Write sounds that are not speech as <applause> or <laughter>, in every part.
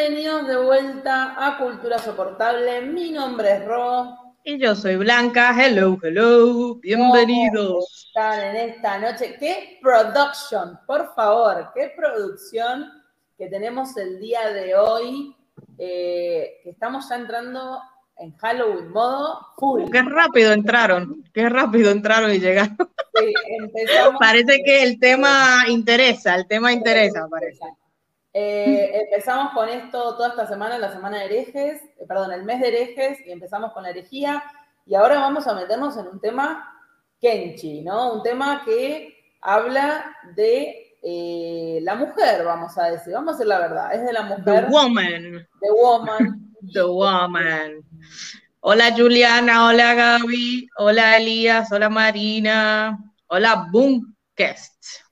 Bienvenidos de vuelta a Cultura Soportable. Mi nombre es Ro. Y yo soy Blanca. Hello, hello. Bienvenidos. están en esta noche? ¿Qué production? Por favor, qué producción que tenemos el día de hoy. Eh, que estamos ya entrando en Halloween modo full. Qué rápido entraron, qué rápido entraron y llegaron. Sí, <laughs> Parece que el tema interesa, el tema interesa, parece. Eh, empezamos con esto toda esta semana, la semana de herejes, eh, perdón, el mes de herejes, y empezamos con la herejía, y ahora vamos a meternos en un tema Kenchi, ¿no? Un tema que habla de eh, la mujer, vamos a decir, vamos a decir la verdad, es de la mujer. The woman. The woman. <laughs> The woman. Hola Juliana, hola Gaby, hola Elías, hola Marina, hola Boomcast.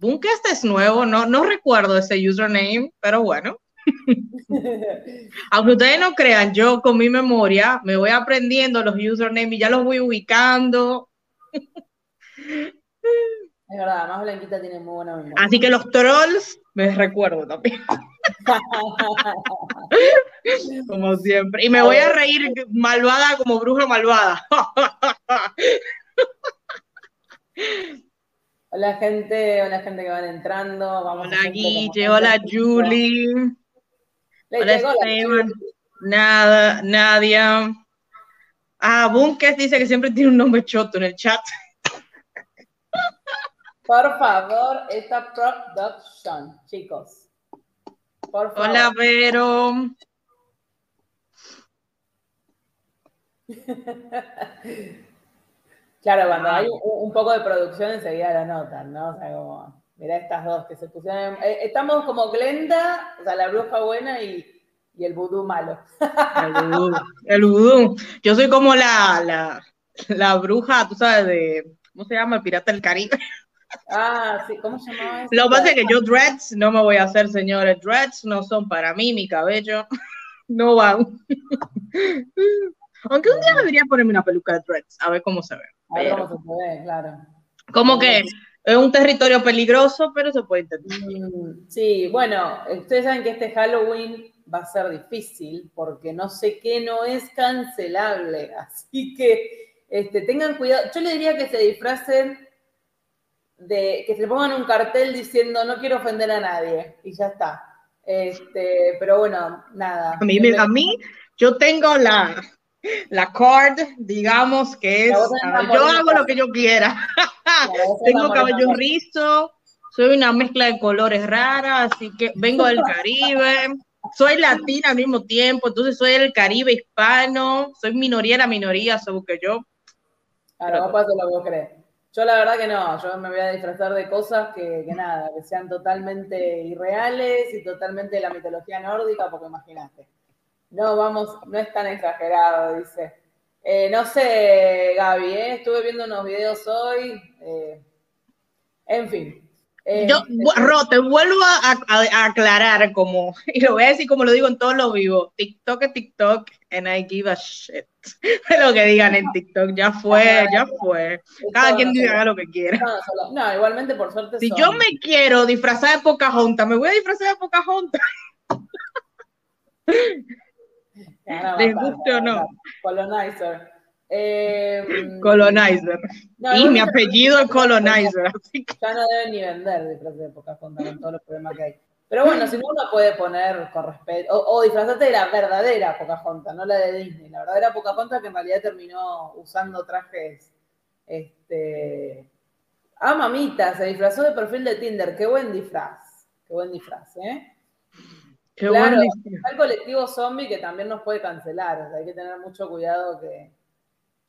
Boomcast es nuevo, no, no recuerdo ese username, pero bueno. <laughs> Aunque ustedes no crean, yo con mi memoria me voy aprendiendo los usernames y ya los voy ubicando. Es verdad, más Blanquita tiene muy buena memoria. Así que los trolls me recuerdo también. <laughs> como siempre. Y me voy a reír malvada como bruja malvada. <laughs> Hola gente, hola gente que van entrando. Vamos hola Guille, hola Julie. hola Esteban. Nada, Nadia. Ah, Bunkes dice que siempre tiene un nombre choto en el chat. Por favor, esta production, chicos. Por favor. Hola, Vero. <laughs> Claro, cuando hay un, poco de producción enseguida la notan, ¿no? O sea, como, mira estas dos que se pusieron. Eh, estamos como Glenda, o sea, la bruja buena y, el vudú malo. El vudú. Yo soy como la, la, la, bruja, tú sabes, de. ¿Cómo se llama? El pirata del Caribe. Ah, sí, ¿cómo se llama eso? Lo que pasa es que yo dreads no me voy a hacer, señores. Dreads no son para mí, mi cabello no van. Aunque un día debería ponerme una peluca de dreads, a ver cómo se ve. A ver cómo se ve, claro. Como que es un territorio peligroso, pero se puede intentar. Mm, sí, bueno, ustedes saben que este Halloween va a ser difícil porque no sé qué no es cancelable. <laughs> Así que este, tengan cuidado. Yo le diría que se disfracen de que se pongan un cartel diciendo no quiero ofender a nadie y ya está. Este, pero bueno, nada. A mí, a mí yo tengo la, la card, digamos, que es, yo hago lo que yo quiera. <laughs> Tengo cabello rizo, soy una mezcla de colores rara, así que vengo del Caribe, soy latina al mismo tiempo, entonces soy del Caribe hispano, soy minoría de la minoría, según que yo. Claro, no pasa lo que crees. Yo la verdad que no, yo me voy a disfrazar de cosas que, que nada, que sean totalmente irreales y totalmente de la mitología nórdica, porque imagínate. No, vamos, no es tan exagerado, dice. Eh, no sé, Gaby, ¿eh? estuve viendo unos videos hoy. Eh, en fin. Yo, Ro, te vuelvo a, aclarar como, <laughs> y lo voy a decir como lo digo en todos los vivos, TikTok es TikTok and I give a shit. <laughs> lo que digan en TikTok, ya fue, ya fue. Cada quien diga lo que quiera. No, igualmente por suerte. Si yo me quiero disfrazar de Pocahontas, me voy a disfrazar de Pocahontas. <laughs> ¿Les guste o no? Colonizer. Eh, colonizer. y mi apellido es Colonizer. Ya no deben ni vender disfraces de Pocahontas con todos los problemas que hay. Pero bueno, si no uno puede poner con respeto, o, o disfrazate de la verdadera Pocahontas, no la de Disney. La verdadera Pocahontas que en realidad terminó usando trajes. Este. Ah, mamita, se disfrazó de perfil de Tinder. Qué buen disfraz. Qué buen disfraz, ¿eh? Claro, el colectivo zombie que también nos puede cancelar, o sea, hay que tener mucho cuidado que...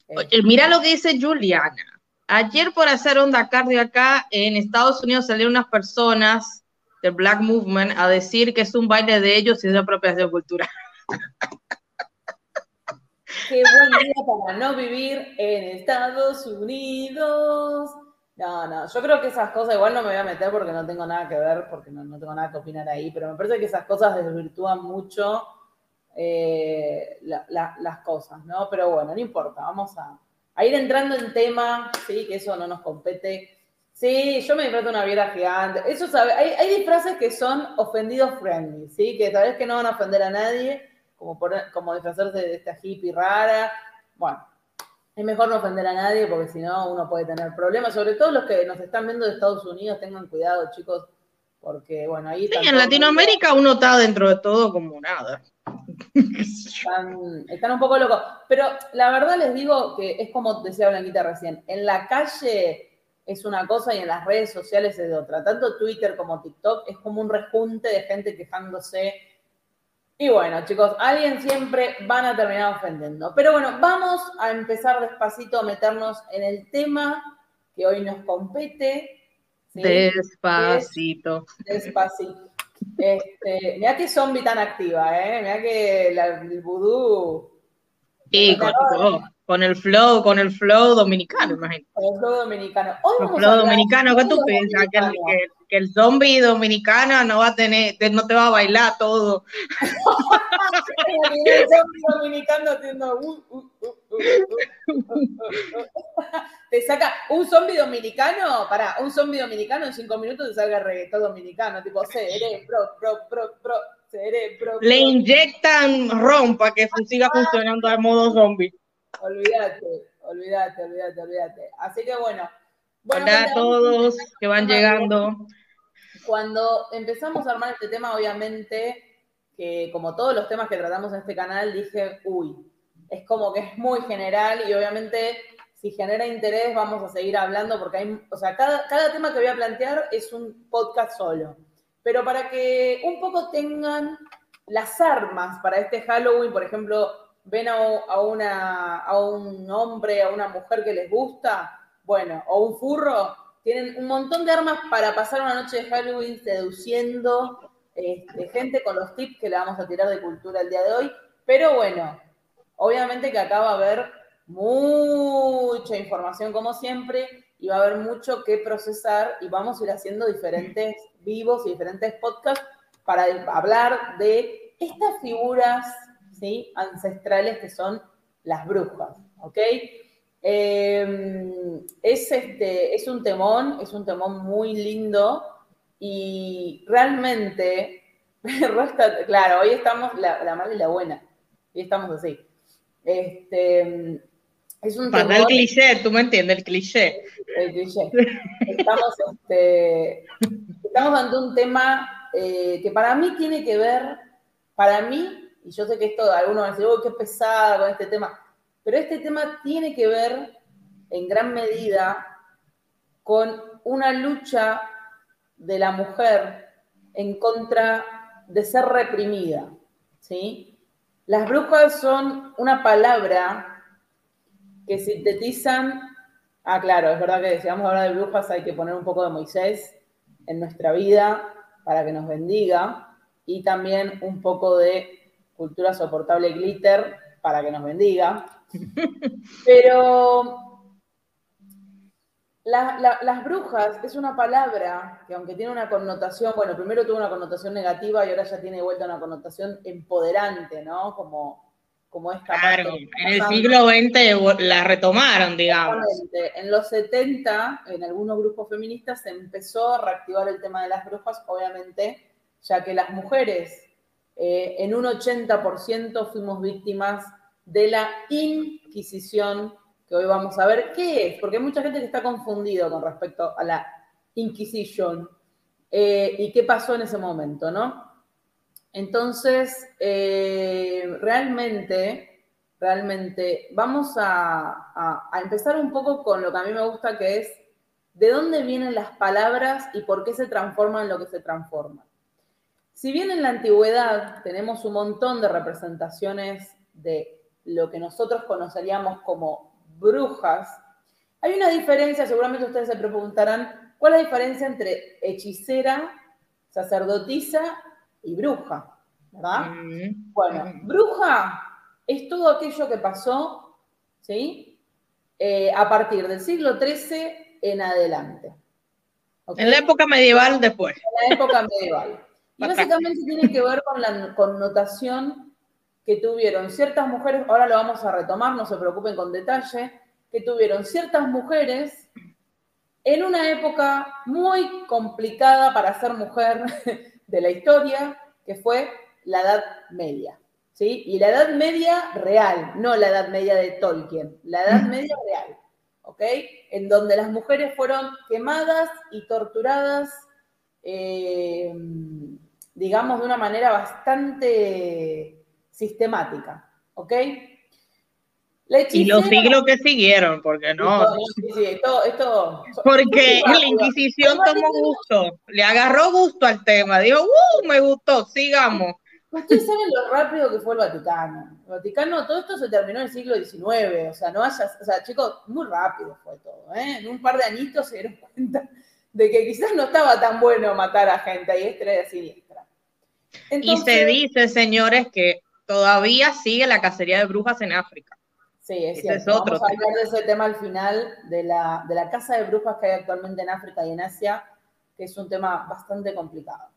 Eh, mira lo que dice Juliana. Ayer por hacer onda cardio acá en Estados Unidos salieron unas personas del Black Movement a decir que es un baile de ellos y es de apropiación cultural. Qué buen día para no vivir en Estados Unidos. No, no, yo creo que esas cosas igual no me voy a meter porque no tengo nada que ver, porque no, tengo nada que opinar ahí, pero me parece que esas cosas desvirtúan mucho eh, las cosas, ¿no? Pero bueno, no importa, vamos a, ir entrando en tema, sí, que eso no nos compete. Sí, yo me disfrazo una viera gigante. Eso sabe, hay, hay, disfraces que son ofendidos friendly, ¿sí? Que tal vez que no van a ofender a nadie, como, como disfrazarse de esta hippie rara. Bueno, es mejor no ofender a nadie porque si no uno puede tener problemas. Sobre todo los que nos están viendo de Estados Unidos, tengan cuidado, chicos, porque bueno, ahí... Sí, en Latinoamérica uno está dentro de todo como nada. Están, están, un poco locos. Pero la verdad les digo que es como decía Blanquita recién, en la calle es una cosa y en las redes sociales es de otra. Tanto Twitter como TikTok es como un rejunte de gente quejándose. Y bueno, chicos, alguien siempre van a terminar ofendiendo. Pero bueno, vamos a empezar despacito a meternos en el tema que hoy nos compete. Despacito. Despacito. Este, mira que zombie tan activa, ¿eh? Mira que el vudú. Y con, con el flow, con el flow dominicano, imagínate. Con el flow dominicano. el flow dominicano, ¿qué tú piensas? Que el, que, el, zombie dominicano no va a tener, no te va a bailar todo. <laughs> el zombie dominicano haciendo te saca un zombie dominicano, para un zombie dominicano en cinco minutos te salga reggaetón dominicano, tipo cerebro, pro, pro, pro, cerebro. Le inyectan ron para que siga funcionando al modo zombie. Olvídate, olvídate, olvídate, olvídate. Así que bueno. Bueno, a todos que van llegando. Cuando empezamos a armar este tema, obviamente, que como todos los temas que tratamos en este canal, dije, uy, es como que es muy general y obviamente si genera interés vamos a seguir hablando porque hay, o sea, cada, cada tema que voy a plantear es un podcast solo. Pero para que un poco tengan las armas para este Halloween, por ejemplo, ven a, una, a un hombre, a una mujer que les gusta, bueno, o un furro, tienen un montón de armas para pasar una noche de Halloween seduciendo este, gente con los tips que le vamos a tirar de cultura el día de hoy. Pero bueno, obviamente que acá va a haber mucha información como siempre y va a haber mucho que procesar y vamos a ir haciendo diferentes vivos y diferentes podcasts para hablar de estas figuras ancestrales que son las brujas, ¿ok? Em, es, este, es un temón, es un temón muy lindo y realmente, <laughs> claro, hoy estamos la, mala y la buena, hoy estamos así. Este, es un Para el cliché, tú me entiendes, el cliché. El cliché. Estamos, este, estamos ante un tema eh, que para mí tiene que ver, para mí y yo sé que esto, algunos van a decir, oh, qué pesada con este tema, pero este tema tiene que ver en gran medida con una lucha de la mujer en contra de ser reprimida, ¿sí? Las brujas son una palabra que sintetizan, ah, claro, es verdad que si vamos a hablar de brujas hay que poner un poco de Moisés en nuestra vida para que nos bendiga y también un poco de cultura soportable glitter para que nos bendiga. <laughs> Pero las brujas es una palabra que aunque tiene una connotación, bueno, primero tuvo una connotación negativa y ahora ya tiene vuelta una connotación empoderante, ¿no? Como, como esta Claro, en el siglo XX la retomaron, digamos. En los 70, en algunos grupos feministas se empezó a reactivar el tema de las brujas, obviamente, ya que las mujeres eh, en un 80% fuimos víctimas de la Inquisición, que hoy vamos a ver qué es, porque hay mucha gente que está confundido con respecto a la Inquisición eh, y qué pasó en ese momento, ¿no? Entonces, eh, realmente, realmente, vamos a, a empezar un poco con lo que a mí me gusta, que es de dónde vienen las palabras y por qué se transforman lo que se transforman. Si bien en la antigüedad tenemos un montón de representaciones de lo que nosotros conoceríamos como brujas, hay una diferencia, seguramente ustedes se preguntarán, ¿cuál es la diferencia entre hechicera, sacerdotisa y bruja? ¿Verdad? Mm. Bueno, bruja es todo aquello que pasó, ¿sí? Eh, a partir del siglo XIII en adelante. En la época medieval después. En la época medieval. Y básicamente tiene que ver con la connotación que tuvieron ciertas mujeres, ahora lo vamos a retomar, no se preocupen con detalle, que tuvieron ciertas mujeres en una época muy complicada para ser mujer <laughs> de la historia, que fue la Edad Media. ¿sí? Y la Edad Media real, no la Edad Media de Tolkien, la Edad Media real, ¿ok? En donde las mujeres fueron quemadas y torturadas, eh, digamos, de una manera bastante sistemática, ¿ok? y los siglos que siguieron, porque no. Sí, esto, esto, porque la Inquisición tomó gusto, le agarró gusto al tema, dijo, ¡uh! Me gustó, sigamos. Ustedes saben lo rápido que fue el Vaticano. El Vaticano, todo esto se terminó en el siglo XIX, o sea, no haya, o sea, chicos, muy rápido fue todo, ¿eh? En un par de añitos se dieron cuenta de que quizás no estaba tan bueno matar a gente a diestra y y se dice, señores, que todavía sigue la cacería de brujas en África. Sí, es cierto. Vamos a hablar de ese tema al final, de la, de la caza de brujas que hay actualmente en África y en Asia, que es un tema bastante complicado.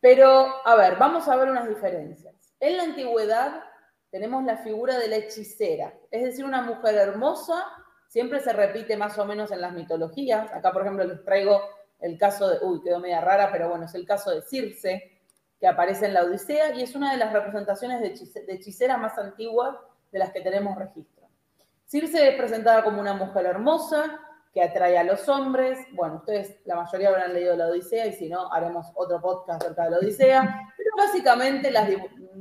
Pero, a ver, vamos a ver unas diferencias. En la antigüedad tenemos la figura de la hechicera, es decir, una mujer hermosa, siempre se repite más o menos en las mitologías. Acá, por ejemplo, les traigo el caso de, uy, quedó media rara, pero bueno, es el caso de Circe, que aparece en la Odisea y es una de las representaciones de, hechicera más antiguas de las que tenemos registro. Circe es presentada como una mujer hermosa, que atrae a los hombres. Bueno, ustedes, la mayoría habrán leído la Odisea y si no, haremos otro podcast acerca de la Odisea. <laughs> Pero básicamente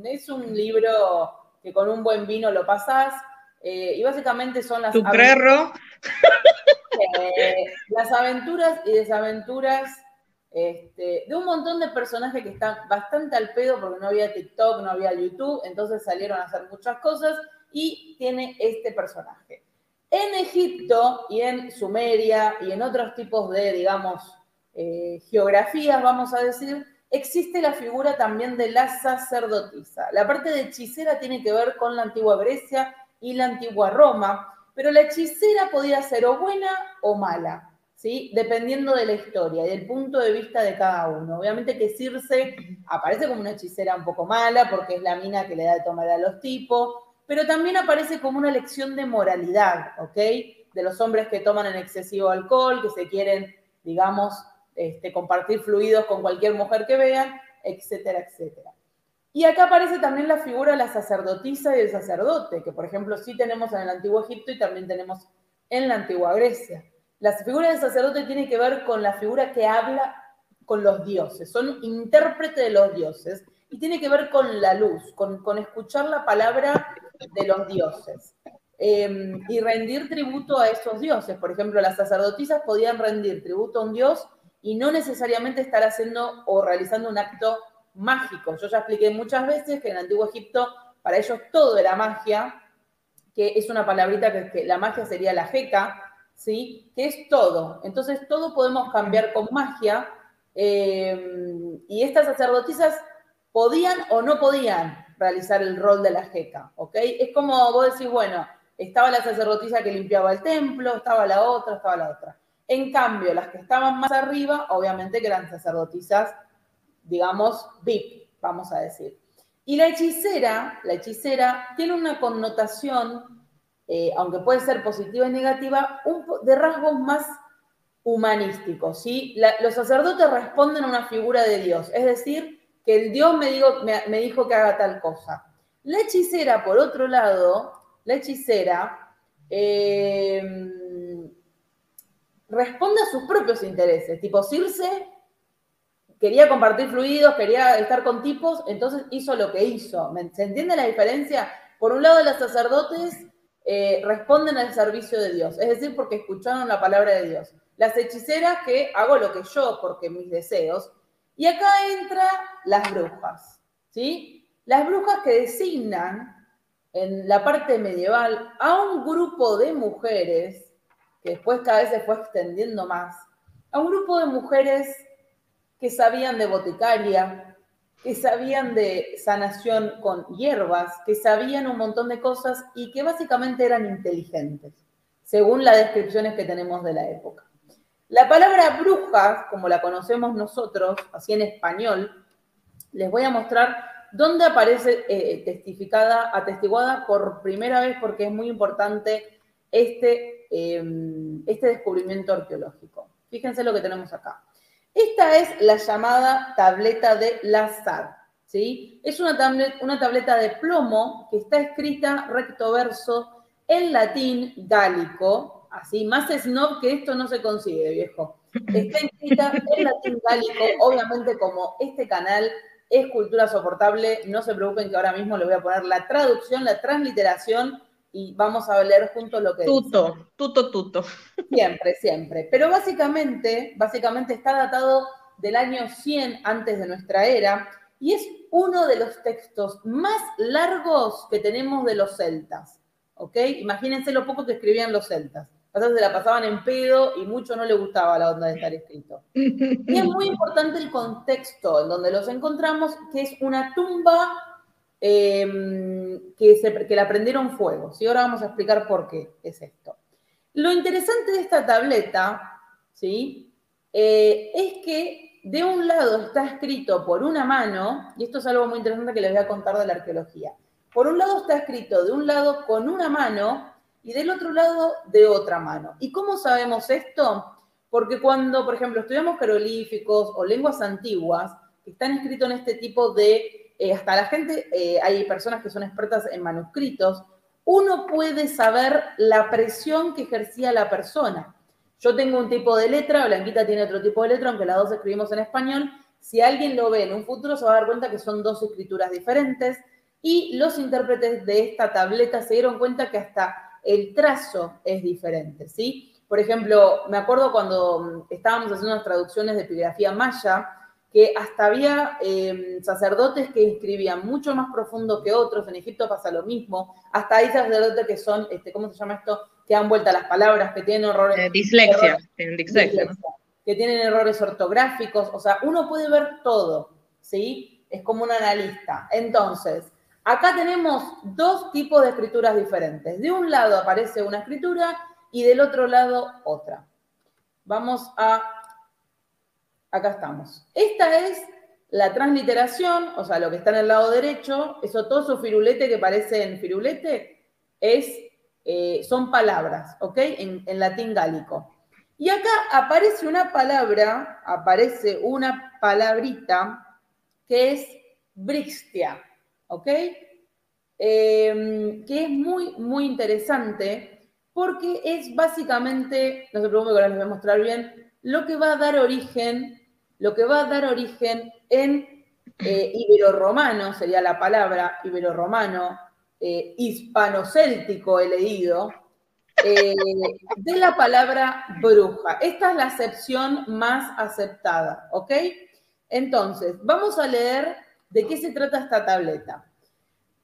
es un libro que con un buen vino lo pasás. Eh, y básicamente son las... Tu perro. <laughs> Eh, las aventuras y desaventuras este, de un montón de personajes que están bastante al pedo porque no había TikTok, no había YouTube, entonces salieron a hacer muchas cosas y tiene este personaje. En Egipto y en Sumeria y en otros tipos de, digamos, eh, geografías, vamos a decir, existe la figura también de la sacerdotisa. La parte de hechicera tiene que ver con la antigua Grecia y la antigua Roma, pero la hechicera podía ser o buena o mala, Dependiendo de la historia y del punto de vista de cada uno. Obviamente que Circe aparece como una hechicera un poco mala porque es la mina que le da de tomar a los tipos, pero también aparece como una lección de moralidad, ¿ok? De los hombres que toman en excesivo alcohol, que se quieren, digamos, este, compartir fluidos con cualquier mujer que vean, etcétera, etcétera. Y acá aparece también la figura de la sacerdotisa y el sacerdote, que por ejemplo sí tenemos en el Antiguo Egipto y también tenemos en la Antigua Grecia. La figura del sacerdote tiene que ver con la figura que habla con los dioses, son intérprete de los dioses y tiene que ver con la luz, con, escuchar la palabra de los dioses em, y rendir tributo a esos dioses. Por ejemplo, las sacerdotisas podían rendir tributo a un dios y no necesariamente estar haciendo o realizando un acto mágico. Yo ya expliqué muchas veces que en el Antiguo Egipto para ellos todo era magia, que es una palabrita que, la magia sería la jeca, ¿sí? Que es todo. Entonces todo podemos cambiar con magia. Em, y estas sacerdotisas podían o no podían realizar el rol de la jeca, ¿ok? Es como vos decís, bueno, estaba la sacerdotisa que limpiaba el templo, estaba la otra, estaba la otra. En cambio, las que estaban más arriba, obviamente que eran sacerdotisas, digamos, VIP, vamos a decir. Y la hechicera, la hechicera tiene una connotación, eh, aunque puede ser positiva y negativa, de rasgos más humanísticos, ¿sí? los sacerdotes responden a una figura de Dios, es decir, que el Dios me, me, dijo que haga tal cosa. La hechicera, por otro lado, la hechicera em, responde a sus propios intereses. Tipo, Circe quería compartir fluidos, quería estar con tipos, entonces hizo lo que hizo. ¿Se entiende la diferencia? Por un lado, los sacerdotes eh, responden al servicio de Dios, es decir, porque escucharon la palabra de Dios. Las hechiceras que hago lo que yo, porque mis deseos, y acá entran las brujas, ¿sí? Las brujas que designan en la parte medieval a un grupo de mujeres, que después cada vez se fue extendiendo más, a un grupo de mujeres que sabían de boticaria, que sabían de sanación con hierbas, que sabían un montón de cosas y que básicamente eran inteligentes, según las descripciones que tenemos de la época. La palabra bruja, como la conocemos nosotros, así en español, les voy a mostrar dónde aparece eh, testificada, atestiguada por primera vez, porque es muy importante este em, este descubrimiento arqueológico. Fíjense lo que tenemos acá. Esta es la llamada tableta de Lazar. ¿sí? Es una, una tableta de plomo que está escrita recto verso en latín gálico, así, más snob que esto no se consigue, viejo. Está escrita en latín gálico, obviamente como este canal es cultura soportable, no se preocupen que ahora mismo le voy a poner la traducción, la transliteración y vamos a leer juntos lo que tuto, dice. Tuto, tuto, Siempre, siempre. Pero básicamente, básicamente está datado del año 100 antes de nuestra era y es uno de los textos más largos que tenemos de los celtas. ¿Ok? Imagínense lo poco que escribían los celtas. Entonces se la pasaban en pedo y mucho no le gustaba la onda de estar escrito. Y es muy importante el contexto en donde los encontramos, que es una tumba em, que, se, que la prendieron fuego. ¿sí? Ahora vamos a explicar por qué es esto. Lo interesante de esta tableta, ¿sí? Eh, es que de un lado está escrito por una mano, y esto es algo muy interesante que les voy a contar de la arqueología. Por un lado está escrito de un lado con una mano y del otro lado de otra mano. ¿Y cómo sabemos esto? Porque cuando, por ejemplo, estudiamos jeroglíficos o lenguas antiguas que están escritos en este tipo de, eh, hasta la gente, eh, hay personas que son expertas en manuscritos, uno puede saber la presión que ejercía la persona. Yo tengo un tipo de letra, Blanquita tiene otro tipo de letra, aunque las dos escribimos en español. Si alguien lo ve en un futuro, se va a dar cuenta que son dos escrituras diferentes. Y los intérpretes de esta tableta se dieron cuenta que hasta el trazo es diferente, ¿sí? Por ejemplo, me acuerdo cuando mm, estábamos haciendo unas traducciones de epigrafía maya, que hasta había em, sacerdotes que escribían mucho más profundo que otros, en Egipto pasa lo mismo, hasta hay sacerdotes que son, este, ¿cómo se llama esto? Que dan vuelta las palabras, que tienen errores. Eh, dislexia, dislexia, que tienen errores ortográficos, o sea, uno puede ver todo, ¿sí? Es como un analista. Entonces, Acá tenemos dos tipos de escrituras diferentes. De un lado aparece una escritura y del otro lado otra. Vamos a... Acá estamos. Esta es la transliteración, o sea, lo que está en el lado derecho, eso todo su firulete que parece en firulete, es, eh, son palabras, ¿ok? En, latín gálico. Y acá aparece una palabra, aparece una palabrita que es brixtia. ¿ok? Em, que es muy, muy interesante porque es básicamente, no se preocupen que ahora les voy a mostrar bien, lo que va a dar origen, lo que va a dar origen en eh, ibero-romano, sería la palabra ibero-romano, eh, hispano-céltico he leído, eh, de la palabra bruja. Esta es la acepción más aceptada, ¿ok? Entonces, vamos a leer ¿De qué se trata esta tableta?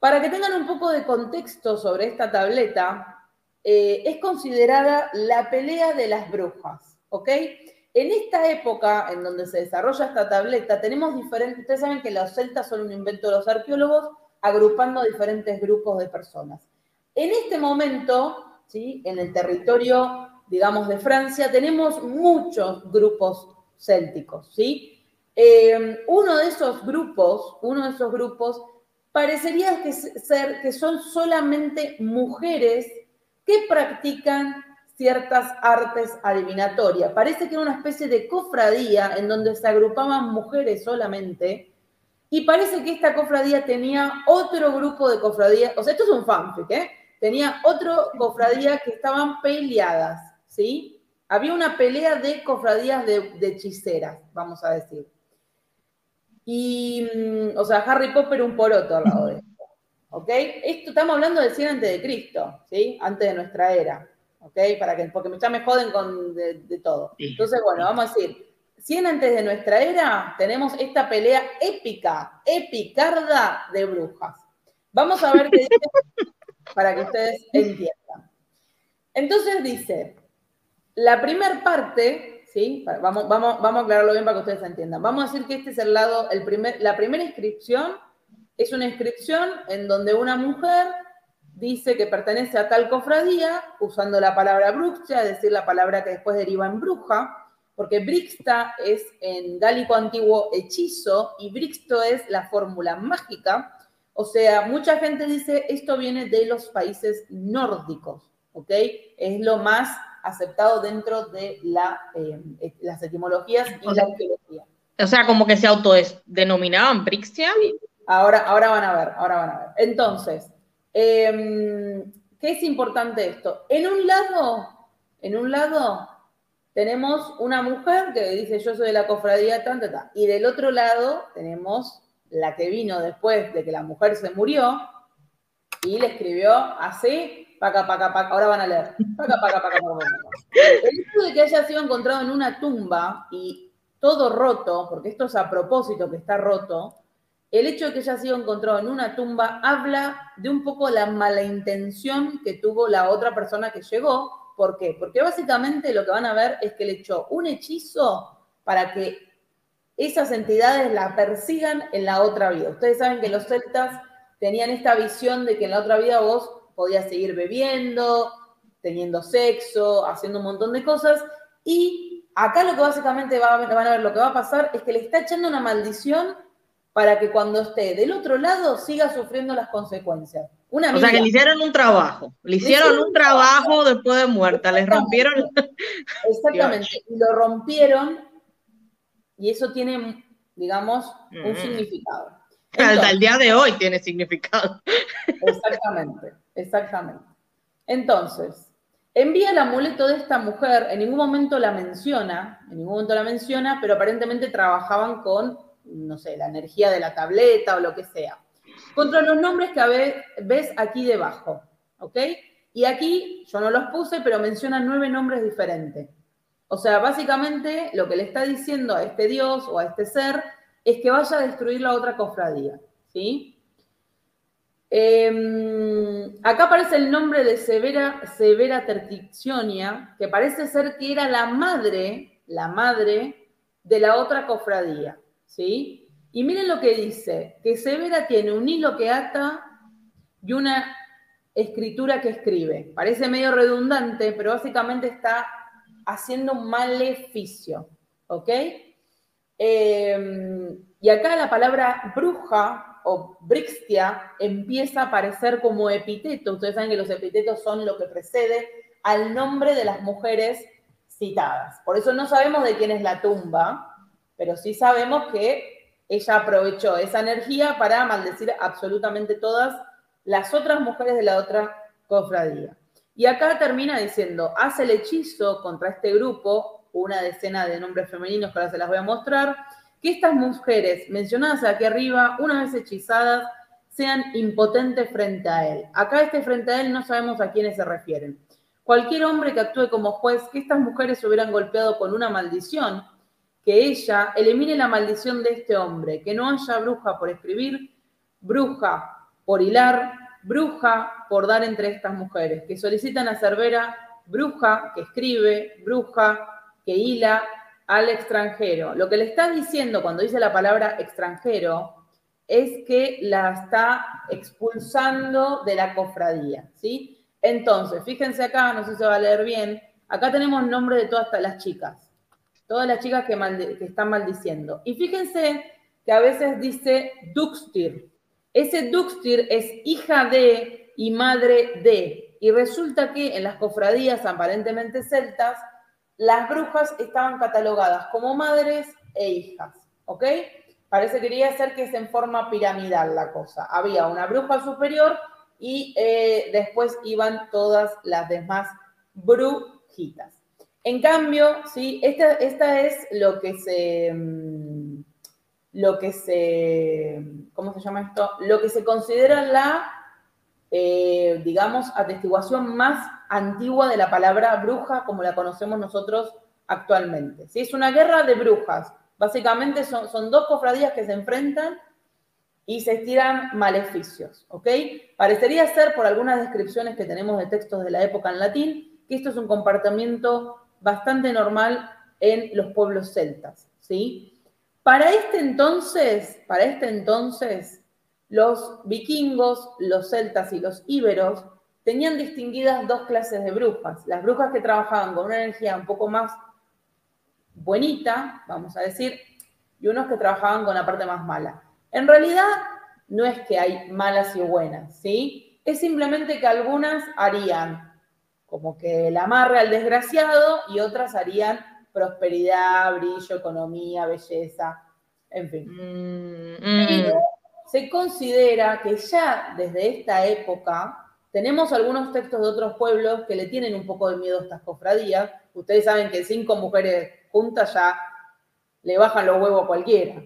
Para que tengan un poco de contexto sobre esta tableta, eh, es considerada la pelea de las brujas, ¿ok? En esta época en donde se desarrolla esta tableta, tenemos diferentes, ustedes saben que los celtas son un invento de los arqueólogos, agrupando diferentes grupos de personas. En este momento, ¿sí? en el territorio, digamos, de Francia, tenemos muchos grupos célticos, ¿sí? Eh, uno de esos grupos, uno de esos grupos, parecería ser que son solamente mujeres que practican ciertas artes adivinatorias. Parece que era una especie de cofradía en donde se agrupaban mujeres solamente. Y parece que esta cofradía tenía otro grupo de cofradías, o sea, esto es un fanfic, ¿eh? Tenía otro cofradía que estaban peleadas, ¿sí? Había una pelea de cofradías de hechiceras, vamos a decir. Y, mm, o sea, Harry Potter un poroto al lado de esto. ¿Ok? Esto estamos hablando del 100 antes de Cristo, ¿sí? Antes de nuestra era. ¿Ok? Para que, porque ya me joden con de, todo. Entonces, bueno, vamos a decir, 100 antes de nuestra era, tenemos esta pelea épica, epicarda de brujas. Vamos a ver qué dice <laughs> para que ustedes entiendan. Entonces dice, la primera parte ¿sí? Vamos, vamos, vamos a aclararlo bien para que ustedes entiendan. Vamos a decir que este es el lado, el primer, la primera inscripción es una inscripción en donde una mujer dice que pertenece a tal cofradía, usando la palabra bruxia, es decir, la palabra que después deriva en bruja, porque brixta es en gálico antiguo hechizo y brixto es la fórmula mágica. O sea, mucha gente dice esto viene de los países nórdicos, ¿ok? Es lo más aceptado dentro de la, eh, las etimologías y la arqueología. O sea, como que se autodenominaban Brixia. Ahora, ahora van a ver, ahora van a ver. Entonces, em, ¿qué es importante esto? En un lado, en un lado tenemos una mujer que dice yo soy de la cofradía tanta, y del otro lado tenemos la que vino después de que la mujer se murió y le escribió así, paca, paca, paca, ahora van a leer, paca, paca, paca, El hecho de que haya sido encontrado en una tumba y todo roto, porque esto es a propósito que está roto, el hecho de que haya sido encontrado en una tumba habla de un poco la mala intención que tuvo la otra persona que llegó. ¿Por qué? Porque básicamente lo que van a ver es que le echó un hechizo para que esas entidades la persigan en la otra vida. Ustedes saben que los celtas tenían esta visión de que en la otra vida vos podías seguir bebiendo, teniendo sexo, haciendo un montón de cosas. Y acá lo que básicamente van a ver, lo que va a pasar es que le está echando una maldición para que cuando esté del otro lado siga sufriendo las consecuencias. Una o sea, que le hicieron un trabajo, le hicieron un trabajo después de muerta, les rompieron. <laughs> Exactamente, y lo rompieron y eso tiene, digamos, un mm. significado. Hasta el día de hoy tiene significado. Exactamente, exactamente. Entonces, envía el amuleto de esta mujer, en ningún momento la menciona, en ningún momento la menciona, pero aparentemente trabajaban con no sé, la energía de la tableta o lo que sea. Contra los nombres que ves aquí debajo, ¿ok? Y aquí yo no los puse, pero menciona nueve nombres diferentes. O sea, básicamente lo que le está diciendo a este dios o a este ser es que vaya a destruir la otra cofradía, ¿sí? Em, acá aparece el nombre de Severa, Severa Terticcionia, que parece ser que era la madre, la madre de la otra cofradía. ¿Sí? Y miren lo que dice, que Severa tiene un hilo que ata y una escritura que escribe. Parece medio redundante, pero básicamente está haciendo un maleficio, ¿ok? Em, y acá la palabra bruja o brixtia empieza a aparecer como epíteto. Ustedes saben que los epítetos son lo que precede al nombre de las mujeres citadas. Por eso no sabemos de quién es la tumba, pero sí sabemos que ella aprovechó esa energía para maldecir absolutamente todas las otras mujeres de la otra cofradía. Y acá termina diciendo, hace el hechizo contra este grupo, una decena de nombres femeninos que ahora se las voy a mostrar, que estas mujeres mencionadas aquí arriba, una vez hechizadas, sean impotentes frente a él. Acá este frente a él no sabemos a quiénes se refieren. Cualquier hombre que actúe como juez, que estas mujeres se hubieran golpeado con una maldición, que ella elimine la maldición de este hombre, que no haya bruja por escribir, bruja por hilar, bruja por dar entre estas mujeres, que solicitan a Cervera, bruja que escribe, bruja que hila al extranjero. Lo que le está diciendo cuando dice la palabra extranjero es que la está expulsando de la cofradía, ¿sí? Entonces, fíjense acá, no sé si se va a leer bien, acá tenemos nombre de todas las chicas todas las chicas que, están maldiciendo. Y fíjense que a veces dice Duxtir. Ese Duxtir es hija de y madre de. Y resulta que en las cofradías aparentemente celtas, las brujas estaban catalogadas como madres e hijas. ¿Ok? Parece que quería ser que es en forma piramidal la cosa. Había una bruja superior y eh, después iban todas las demás brujitas. En cambio, sí, esta, esta es lo que se, mm, lo que se, ¿cómo se llama esto? Lo que se considera la, eh, digamos, atestiguación más antigua de la palabra bruja como la conocemos nosotros actualmente. ¿sí? Es una guerra de brujas. Básicamente son, son dos cofradías que se enfrentan y se estiran maleficios, ¿ok? Parecería ser, por algunas descripciones que tenemos de textos de la época en latín, que esto es un comportamiento bastante normal en los pueblos celtas, ¿sí? Para este entonces, para este entonces, los vikingos, los celtas y los íberos tenían distinguidas dos clases de brujas. Las brujas que trabajaban con una energía un poco más buenita, vamos a decir, y unos que trabajaban con la parte más mala. En realidad, no es que hay malas y buenas, ¿sí? Es simplemente que algunas harían como que la amarre al desgraciado y otras harían prosperidad, brillo, economía, belleza, en fin. Mm, mm. se considera que ya desde esta época tenemos algunos textos de otros pueblos que le tienen un poco de miedo a estas cofradías. Ustedes saben que cinco mujeres juntas ya le bajan los huevos a cualquiera.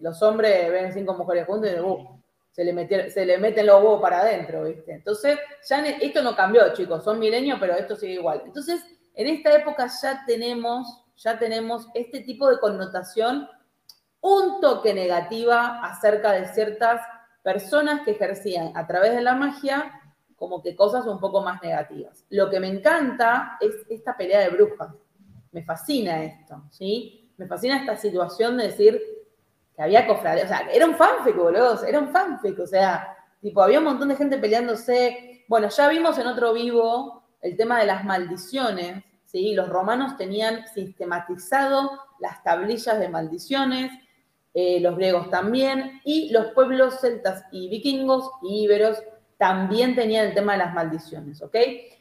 Los hombres ven cinco mujeres juntas y dicen, uh, se le, se le meten los huevos para adentro, ¿viste? Entonces, ya esto no cambió, chicos, son milenios, pero esto sigue igual. Entonces, en esta época ya tenemos, ya tenemos este tipo de connotación un toque negativa acerca de ciertas personas que ejercían a través de la magia como que cosas un poco más negativas. Lo que me encanta es esta pelea de brujas. Me fascina esto, ¿sí? Me fascina esta situación de decir, que había cofradías, o sea, era un fanfic, boludo, era un fanfic, o sea, tipo, había un montón de gente peleándose. Bueno, ya vimos en otro vivo el tema de las maldiciones, ¿sí? Los romanos tenían sistematizado las tablillas de maldiciones, eh, los griegos también, y los pueblos celtas y vikingos y íberos también tenían el tema de las maldiciones, ¿ok?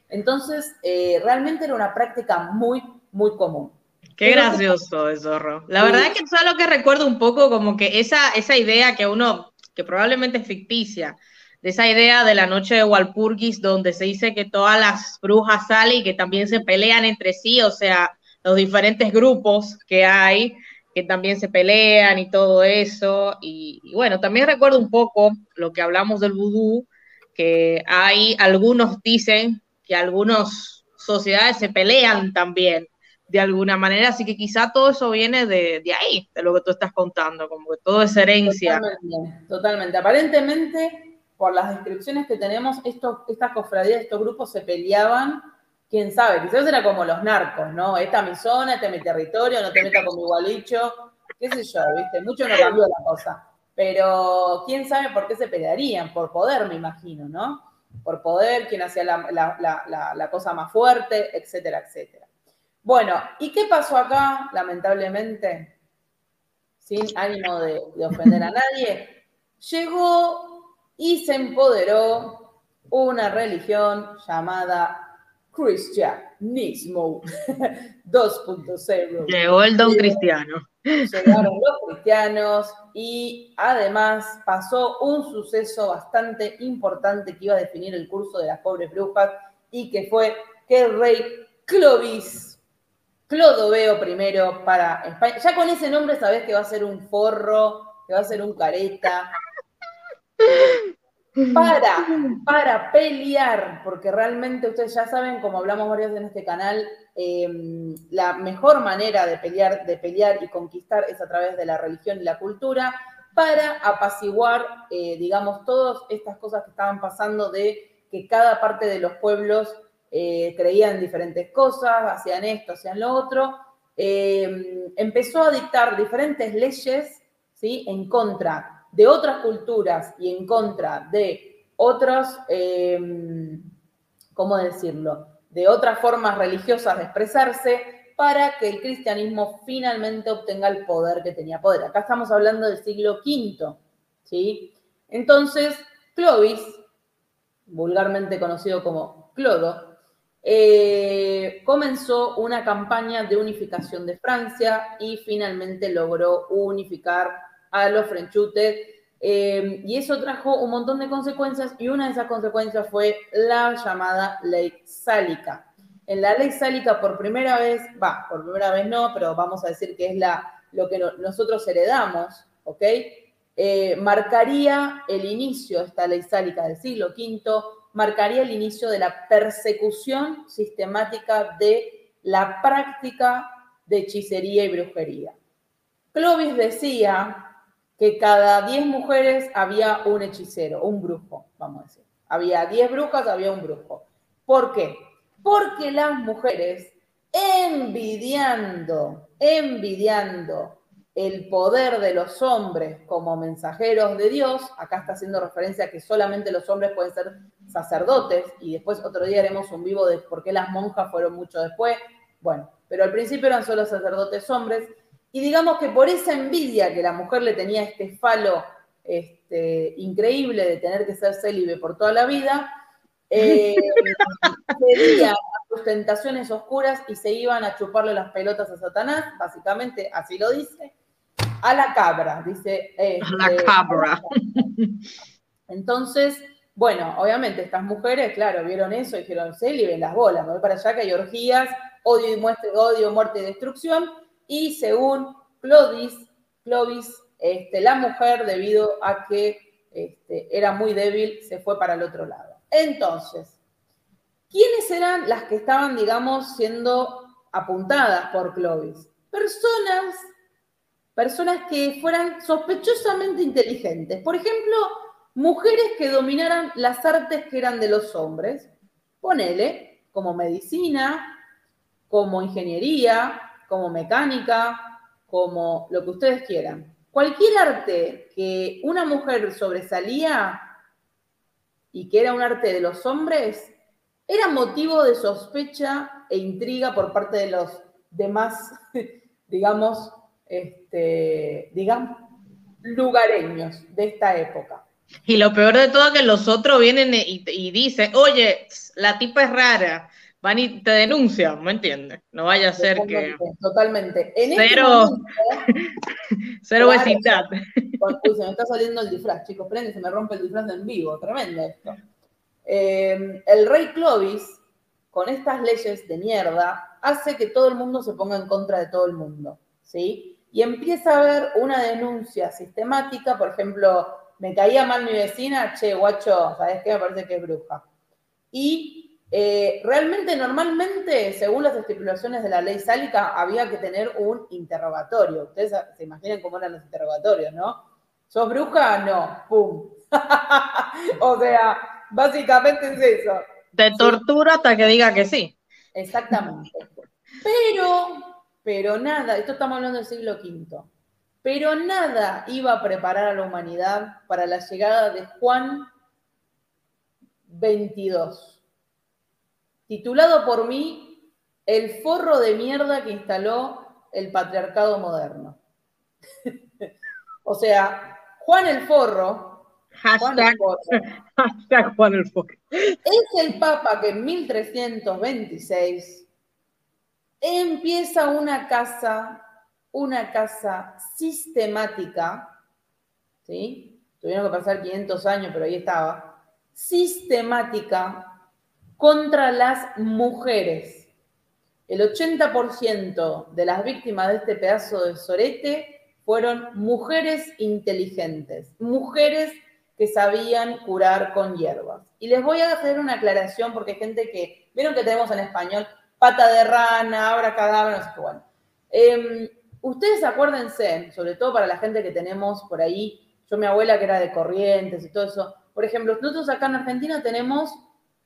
Entonces, eh, realmente era una práctica muy, muy común. Qué gracioso eso, Ro. La verdad es que es algo que recuerdo un poco como que esa, esa idea que uno, que probablemente es ficticia, de esa idea de la noche de Walpurgis, donde se dice que todas las brujas salen y que también se pelean entre sí, o sea, los diferentes grupos que hay, que también se pelean y todo eso. Y, y bueno, también recuerdo un poco lo que hablamos del vudú, que hay algunos dicen que algunas sociedades se pelean también de alguna manera, así que quizá todo eso viene de, ahí, de lo que tú estás contando, como que todo es herencia. Totalmente, totalmente. Aparentemente, por las descripciones que tenemos, estos, estas cofradías, estos grupos se peleaban, quién sabe, quizás era como los narcos, ¿no? Esta es mi zona, este es mi territorio, no te metas con mi gualicho, qué sé yo, ¿viste? Mucho no cambió la cosa. Pero quién sabe por qué se pelearían, por poder, me imagino, ¿no? Por poder, quién hacía la cosa más fuerte, etcétera, etcétera. Bueno, ¿y qué pasó acá, lamentablemente? Sin ánimo de, ofender a nadie. Llegó y se empoderó una religión llamada cristianismo 2.0. <laughs> Llegó el don cristiano. Llegaron los cristianos y además pasó un suceso bastante importante que iba a definir el curso de las pobres brujas y que fue que el rey Clovis Clodoveo primero para España. Ya con ese nombre sabés que va a ser un forro, que va a ser un careta. Para, para pelear, porque realmente ustedes ya saben, como hablamos varios en este canal, em, la mejor manera de pelear, de pelear y conquistar es a través de la religión y la cultura, para apaciguar, eh, digamos, todas estas cosas que estaban pasando de que cada parte de los pueblos eh, creían diferentes cosas, hacían esto, hacían lo otro, eh, empezó a dictar diferentes leyes ¿sí? en contra de otras culturas y en contra de otras, eh, ¿cómo decirlo?, de otras formas religiosas de expresarse para que el cristianismo finalmente obtenga el poder que tenía poder. Acá estamos hablando del siglo V, ¿sí? Entonces, Clovis, vulgarmente conocido como Clodo, eh, comenzó una campaña de unificación de Francia y finalmente logró unificar a los frenchutes. Eh, y eso trajo un montón de consecuencias y una de esas consecuencias fue la llamada ley sálica. En la ley sálica por primera vez, va, por primera vez no, pero vamos a decir que es la, lo que nosotros heredamos, ¿ok? Eh, marcaría el inicio, esta ley sálica del siglo V, marcaría el inicio de la persecución sistemática de la práctica de hechicería y brujería. Clovis decía que cada 10 mujeres había un hechicero, un brujo, vamos a decir. Había 10 brujas, había un brujo. ¿Por qué? Porque las mujeres, envidiando, envidiando el poder de los hombres como mensajeros de Dios, acá está haciendo referencia a que solamente los hombres pueden ser sacerdotes, y después otro día haremos un vivo de por qué las monjas fueron mucho después, bueno, pero al principio eran solo sacerdotes hombres, y digamos que por esa envidia que la mujer le tenía este falo este, increíble de tener que ser célibe por toda la vida, Eh, <laughs> a sus tentaciones oscuras y se iban a chuparle las pelotas a Satanás, básicamente así lo dice. A la cabra, dice. a la este, cabra. <laughs> Entonces, bueno, obviamente estas mujeres, claro, vieron eso y dijeron, se ven las bolas, voy para allá que hay orgías, odio, y muerte, odio, muerte y destrucción. Y según Clovis, Clovis este, la mujer, debido a que este, era muy débil, se fue para el otro lado. Entonces, ¿quiénes eran las que estaban, digamos, siendo apuntadas por Clovis? Personas, personas que fueran sospechosamente inteligentes. Por ejemplo, mujeres que dominaran las artes que eran de los hombres. Ponele, como medicina, como ingeniería, como mecánica, como lo que ustedes quieran. Cualquier arte que una mujer sobresalía y que era un arte de los hombres, era motivo de sospecha e intriga por parte de los demás, <laughs> digamos, este, digamos, lugareños de esta época. Y lo peor de todo es que los otros vienen y, y dicen, oye, la tipa es rara, van y te denuncian, ¿me entiendes? No vaya a ser que. Totalmente. En cero. <laughs> cero obesidad. Uy, se me está saliendo el disfraz, chicos. Prende, se me rompe el disfraz en vivo. Tremendo esto. Eh, el rey Clovis, con estas leyes de mierda, hace que todo el mundo se ponga en contra de todo el mundo. ¿Sí? Y empieza a haber una denuncia sistemática, por ejemplo, me caía mal mi vecina, che, guacho, ¿sabes qué? Me parece que es bruja. Y eh, realmente, normalmente, según las estipulaciones de la ley sálica, había que tener un interrogatorio. Ustedes se imaginan cómo eran los interrogatorios, ¿no? ¿Sos bruja? No. ¡Pum! <laughs> o sea, básicamente es eso. Te tortura hasta que diga que sí. Exactamente. Pero, pero nada, esto estamos hablando del siglo V, pero nada iba a preparar a la humanidad para la llegada de Juan 22 titulado por mí El forro de mierda que instaló el patriarcado moderno. <laughs> o sea, Juan el Forro. Juan <laughs> Juan el. Es el Papa que en 1326 empieza una casa, una casa sistemática, ¿sí? Tuvieron que pasar 500 años, pero ahí estaba, sistemática contra las mujeres. El 80% de las víctimas de este pedazo de sorete fueron mujeres inteligentes, mujeres que sabían curar con hierbas. Y les voy a hacer una aclaración porque hay gente que, vieron que tenemos en español pata de rana, abra cadáver, no sé qué, bueno. Em, ustedes acuérdense, sobre todo para la gente que tenemos por ahí, yo mi abuela que era de Corrientes y todo eso, por ejemplo, nosotros acá en Argentina tenemos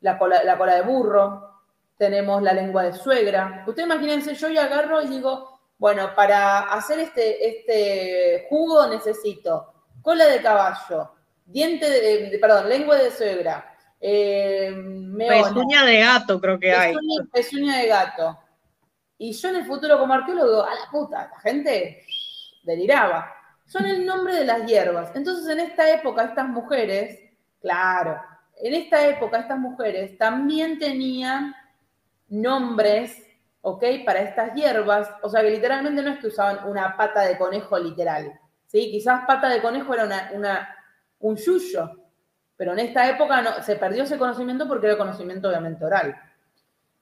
la cola, la cola de burro, tenemos la lengua de suegra. Ustedes imagínense, yo agarro y digo, bueno, para hacer este, este jugo necesito cola de caballo, diente de, perdón, lengua de suegra, eh, pezuña de gato creo que hay. Pezuña de gato. Y yo en el futuro como arqueólogo, a la puta, la gente deliraba. Son el nombre de las hierbas. Entonces en esta época estas mujeres, claro, en esta época estas mujeres también tenían nombres, ¿ok? Para estas hierbas, o sea que literalmente no es que usaban una pata de conejo literal, ¿sí? Quizás pata de conejo era una, un yuyo, pero en esta época no, se perdió ese conocimiento porque era conocimiento obviamente oral.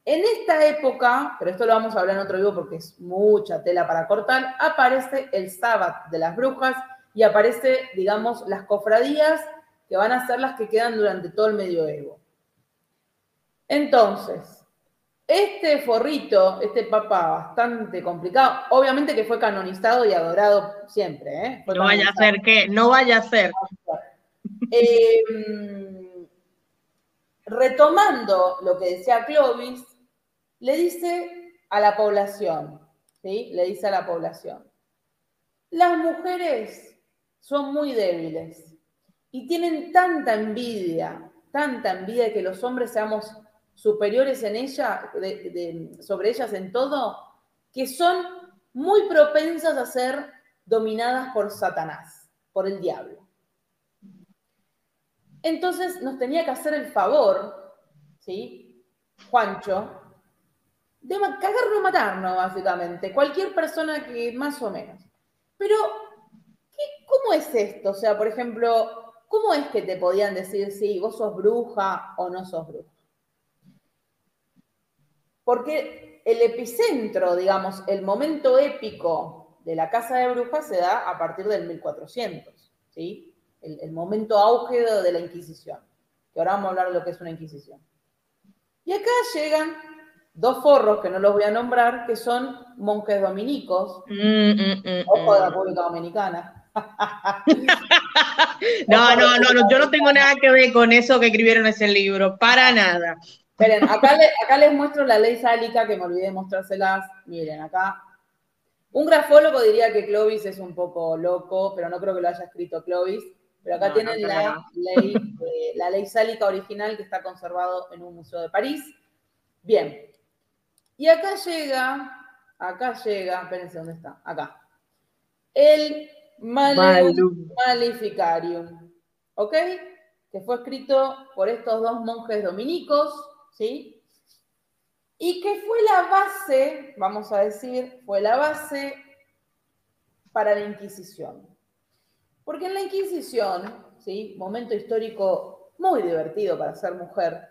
En esta época, pero esto lo vamos a hablar en otro video porque es mucha tela para cortar, aparece el sábado de las brujas y aparece, digamos, las cofradías que van a ser las que quedan durante todo el medioevo. Entonces, este forrito, este papa bastante complicado, obviamente que fue canonizado y adorado siempre. ¿eh? no vaya a ser que, no vaya a ser. Em, retomando lo que decía Clovis, le dice a la población, ¿sí? Le dice a la población, las mujeres son muy débiles y tienen tanta envidia, tanta envidia de que los hombres seamos superiores en ella, sobre ellas en todo, que son muy propensas a ser dominadas por Satanás, por el diablo. Entonces nos tenía que hacer el favor ¿sí? Juancho, de cagarnos o matarnos, básicamente. Cualquier persona que más o menos. Pero, ¿cómo es esto? O sea, por ejemplo, ¿cómo es que te podían decir si vos sos bruja o no sos bruja? Porque el epicentro, digamos, el momento épico de la casa de brujas se da a partir del 1400, ¿sí? El, momento auge de la Inquisición. Que ahora vamos a hablar de lo que es una Inquisición. Y acá llegan dos forros, que no los voy a nombrar, que son monjes dominicos, mm, mm, mm, ojo de la República Dominicana. <laughs> no, no, no, no, yo no tengo nada que ver con eso que escribieron ese libro, para nada. Miren, acá, les muestro la ley sálica, que me olvidé de mostrárselas. Miren, acá. Un grafólogo diría que Clovis es un poco loco, pero no creo que lo haya escrito Clovis. Pero acá tienen la, ley, la ley sálica original que está conservado en un museo de París. Bien. Y acá llega, acá llega, espérense dónde está, acá. El Maleficarium. ¿Ok? Que fue escrito por estos dos monjes dominicos ¿sí? Y que fue la base, vamos a decir, fue la base para la Inquisición. Porque en la Inquisición, ¿sí? Momento histórico muy divertido para ser mujer,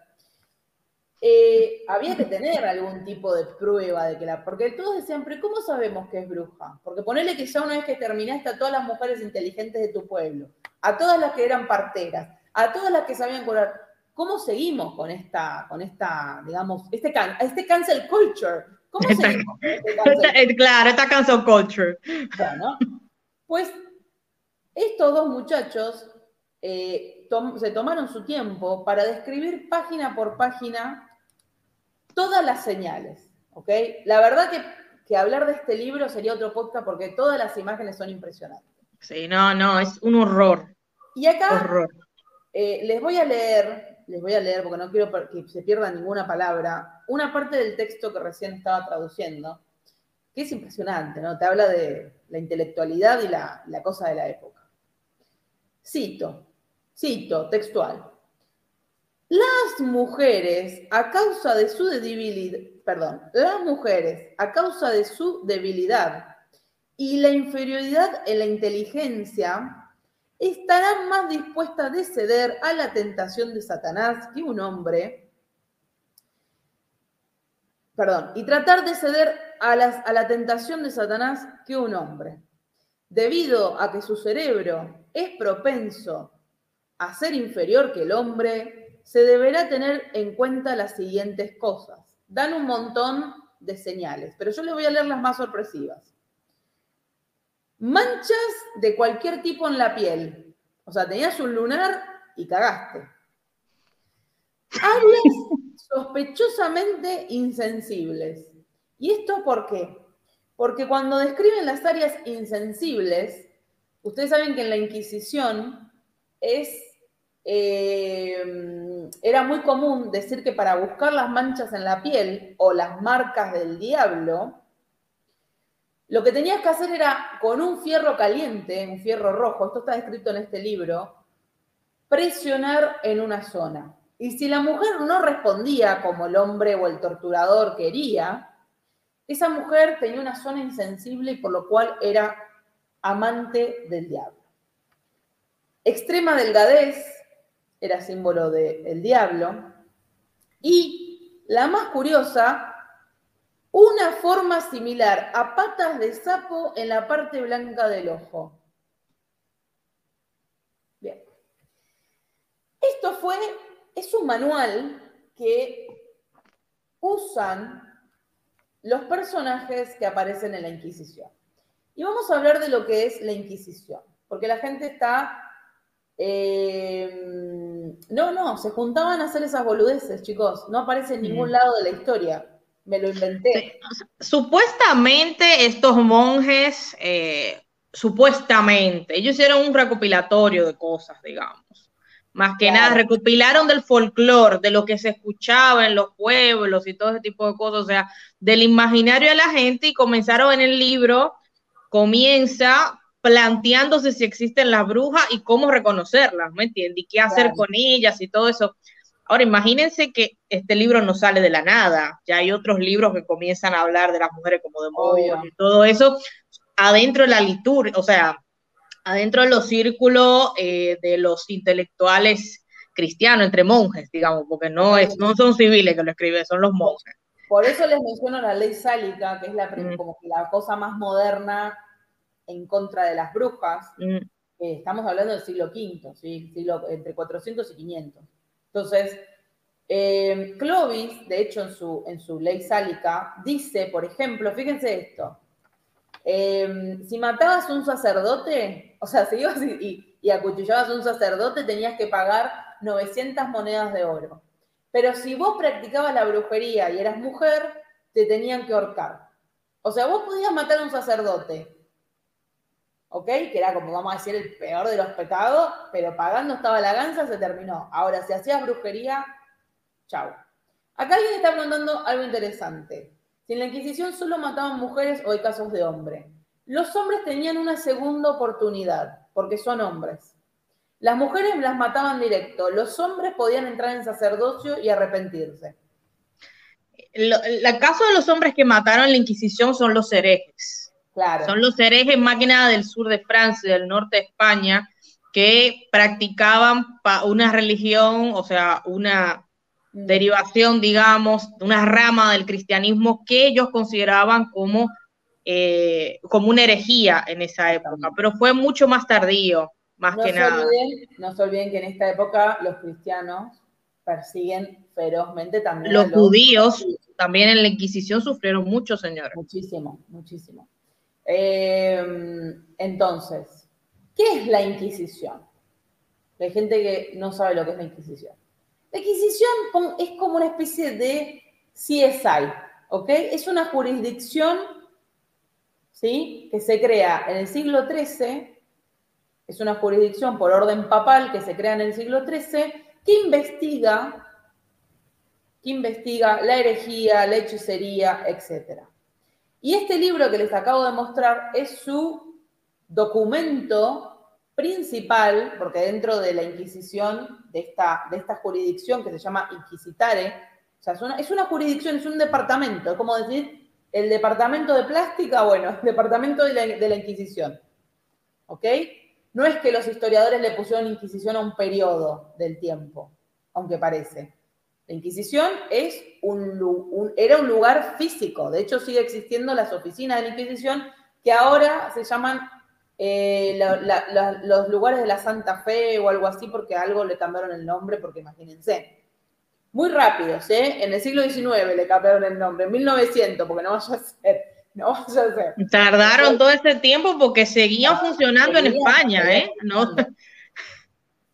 eh, había que tener algún tipo de prueba de que la. Porque todos decían, pero ¿cómo sabemos que es bruja? Porque ponele que ya una vez que terminaste a todas las mujeres inteligentes de tu pueblo, a todas las que eran parteras, a todas las que sabían curar. ¿Cómo seguimos con esta, con esta, digamos, este, este cancel culture? ¿Cómo seguimos este <laughs> Claro, esta cancel culture. Bueno, pues estos dos muchachos eh, se tomaron su tiempo para describir página por página todas las señales, ¿ok? La verdad que, que hablar de este libro sería otro podcast porque todas las imágenes son impresionantes. Sí, no, no, es un horror. Y acá eh, les voy a leer les voy a leer porque no quiero que se pierda ninguna palabra, una parte del texto que recién estaba traduciendo, que es impresionante, ¿no? Te habla de la intelectualidad y la, la cosa de la época. Cito, cito, textual. Las mujeres, a causa de su debilidad, perdón, las mujeres, a causa de su debilidad y la inferioridad en la inteligencia, estarán más dispuestas de ceder a la tentación de Satanás que un hombre, perdón, y tratar de ceder a, a la tentación de Satanás que un hombre, debido a que su cerebro es propenso a ser inferior que el hombre, se deberá tener en cuenta las siguientes cosas. Dan un montón de señales, pero yo les voy a leer las más sorpresivas. Manchas de cualquier tipo en la piel. O sea, tenías un lunar y cagaste. Áreas <laughs> sospechosamente insensibles. ¿Y esto por qué? Porque cuando describen las áreas insensibles, ustedes saben que en la Inquisición eh, era muy común decir que para buscar las manchas en la piel o las marcas del diablo, lo que tenías que hacer era, con un fierro caliente, un fierro rojo, esto está escrito en este libro, presionar en una zona. Y si la mujer no respondía como el hombre o el torturador quería, esa mujer tenía una zona insensible y por lo cual era amante del diablo. Extrema delgadez era símbolo del diablo. Y la más curiosa una forma similar a patas de sapo en la parte blanca del ojo. Bien. Esto fue, es un manual que usan los personajes que aparecen en la Inquisición. Y vamos a hablar de lo que es la Inquisición, porque la gente está... Eh, no, no, se juntaban a hacer esas boludeces, chicos. No aparece en ningún lado de la historia me lo inventé. Supuestamente estos monjes, eh, supuestamente, ellos hicieron un recopilatorio de cosas, digamos. Más que nada, recopilaron del folclore, de lo que se escuchaba en los pueblos y todo ese tipo de cosas, o sea, del imaginario de la gente y comenzaron en el libro, comienza planteándose si existen las brujas y cómo reconocerlas, ¿me entiendes? Y qué hacer con ellas y todo eso. Ahora, imagínense que este libro no sale de la nada, ya hay otros libros que comienzan a hablar de las mujeres como demonios y todo eso, adentro de la liturgia, o sea, adentro de los círculos eh, de los intelectuales cristianos, entre monjes, digamos, porque no, es, no son civiles que lo escriben, son los monjes. Por eso les menciono la ley sálica, que es la, mm. como la cosa más moderna en contra de las brujas. Mm. estamos hablando del siglo V, ¿sí? siglo, entre 400 y 500. Entonces, eh, Clovis, de hecho, en su, en su ley sálica, dice, por ejemplo, fíjense esto, eh, si matabas a un sacerdote, o sea, <laughs> si ibas y, y, acuchillabas a un sacerdote, tenías que pagar 900 monedas de oro. Pero si vos practicabas la brujería y eras mujer, te tenían que ahorcar. O sea, vos podías matar a un sacerdote, ¿ok? Que era como, vamos a decir, el peor de los pecados, pero pagando estaba la ganza, se terminó. Ahora, si hacías brujería, chau. Acá alguien está preguntando algo interesante. Si en la Inquisición solo mataban mujeres o hay casos de hombres. Los hombres tenían una segunda oportunidad, porque son hombres. Las mujeres las mataban directo, los hombres podían entrar en sacerdocio y arrepentirse. El, caso de los hombres que mataron la Inquisición son los herejes. Son los herejes más que nada del sur de Francia, del norte de España, que practicaban una religión, o sea, una mm. derivación, digamos, una rama del cristianismo que ellos consideraban como, eh, como una herejía en esa época, pero fue mucho más tardío, más que nada. no se olviden que en esta época los cristianos persiguen ferozmente también. Los, los judíos también en la Inquisición sufrieron mucho, señores. Muchísimo, muchísimo. Em, entonces, ¿qué es la Inquisición? Hay gente que no sabe lo que es la Inquisición. La Inquisición es como una especie de CSI, ¿ok? Es una jurisdicción, ¿sí? Que se crea en el siglo XIII, es una jurisdicción por orden papal que se crea en el siglo XIII, que investiga, que investiga la herejía, la hechicería, etcétera. Y este libro que les acabo de mostrar es su documento principal, porque dentro de la Inquisición, de esta, de esta jurisdicción que se llama Inquisitare, es una, jurisdicción, es un departamento, es como decir el departamento de plástica, bueno, el departamento de la, de la Inquisición. ¿Ok? No es que los historiadores le pusieron Inquisición a un periodo del tiempo, aunque parece. La Inquisición es un, era un lugar físico, de hecho sigue existiendo las oficinas de la Inquisición que ahora se llaman eh, los lugares de la Santa Fe o algo así porque algo le cambiaron el nombre, porque imagínense. Muy rápidos, ¿eh? En el siglo XIX le cambiaron el nombre, en 1900, porque no vaya a ser. <laughs> No. Tardaron todo ese tiempo porque seguían funcionando en España, ¿eh? No.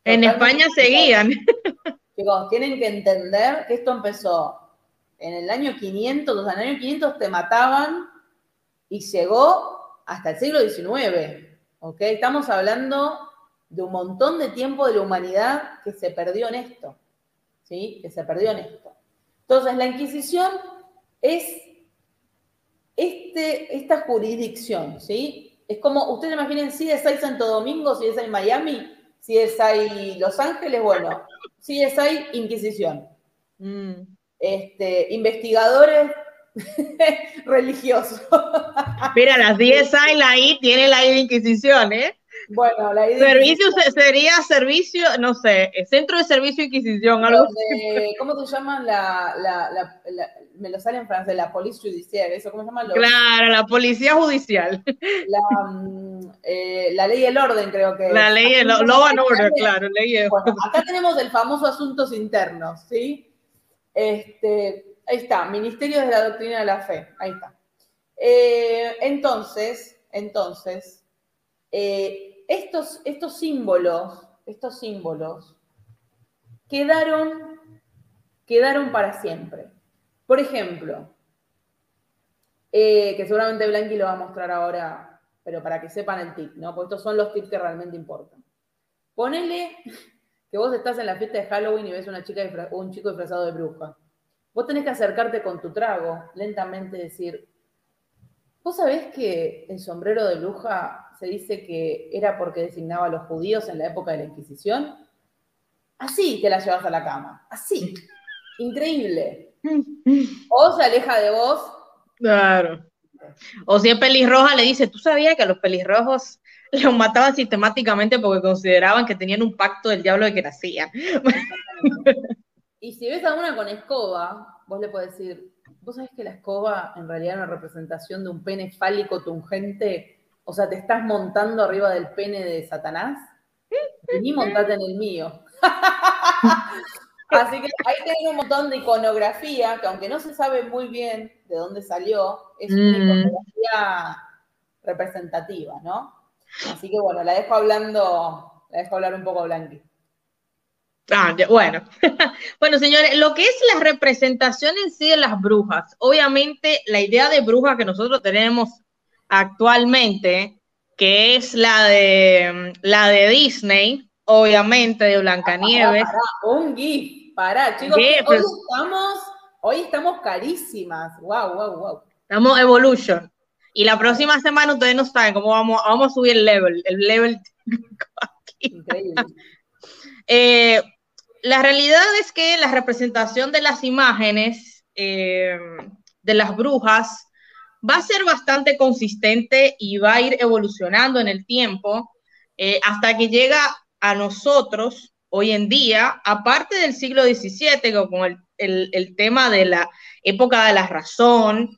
En España seguían. Chicos, tienen que entender que esto empezó en el año 500, o sea, en el año 500 te mataban y llegó hasta el siglo XIX, ¿ok? Estamos hablando de un montón de tiempo de la humanidad que se perdió en esto, ¿sí? Que se perdió en esto. Entonces, la Inquisición es este, esta jurisdicción, ¿sí? Es como, ustedes imaginen, si es ahí Santo Domingo, si es ahí Miami, si es ahí Los Ángeles, bueno, si es ahí Inquisición. Mm. Este, investigadores <laughs> religiosos. Mira, las 10 hay la I, tiene la I de Inquisición, ¿eh? Bueno, la I Servicio sería servicio, no sé, Centro de Servicio Inquisición, algo así. <laughs> ¿Cómo se llama la, la, me lo sale en francés, la Police Judiciaire, ¿eso cómo se llama? Claro, la Policía Judicial. <laughs> La, mm, eh, la ley y el orden, creo que. La ley, el law and order, claro. Ley bueno, acá tenemos el famoso asuntos internos, ¿sí? Este, ahí está, Ministerio de la Doctrina de la Fe, ahí está. Eh, entonces, entonces, eh, estos, estos símbolos, estos símbolos quedaron, quedaron para siempre. Por ejemplo, eh, que seguramente Blanqui lo va a mostrar ahora, pero para que sepan el tip, ¿no? Porque estos son los tips que realmente importan. Ponele que vos estás en la fiesta de Halloween y ves una chica un chico disfrazado de bruja. Vos tenés que acercarte con tu trago, lentamente decir, ¿vos sabés que el sombrero de bruja se dice que era porque designaba a los judíos en la época de la Inquisición? así te la llevas a la cama, así. Increíble. O se aleja de vos. Claro. O si es pelirroja, le dice, ¿tú sabías que a los pelirrojos los mataban sistemáticamente porque consideraban que tenían un pacto del diablo de que nacían? Y si ves a una con escoba, vos le podés decir, ¿vos sabés que la escoba en realidad es una representación de un pene fálico tungente? O sea, te estás montando arriba del pene de Satanás. Vení, montate en el mío. <laughs> Así que ahí tenés un montón de iconografía, que aunque no se sabe muy bien de dónde salió, es una mm. iconografía representativa, ¿no? Así que bueno, la dejo hablando, la dejo hablar un poco Blanqui. Ah, bueno. <laughs> bueno, señores, lo que es la representación en sí de las brujas, obviamente la idea de bruja que nosotros tenemos actualmente, que es la de la de Disney, obviamente de Blancanieves. un GIF, pará, chicos, hoy estamos, hoy estamos carísimas. Wow, wow, wow. Estamos Evolution. Y la próxima semana ustedes no saben cómo vamos, vamos a subir el level, el level. <laughs> Increíble. Eh, la realidad es que la representación de las imágenes eh, de las brujas va a ser bastante consistente y va a ir evolucionando en el tiempo eh, hasta que llega a nosotros hoy en día, aparte del siglo XVII, con el, tema de la época de la razón,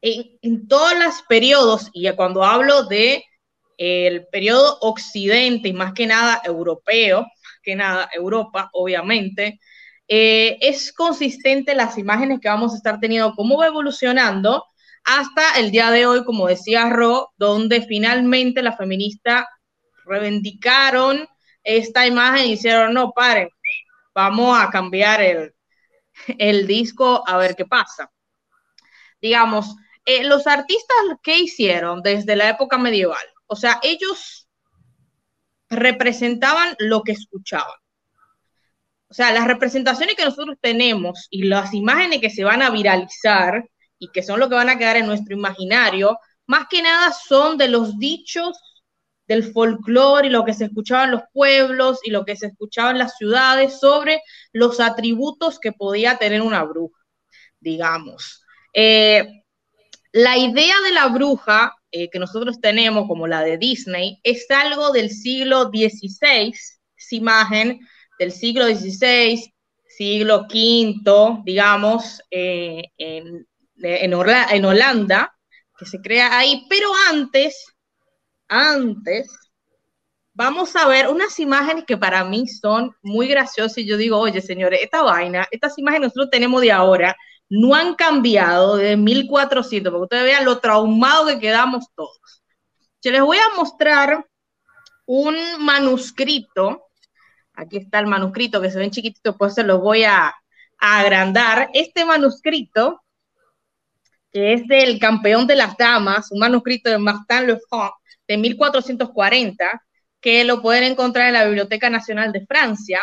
en, en todos los periodos, y cuando hablo de el periodo occidente y más que nada europeo, que nada Europa, obviamente, eh, es consistente las imágenes que vamos a estar teniendo, cómo va evolucionando hasta el día de hoy, como decía Ro, donde finalmente las feministas reivindicaron esta imagen y hicieron, no, paren, vamos a cambiar el, el disco a ver qué pasa. Digamos, eh, los artistas que hicieron desde la época medieval, o sea, ellos representaban lo que escuchaban. O sea, las representaciones que nosotros tenemos y las imágenes que se van a viralizar y que son lo que van a quedar en nuestro imaginario, más que nada son de los dichos del folclore y lo que se escuchaba en los pueblos y lo que se escuchaba en las ciudades sobre los atributos que podía tener una bruja, digamos. Eh, la idea de la bruja eh, que nosotros tenemos, como la de Disney, es algo del siglo XVI, imagen del siglo XVI, siglo V, digamos, eh, en, en, en Holanda, que se crea ahí, pero antes, antes, vamos a ver unas imágenes que para mí son muy graciosas y yo digo, oye, señores, esta vaina, estas imágenes nosotros tenemos de ahora, no han cambiado de 1400, porque ustedes vean lo traumado que quedamos todos. Yo les voy a mostrar un manuscrito. Aquí está el manuscrito que se ven chiquitito, pues se los voy a, agrandar. Este manuscrito, que es del campeón de las damas, un manuscrito de Martin Le Fond de 1440, que lo pueden encontrar en la Biblioteca Nacional de Francia,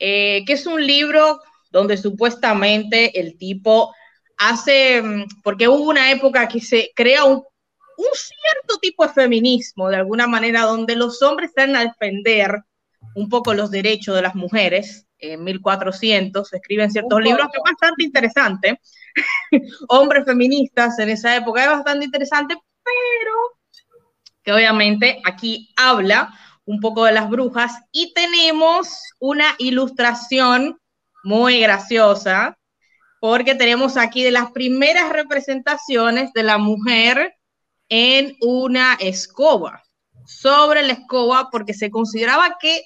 eh, que es un libro donde supuestamente el tipo hace, mm, porque hubo una época que se crea un, cierto tipo de feminismo, de alguna manera, donde los hombres están a defender un poco los derechos de las mujeres. En 1400 se escriben ciertos libros que es bastante interesante. <laughs> Hombres feministas en esa época es bastante interesante, pero que obviamente aquí habla un poco de las brujas y tenemos una ilustración muy graciosa, porque tenemos aquí de las primeras representaciones de la mujer en una escoba, sobre la escoba, porque se consideraba que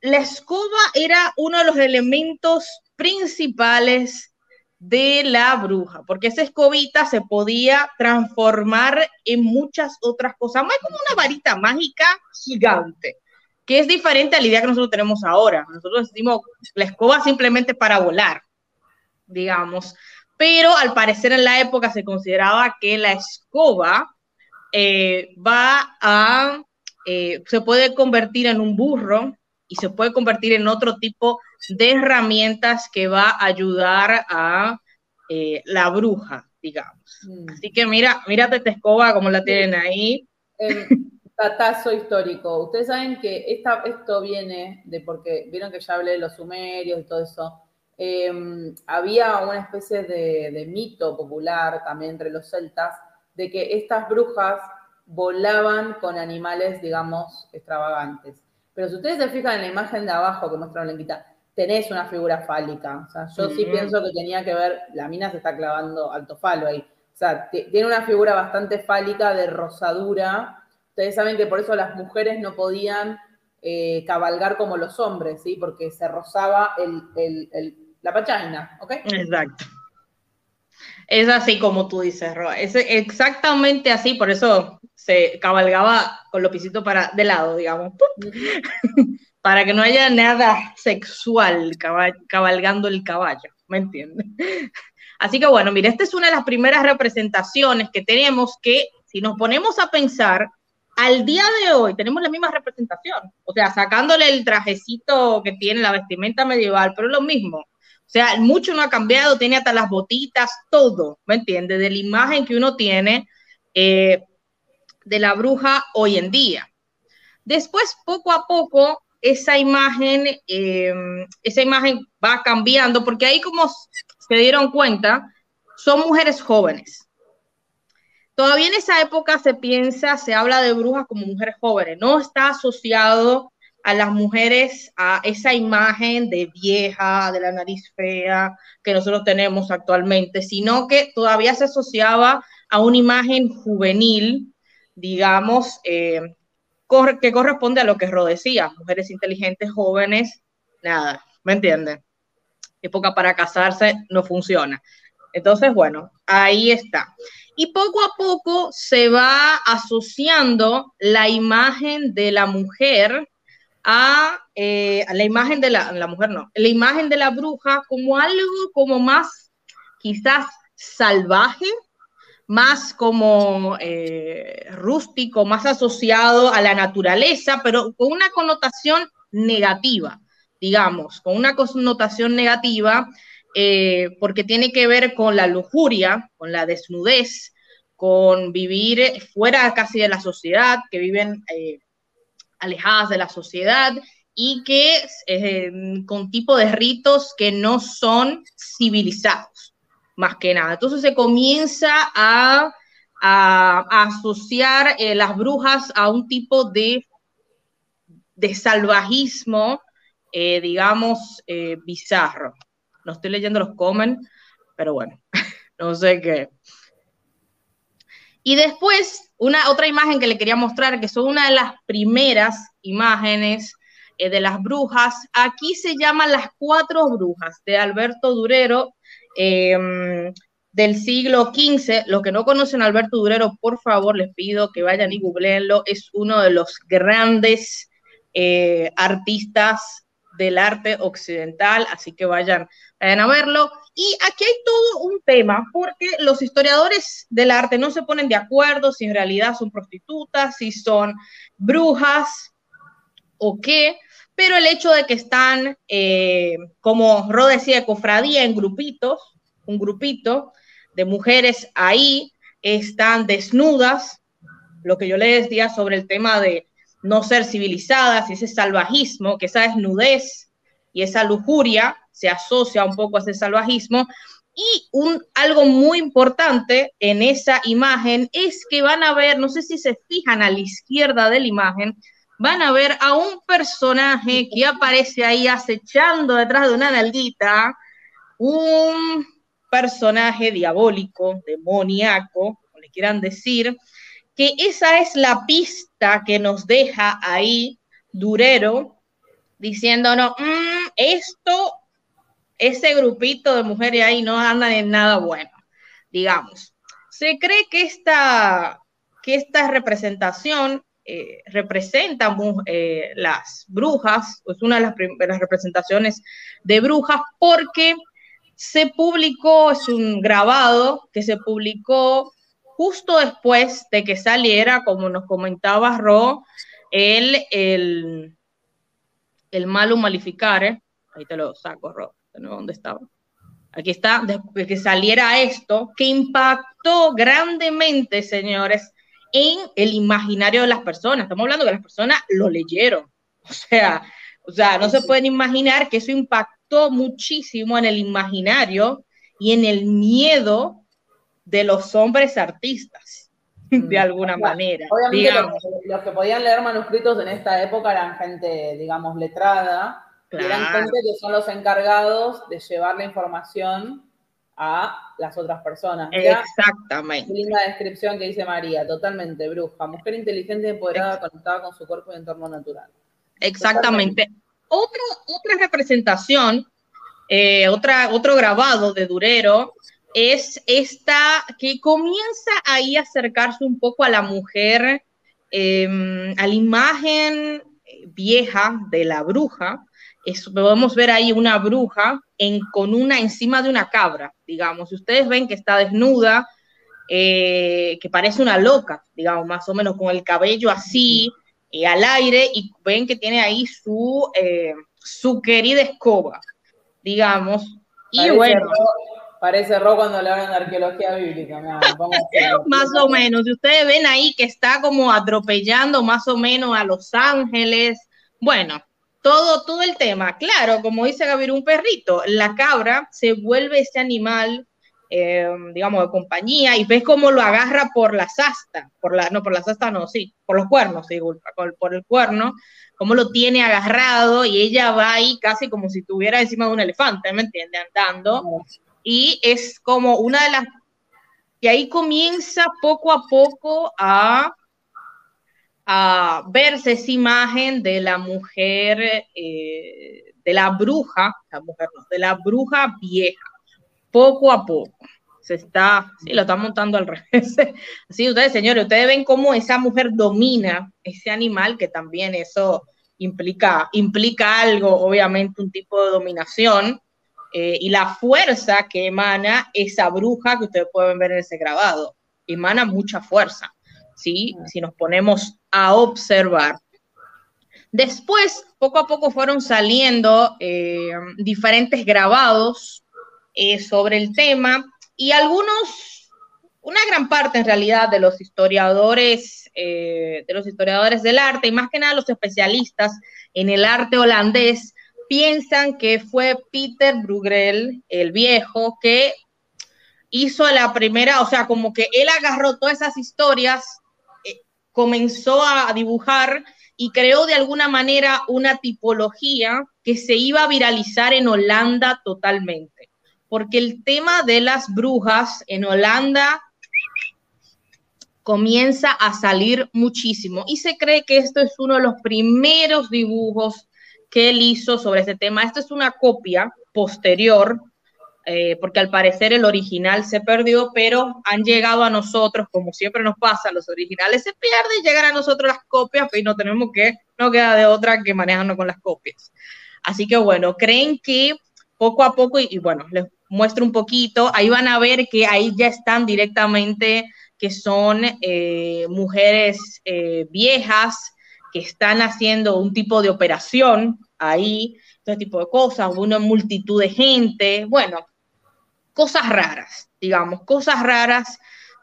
la escoba era uno de los elementos principales de la bruja, porque esa escobita se podía transformar en muchas otras cosas, más como una varita mágica gigante que es diferente a la idea que nosotros tenemos ahora. Nosotros decimos la escoba simplemente para volar, digamos, pero al parecer en la época se consideraba que la escoba eh, va a, eh, se puede convertir en un burro y se puede convertir en otro tipo de herramientas que va a ayudar a eh, la bruja, digamos. Mm. Así que mira, mírate esta escoba como la tienen ahí <laughs> datazo histórico. Ustedes saben que esta, esto viene de porque vieron que ya hablé de los sumerios y todo eso. Em, había una especie de, mito popular también entre los celtas de que estas brujas volaban con animales, digamos, extravagantes. Pero si ustedes se fijan en la imagen de abajo que muestra Lenquita, tenés una figura fálica. O sea, yo sí pienso que tenía que ver, la mina se está clavando alto falo ahí. O sea, tiene una figura bastante fálica de rosadura. Ustedes saben que por eso las mujeres no podían eh, cabalgar como los hombres, ¿sí? Porque se rozaba la pachaina, ¿ok? Exacto. Es así como tú dices, Roa. Es exactamente así, por eso se cabalgaba con los pisitos para de lado, digamos. para que no haya nada sexual cabalgando el caballo, ¿me entiendes? Así que bueno, mire, esta es una de las primeras representaciones que tenemos que, si nos ponemos a pensar, al día de hoy tenemos la misma representación, o sea, sacándole el trajecito que tiene la vestimenta medieval, pero es lo mismo. O sea, mucho no ha cambiado, tiene hasta las botitas, todo, ¿me entiendes? De la imagen que uno tiene eh, de la bruja hoy en día. Después, poco a poco, esa imagen, eh, esa imagen va cambiando, porque ahí como se dieron cuenta, son mujeres jóvenes. Todavía en esa época se piensa, se habla de brujas como mujeres jóvenes, no está asociado a las mujeres a esa imagen de vieja, de la nariz fea que nosotros tenemos actualmente, sino que todavía se asociaba a una imagen juvenil, digamos, eh, que corresponde a lo que Ro decía, mujeres inteligentes, jóvenes, nada, ¿me entienden? época para casarse no funciona. Entonces, bueno, ahí está. Y poco a poco se va asociando la imagen de la mujer a, eh, la imagen de la, mujer, no, la imagen de la bruja como algo como más quizás salvaje, más como eh, rústico, más asociado a la naturaleza, pero con una connotación negativa digamos, con una connotación negativa, eh, porque tiene que ver con la lujuria, con la desnudez, con vivir fuera casi de la sociedad, que viven eh, alejadas de la sociedad y que eh, con tipo de ritos que no son civilizados, más que nada. Entonces se comienza a, asociar las brujas a un tipo de, salvajismo digamos, bizarro. No estoy leyendo los comen, pero bueno, <laughs> no sé qué. Y después, una otra imagen que le quería mostrar, que son una de las primeras imágenes eh, de las brujas. Aquí se llaman Las Cuatro Brujas, de Alberto Durero, em, del siglo XV. Los que no conocen a Alberto Durero, por favor, les pido que vayan y googleenlo. Es uno de los grandes artistas del arte occidental, así que vayan, a verlo. Y aquí hay todo un tema, porque los historiadores del arte no se ponen de acuerdo si en realidad son prostitutas, si son brujas o qué, pero el hecho de que están, eh, como Ro decía, cofradía en grupitos, un grupito de mujeres ahí, están desnudas, lo que yo les decía sobre el tema de no ser civilizadas y ese salvajismo, que esa desnudez y esa lujuria se asocia un poco a ese salvajismo. Y un, algo muy importante en esa imagen es que van a ver, no sé si se fijan a la izquierda de la imagen, van a ver a un personaje que aparece ahí acechando detrás de una nalguita, un personaje diabólico, demoníaco, como le quieran decir, que esa es la pista que nos deja ahí Durero diciéndonos, mm, esto, ese grupito de mujeres ahí no andan en nada bueno, digamos. Se cree que esta, que esta representación eh, representa eh, las brujas, es una de las primeras representaciones de brujas, porque se publicó, es un grabado que se publicó justo después de que saliera, como nos comentaba Ro, el, el, el malo malificare, ahí te lo saco, Ro, ¿dónde estaba? Aquí está, después de que saliera esto, que impactó grandemente, señores, en el imaginario de las personas. Estamos hablando que las personas lo leyeron. O sea, o sea, no se pueden imaginar que eso impactó muchísimo en el imaginario y en el miedo de los hombres artistas, de alguna manera. Obviamente los, que podían leer manuscritos en esta época eran gente, digamos, letrada, eran gente que son los encargados de llevar la información a las otras personas. Exactamente. Linda descripción que dice María, totalmente bruja, mujer inteligente y empoderada conectada con su cuerpo y entorno natural. Exactamente. Otra, otra representación, eh, otra, otro grabado de Durero es esta que comienza ahí a acercarse un poco a la mujer, em, a la imagen vieja de la bruja. podemos ver ahí una bruja en, con una encima de una cabra, digamos. Si ustedes ven que está desnuda, eh, que parece una loca, digamos, más o menos con el cabello así, eh, al aire, y ven que tiene ahí su, eh, su querida escoba, digamos. Y bueno. Parece rojo cuando le hablan de arqueología bíblica. <laughs> más o menos. Si ustedes ven ahí que está como atropellando más o menos a los ángeles. Bueno, todo, todo el tema. Claro, como dice Gabriel, un perrito, la cabra se vuelve ese animal, eh, digamos, de compañía y ves cómo lo agarra por la asta, por la, no, por la asta no, sí, por los cuernos, disculpa, por el cuerno, cómo lo tiene agarrado y ella va ahí casi como si estuviera encima de un elefante, ¿me entiende? Andando y es como una de las... Y ahí comienza poco a poco a, a verse esa imagen de la mujer, eh, de la bruja, la mujer no, de la bruja vieja, poco a poco. Se está, sí, lo está montando al <laughs> revés. Así ustedes, señores, ustedes ven cómo esa mujer domina ese animal, que también eso implica, implica algo, obviamente, un tipo de dominación eh, y la fuerza que emana esa bruja que ustedes pueden ver en ese grabado. Emana mucha fuerza, ¿sí? Si nos ponemos a observar. Después, poco a poco fueron saliendo eh, diferentes grabados eh, sobre el tema y algunos, una gran parte en realidad de los historiadores, de los historiadores del arte y más que nada los especialistas en el arte holandés piensan que fue Peter Bruegel, el viejo, que hizo la primera, o sea, como que él agarró todas esas historias, eh, comenzó a dibujar y creó de alguna manera una tipología que se iba a viralizar en Holanda totalmente. Porque el tema de las brujas en Holanda comienza a salir muchísimo y se cree que esto es uno de los primeros dibujos que él hizo sobre ese tema. Esto es una copia posterior, eh, porque al parecer el original se perdió, pero han llegado a nosotros, como siempre nos pasa, los originales se pierden, llegan a nosotros las copias, y no tenemos que, no queda de otra que manejarnos con las copias. Así que bueno, creen que poco a poco, y, bueno, les muestro un poquito, ahí van a ver que ahí ya están directamente que son eh, mujeres eh, viejas, que están haciendo un tipo de operación ahí, este tipo de cosas, una multitud de gente, bueno, cosas raras, digamos, cosas raras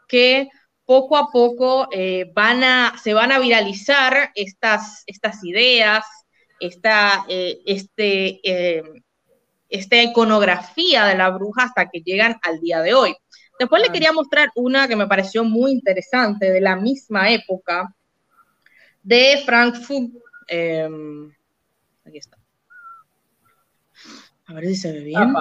que poco a poco eh, van a, se van a viralizar estas, estas ideas, esta, eh, este, eh, esta iconografía de la bruja hasta que llegan al día de hoy. Después le quería mostrar una que me pareció muy interesante de la misma época, de Frankfurt. Em, aquí está. A ver si se ve bien.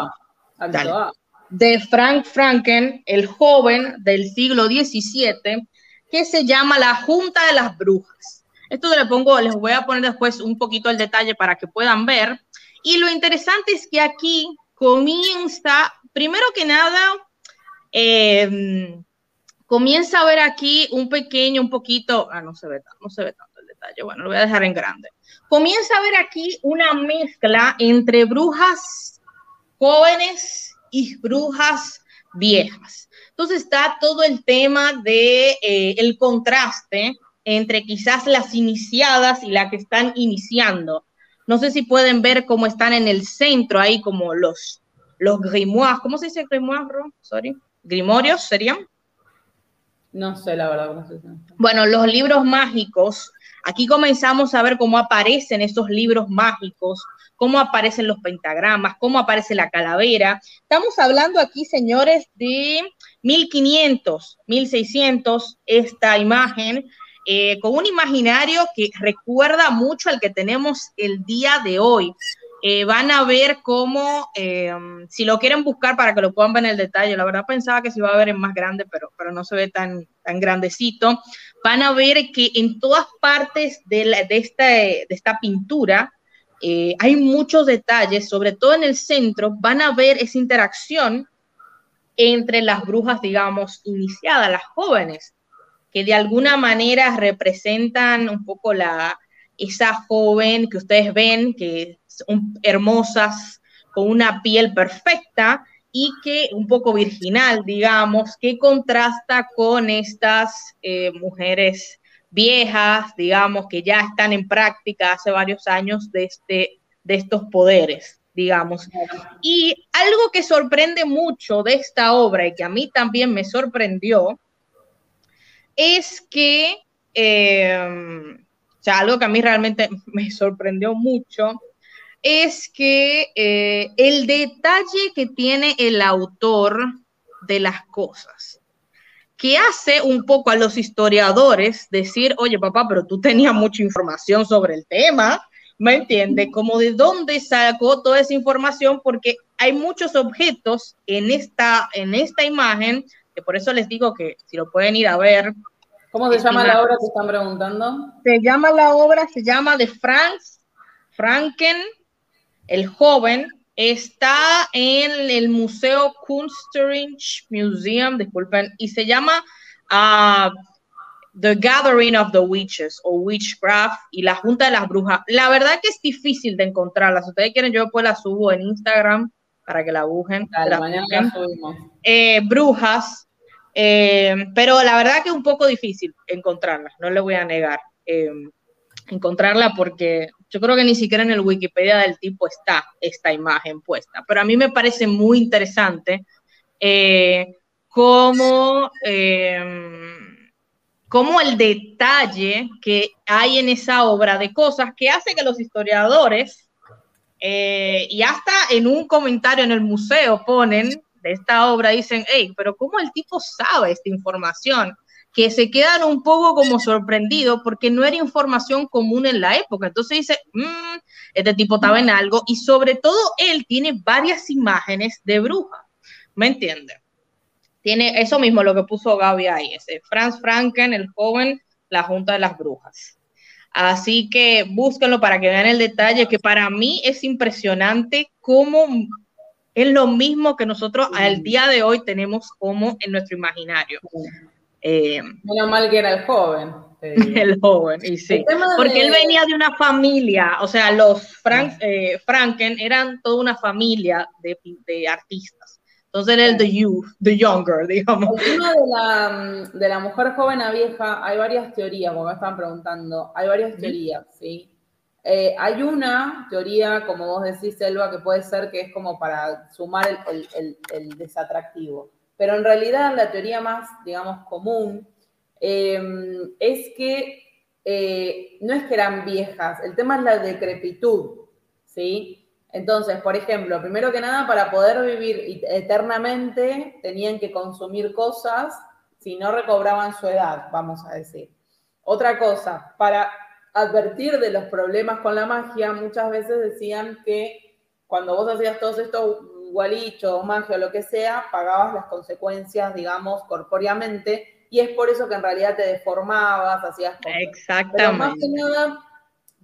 De Frank Franken, el joven del siglo XVII, que se llama La Junta de las Brujas. Esto le pongo, les voy a poner después un poquito el detalle para que puedan ver. Y lo interesante es que aquí comienza, primero que nada, em, comienza a ver aquí un pequeño, un poquito, ah, no se ve, no se ve tanto bueno, lo voy a dejar en grande. Comienza a ver aquí una mezcla entre brujas jóvenes y brujas viejas. Entonces está todo el tema de eh, el contraste entre quizás las iniciadas y las que están iniciando. No sé si pueden ver cómo están en el centro ahí como los, los grimoires. ¿Cómo se dice grimoire? Sorry. Grimorios serían. No sé, la verdad. No sé. Bueno, los libros mágicos. Aquí comenzamos a ver cómo aparecen esos libros mágicos, cómo aparecen los pentagramas, cómo aparece la calavera. Estamos hablando aquí, señores, de 1500, 1600, esta imagen, eh, con un imaginario que recuerda mucho al que tenemos el día de hoy. Eh, van a ver cómo, eh, si lo quieren buscar para que lo puedan ver en el detalle, la verdad pensaba que se iba a ver en más grande, pero, pero no se ve tan, tan grandecito, van a ver que en todas partes de, esta pintura eh, hay muchos detalles, sobre todo en el centro, van a ver esa interacción entre las brujas, digamos, iniciadas, las jóvenes, que de alguna manera representan un poco la, esa joven que ustedes ven, que son hermosas, con una piel perfecta y que un poco virginal, digamos, que contrasta con estas eh, mujeres viejas, digamos, que ya están en práctica hace varios años de, este, de estos poderes, digamos. Y algo que sorprende mucho de esta obra y que a mí también me sorprendió es que eh, o sea, algo que a mí realmente me sorprendió mucho es que eh, el detalle que tiene el autor de las cosas, que hace un poco a los historiadores decir, oye papá, pero tú tenías mucha información sobre el tema, ¿me entiendes? Como de dónde sacó toda esa información, porque hay muchos objetos en esta, en esta imagen, que por eso les digo que si lo pueden ir a ver, ¿Cómo se llama la obra que están preguntando? Se llama la obra, se llama de Franz Franken, el joven. Está en el Museo Kunstnerich Museum, disculpen, y se llama uh, The Gathering of the Witches o Witchcraft y la Junta de las Brujas. La verdad que es difícil de encontrarla. Si ustedes quieren, yo pues la subo en Instagram para que la busquen. la la. Eh, brujas, eh, pero la verdad que es un poco difícil encontrarla, no le voy a negar. Eh, encontrarla porque yo creo que ni siquiera en el Wikipedia del tipo está esta imagen puesta. Pero a mí me parece muy interesante eh, cómo, cómo el detalle que hay en esa obra de cosas que hace que los historiadores, y hasta en un comentario en el museo ponen de esta obra dicen, hey, pero ¿cómo el tipo sabe esta información? Que se quedan un poco como sorprendidos porque no era información común en la época. Entonces dice, mmm, este tipo estaba en algo y sobre todo él tiene varias imágenes de bruja, ¿me entiende? Tiene eso mismo lo que puso Gaby ahí, ese Franz Franken, el joven, la Junta de las Brujas. Así que búsquenlo para que vean el detalle, que para mí es impresionante cómo es lo mismo que nosotros al día de hoy tenemos como en nuestro imaginario. Eh, Menos mal que era el joven. <laughs> El joven, y sí. Porque él venía de una familia, o sea, los Frank, eh, Franken eran toda una familia de, de artistas. Entonces era el the youth, the younger, <laughs> digamos. El tema de la, de la mujer joven a vieja, hay varias teorías, porque me estaban preguntando, hay varias teorías, ¿sí? Eh, hay una teoría, como vos decís, Selva, que puede ser que es como para sumar el, desatractivo. Pero en realidad la teoría más, digamos, común em, es que eh, no es que eran viejas, el tema es la decrepitud, ¿sí? Entonces, por ejemplo, primero que nada, para poder vivir eternamente tenían que consumir cosas si no recobraban su edad, vamos a decir. Otra cosa, para advertir de los problemas con la magia, muchas veces decían que cuando vos hacías todos estos gualichos, magia o lo que sea, pagabas las consecuencias, digamos, corpóreamente, y es por eso que en realidad te deformabas, hacías cosas. Exactamente. Pero más que nada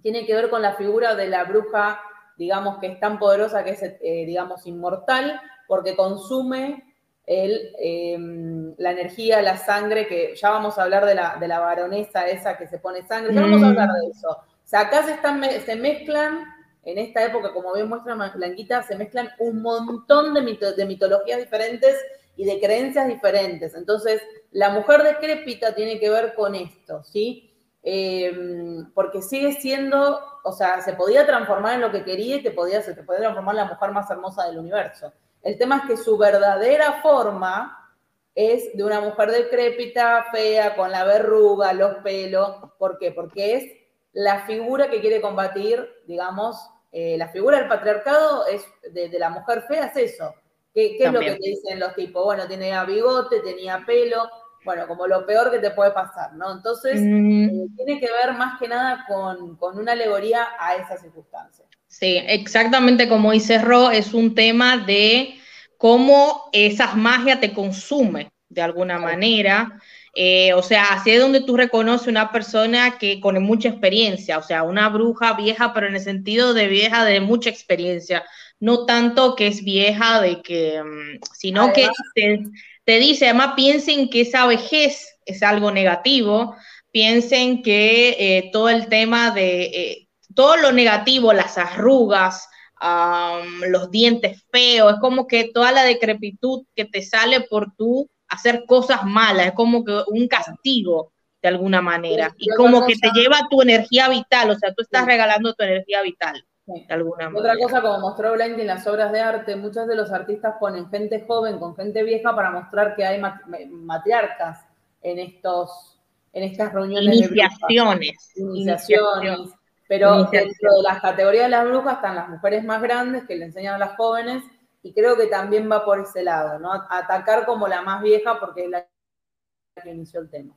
tiene que ver con la figura de la bruja, digamos, que es tan poderosa que es, eh, digamos, inmortal, porque consume el, em, la energía, la sangre, que ya vamos a hablar de la, de la varonesa esa que se pone sangre, ya vamos a hablar de eso. O sea, acá se, están, se mezclan, en esta época, como bien muestra Blanquita, se mezclan un montón de, mitologías diferentes y de creencias diferentes. Entonces, la mujer decrépita tiene que ver con esto, ¿sí? Em, porque sigue siendo, o sea, se podía transformar en lo que quería y te podía, se te podía transformar en la mujer más hermosa del universo. El tema es que su verdadera forma es de una mujer decrépita, fea, con la verruga, los pelos. ¿Por qué? Porque es la figura que quiere combatir, digamos, eh, la figura del patriarcado es de, la mujer fea, es eso. ¿Qué, es lo que te dicen los tipos? Bueno, tenía bigote, tenía pelo, bueno, como lo peor que te puede pasar, ¿no? Entonces, mm. eh, tiene que ver más que nada con, con una alegoría a esa circunstancia. Sí, exactamente como dice Ro, es un tema de cómo esas magias te consumen de alguna manera. Eh, o sea, así es donde tú reconoces una persona que con mucha experiencia, o sea, una bruja vieja, pero en el sentido de vieja de mucha experiencia, no tanto que es vieja de que, mm, sino que te, dice, además piensen que esa vejez es algo negativo, piensen que eh, todo el tema de, eh, todo lo negativo, las arrugas, los dientes feos, es como que toda la decrepitud que te sale por tú hacer cosas malas, es como que un castigo de alguna manera, y como que te lleva tu energía vital, o sea, tú estás regalando tu energía vital. De alguna Otra cosa, como mostró Blank en las obras de arte, muchos de los artistas ponen gente joven con gente vieja para mostrar que hay matriarcas en estos en estas reuniones iniciaciones, iniciaciones, pero dentro de las categorías de las brujas están las mujeres más grandes que le enseñan a las jóvenes y creo que también va por ese lado, ¿no? Atacar como la más vieja porque es la que inició el tema.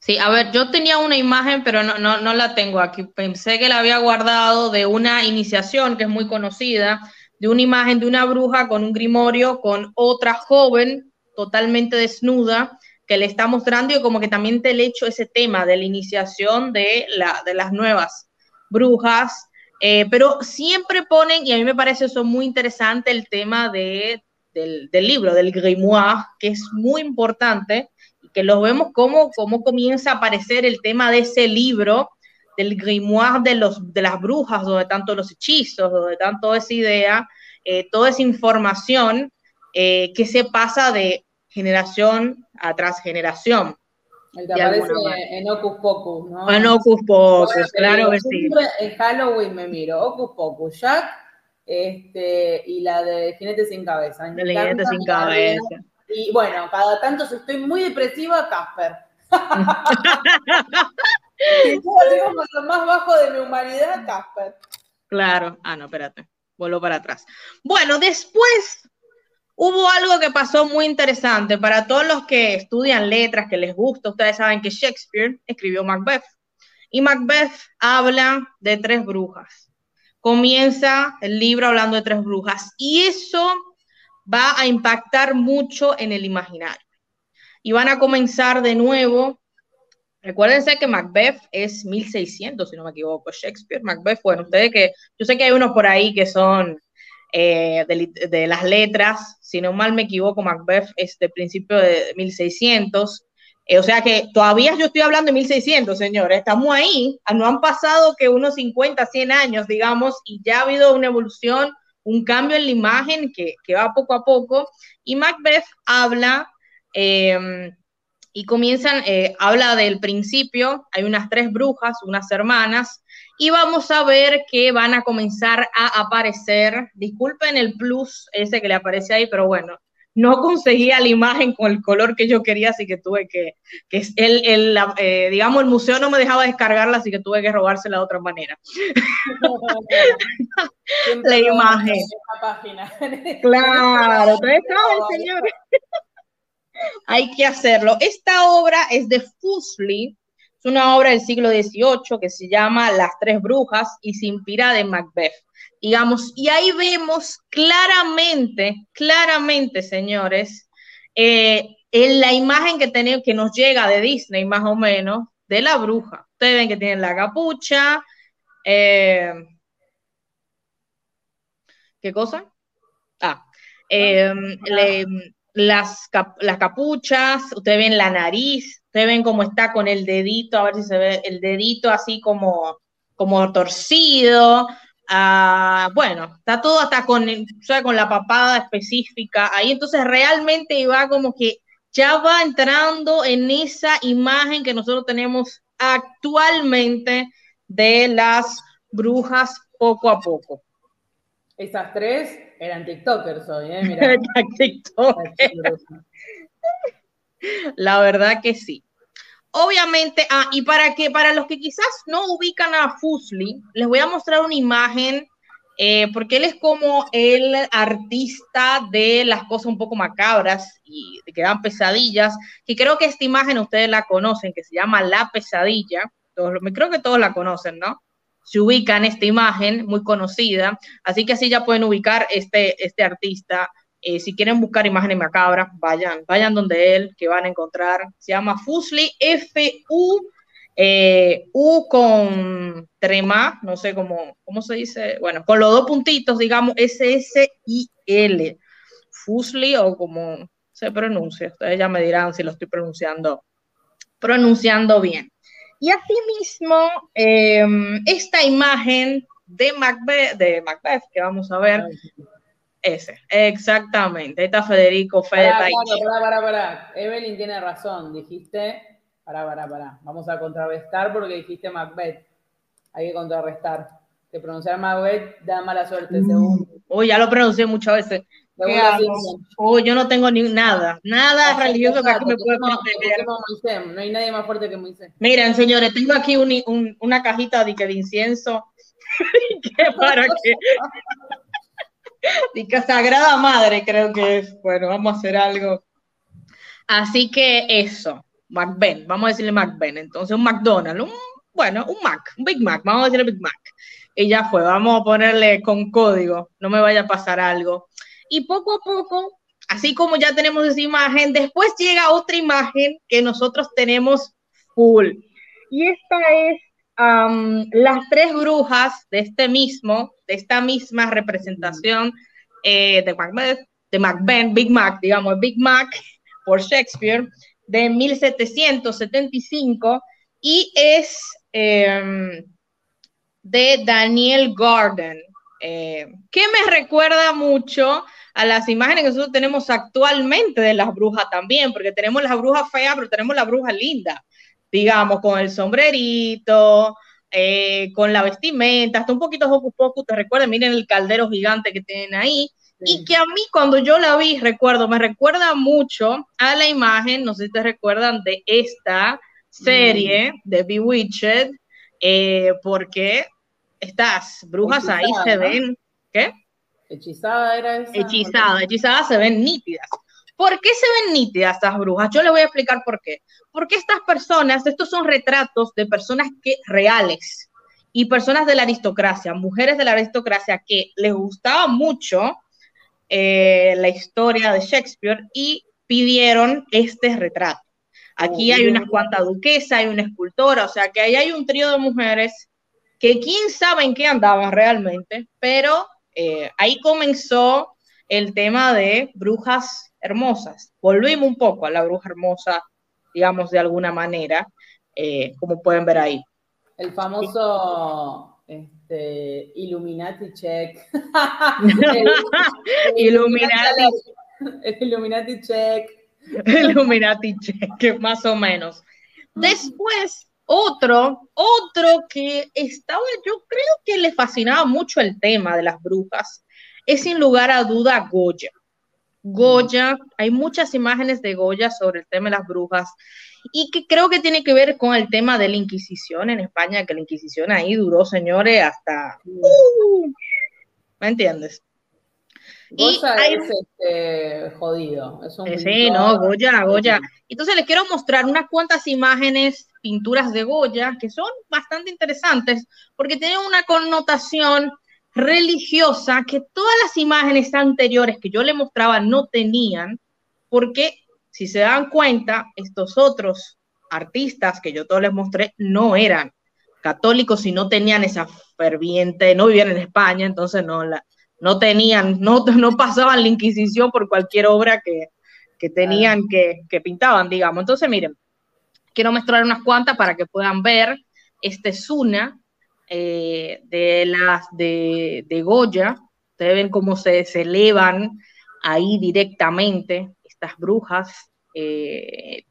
Sí, a ver, yo tenía una imagen, pero no, no, no la tengo aquí. Pensé que la había guardado de una iniciación que es muy conocida, de una imagen de una bruja con un grimorio, con otra joven totalmente desnuda, que le está mostrando y como que también te le hecho ese tema de la iniciación de, la, de las nuevas brujas, eh, pero siempre ponen, y a mí me parece eso muy interesante, el tema de, del, del, libro, del grimoire, que es muy importante, y que lo vemos como, cómo comienza a aparecer el tema de ese libro, del grimoire de, los, de las brujas, donde tanto los hechizos, donde tanto esa idea, eh, toda esa información eh, que se pasa de generación a tras generación. El que aparece en Ocus Pocus, ¿no? En Ocus Pocus, claro que sí. En Halloween me miro, Ocus Pocus, Jack, este, y la de Jinete sin cabeza. De Jinete sin cabeza. Y bueno, cada tanto si estoy muy depresiva, Casper. <laughs> si lo más bajo de mi humanidad, Casper. Claro. Ah, no, espérate. Vuelvo para atrás. Bueno, después Hubo algo que pasó muy interesante para todos los que estudian letras, que les gusta. Ustedes saben que Shakespeare escribió Macbeth. Y Macbeth habla de tres brujas. Comienza el libro hablando de tres brujas. Y eso va a impactar mucho en el imaginario. Y van a comenzar de nuevo. Recuérdense que Macbeth es 1600, si no me equivoco. Shakespeare, Macbeth, bueno, ustedes que, yo sé que hay unos por ahí que son eh, de, las letras, si no mal me equivoco, Macbeth es de principio de 1600. Eh, o sea que todavía yo estoy hablando de 1600, señores, estamos ahí, no han pasado que unos 50, 100 años, digamos, y ya ha habido una evolución, un cambio en la imagen que, va poco a poco, y Macbeth habla em, y comienzan, eh, habla del principio, hay unas tres brujas, unas hermanas, y vamos a ver que van a comenzar a aparecer, disculpen el plus ese que le aparece ahí, pero bueno, no conseguía la imagen con el color que yo quería, así que tuve que, que el, el eh, digamos, el museo no me dejaba descargarla, así que tuve que robársela de otra manera. la imagen. <laughs> claro, ustedes saben, señores. <laughs> Hay que hacerlo. Esta obra es de Fusli, es una obra del siglo XVIII que se llama Las Tres Brujas y se inspira de Macbeth. Digamos, y ahí vemos claramente, claramente, señores, eh, en la imagen que, tenemos, que nos llega de Disney, más o menos, de la bruja. Ustedes ven que tienen la capucha. Eh, ¿Qué cosa? Ah, eh, las, las capuchas, ustedes ven la nariz, Ustedes ven cómo está con el dedito, a ver si se ve el dedito así como, como torcido. Ah, bueno, está todo hasta con, con la papada específica ahí. Entonces realmente va como que ya va entrando en esa imagen que nosotros tenemos actualmente de las brujas poco a poco. Esas tres eran TikTokers hoy, ¿eh? <laughs> Mira. TikTokers. La verdad que sí. Obviamente, ah, y para que para los que quizás no ubican a Fusli, les voy a mostrar una imagen, eh, porque él es como el artista de las cosas un poco macabras y que dan pesadillas, y creo que esta imagen ustedes la conocen, que se llama La Pesadilla, todos, creo que todos la conocen, ¿no? Se ubican esta imagen muy conocida, así que así ya pueden ubicar este, este artista eh, si quieren buscar imágenes macabras, vayan, vayan donde él, que van a encontrar. Se llama Fusli, F-U, eh, U con trema, no sé cómo, cómo se dice, bueno, con los dos puntitos, digamos, S-S-I-L. Fusli o como se pronuncia. Ustedes ya me dirán si lo estoy pronunciando, pronunciando bien. Y asimismo, eh, esta imagen de Macbeth, de Macbeth, que vamos a ver, ese, exactamente. Ahí está Federico Fede Pará, pará, pará, pará, Evelyn tiene razón, dijiste. Pará, pará, pará. Vamos a contrarrestar porque dijiste Macbeth. Hay que contrarrestar. Que pronunciar Macbeth da mala suerte, mm. según. Uy, ya lo pronuncié muchas veces. Uy, yo no tengo ni nada, nada religioso que aquí me pueda proteger. No hay nadie más fuerte que Moisés. Miren, señores, tengo aquí una cajita de, de incienso. <laughs> ¿Qué para qué? <laughs> <laughs> que Sagrada Madre creo que es. Bueno, vamos a hacer algo. Así que eso, McBen, vamos a decirle McBen. Entonces un McDonald's, bueno, un Mac, un Big Mac, vamos a decirle Big Mac. Y ya fue, vamos a ponerle con código, no me vaya a pasar algo. Y poco a poco, así como ya tenemos esa imagen, después llega otra imagen que nosotros tenemos full. Y esta es las tres brujas de este mismo, de esta misma representación eh, de Macbeth, de Macbeth, Big Mac, digamos, Big Mac por Shakespeare, de 1775, y es em, de Daniel Garden, eh, que me recuerda mucho a las imágenes que nosotros tenemos actualmente de las brujas también, porque tenemos las brujas feas, pero tenemos la bruja linda digamos, con el sombrerito, eh, con la vestimenta, hasta un poquito poco poco, te recuerda, miren el caldero gigante que tienen ahí, y que a mí cuando yo la vi, recuerdo, me recuerda mucho a la imagen, no sé si te recuerdan, de esta serie mm. de Bewitched, eh, porque estas brujas ahí se ven, ¿qué? Hechizada era esa. Hechizada, hechizada se ven nítidas. ¿Por qué se ven nítidas estas brujas? Yo le voy a explicar por qué. Porque estas personas, estos son retratos de personas que reales y personas de la aristocracia, mujeres de la aristocracia que les gustaba mucho eh, la historia de Shakespeare y pidieron este retrato. Aquí hay unas cuantas duquesas, hay una escultora, o sea que ahí hay un trío de mujeres que quién sabe en qué andaban realmente, pero eh, ahí comenzó el tema de brujas hermosas. Volvimos un poco a la bruja hermosa, digamos, de alguna manera, eh, como pueden ver ahí. El famoso este, Illuminati check. <laughs> <laughs> Illuminati. El <laughs> Illuminati check. Illuminati check, más o menos. Después, otro, otro que estaba, yo creo que le fascinaba mucho el tema de las brujas, es sin lugar a duda Goya. Goya, hay muchas imágenes de Goya sobre el tema de las brujas y que creo que tiene que ver con el tema de la Inquisición en España, que la Inquisición ahí duró, señores, hasta... Uh, ¿Me entiendes? Goya es este, jodido. sí, no, Goya, Goya. Entonces les quiero mostrar unas cuantas imágenes, pinturas de Goya, que son bastante interesantes, porque tienen una connotación religiosa que todas las imágenes anteriores que yo le mostraba no tenían, porque si se dan cuenta, estos otros artistas que yo todos les mostré no eran católicos y no tenían esa ferviente, no vivían en España, entonces no, la, no tenían, no, no pasaban la Inquisición por cualquier obra que, que tenían, que, que pintaban, digamos. Entonces, miren, quiero mostrar unas cuantas para que puedan ver. Este es una, eh, de las de, Goya. Ustedes ven cómo se, elevan ahí directamente estas brujas. Eh,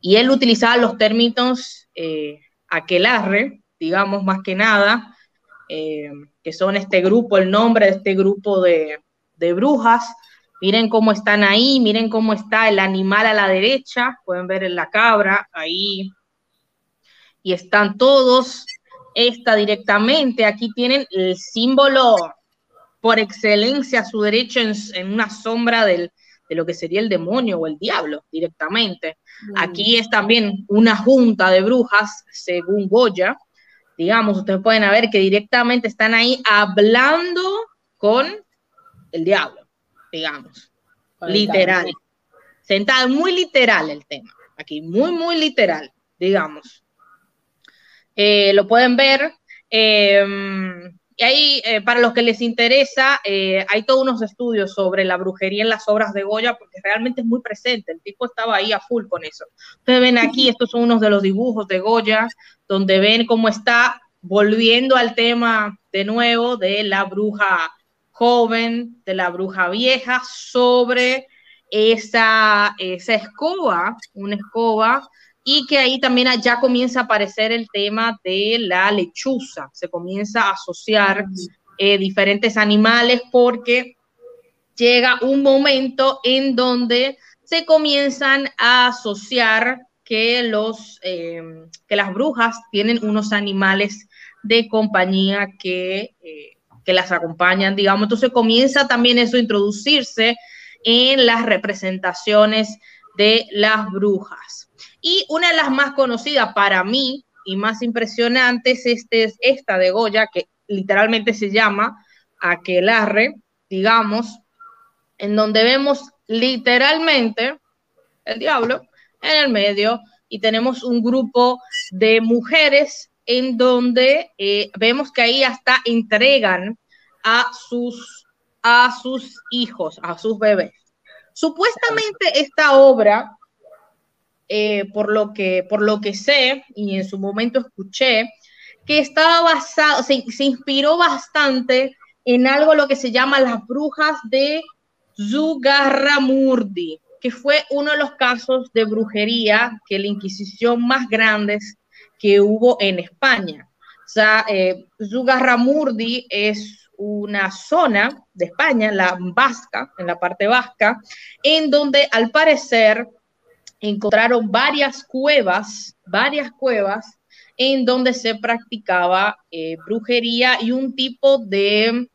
y él utilizaba los términos eh, aquelarre, digamos más que nada, que son este grupo, el nombre de este grupo de, brujas, Miren cómo están ahí, miren cómo está el animal a la derecha, pueden ver en la cabra ahí. Y están todos, esta directamente, aquí tienen el símbolo por excelencia a su derecha en, una sombra de lo que sería el demonio o el diablo directamente. Mm. Aquí es también una junta de brujas, según Goya. Digamos, ustedes pueden ver que directamente están ahí hablando con el diablo, digamos. literal. Sentado, muy literal el tema. Aquí, muy, muy literal, digamos. Eh, lo pueden ver. Eh, y ahí, eh, para los que les interesa, hay todos unos estudios sobre la brujería en las obras de Goya, porque realmente es muy presente. El tipo estaba ahí a full con eso. Ustedes ven aquí, estos son unos de los dibujos de Goya, donde ven cómo está volviendo al tema de nuevo de la bruja joven, de la bruja vieja, sobre esa, esa escoba, una escoba y que ahí también ya comienza a aparecer el tema de la lechuza, se comienza a asociar eh, diferentes animales porque llega un momento en donde se comienzan a asociar que, los, em, que las brujas tienen unos animales de compañía que, eh, que las acompañan, digamos. Entonces comienza también eso a introducirse en las representaciones de las brujas. Y una de las más conocidas para mí y más impresionantes este, es esta de Goya, que literalmente se llama Aquelarre, digamos, en donde vemos literalmente el diablo en el medio y tenemos un grupo de mujeres en donde eh, vemos que ahí hasta entregan a sus, a sus hijos, a sus bebés. Supuestamente esta obra eh, por, lo que, por lo que sé y en su momento escuché, que estaba basado, se, inspiró bastante en algo lo que se llama las brujas de Zugarramurdi, que fue uno de los casos de brujería que la Inquisición más grandes que hubo en España. O sea, eh, Zugarramurdi es una zona de España, la vasca, en la parte vasca, en donde al parecer encontraron varias cuevas, varias cuevas en donde se practicaba eh, brujería y un tipo de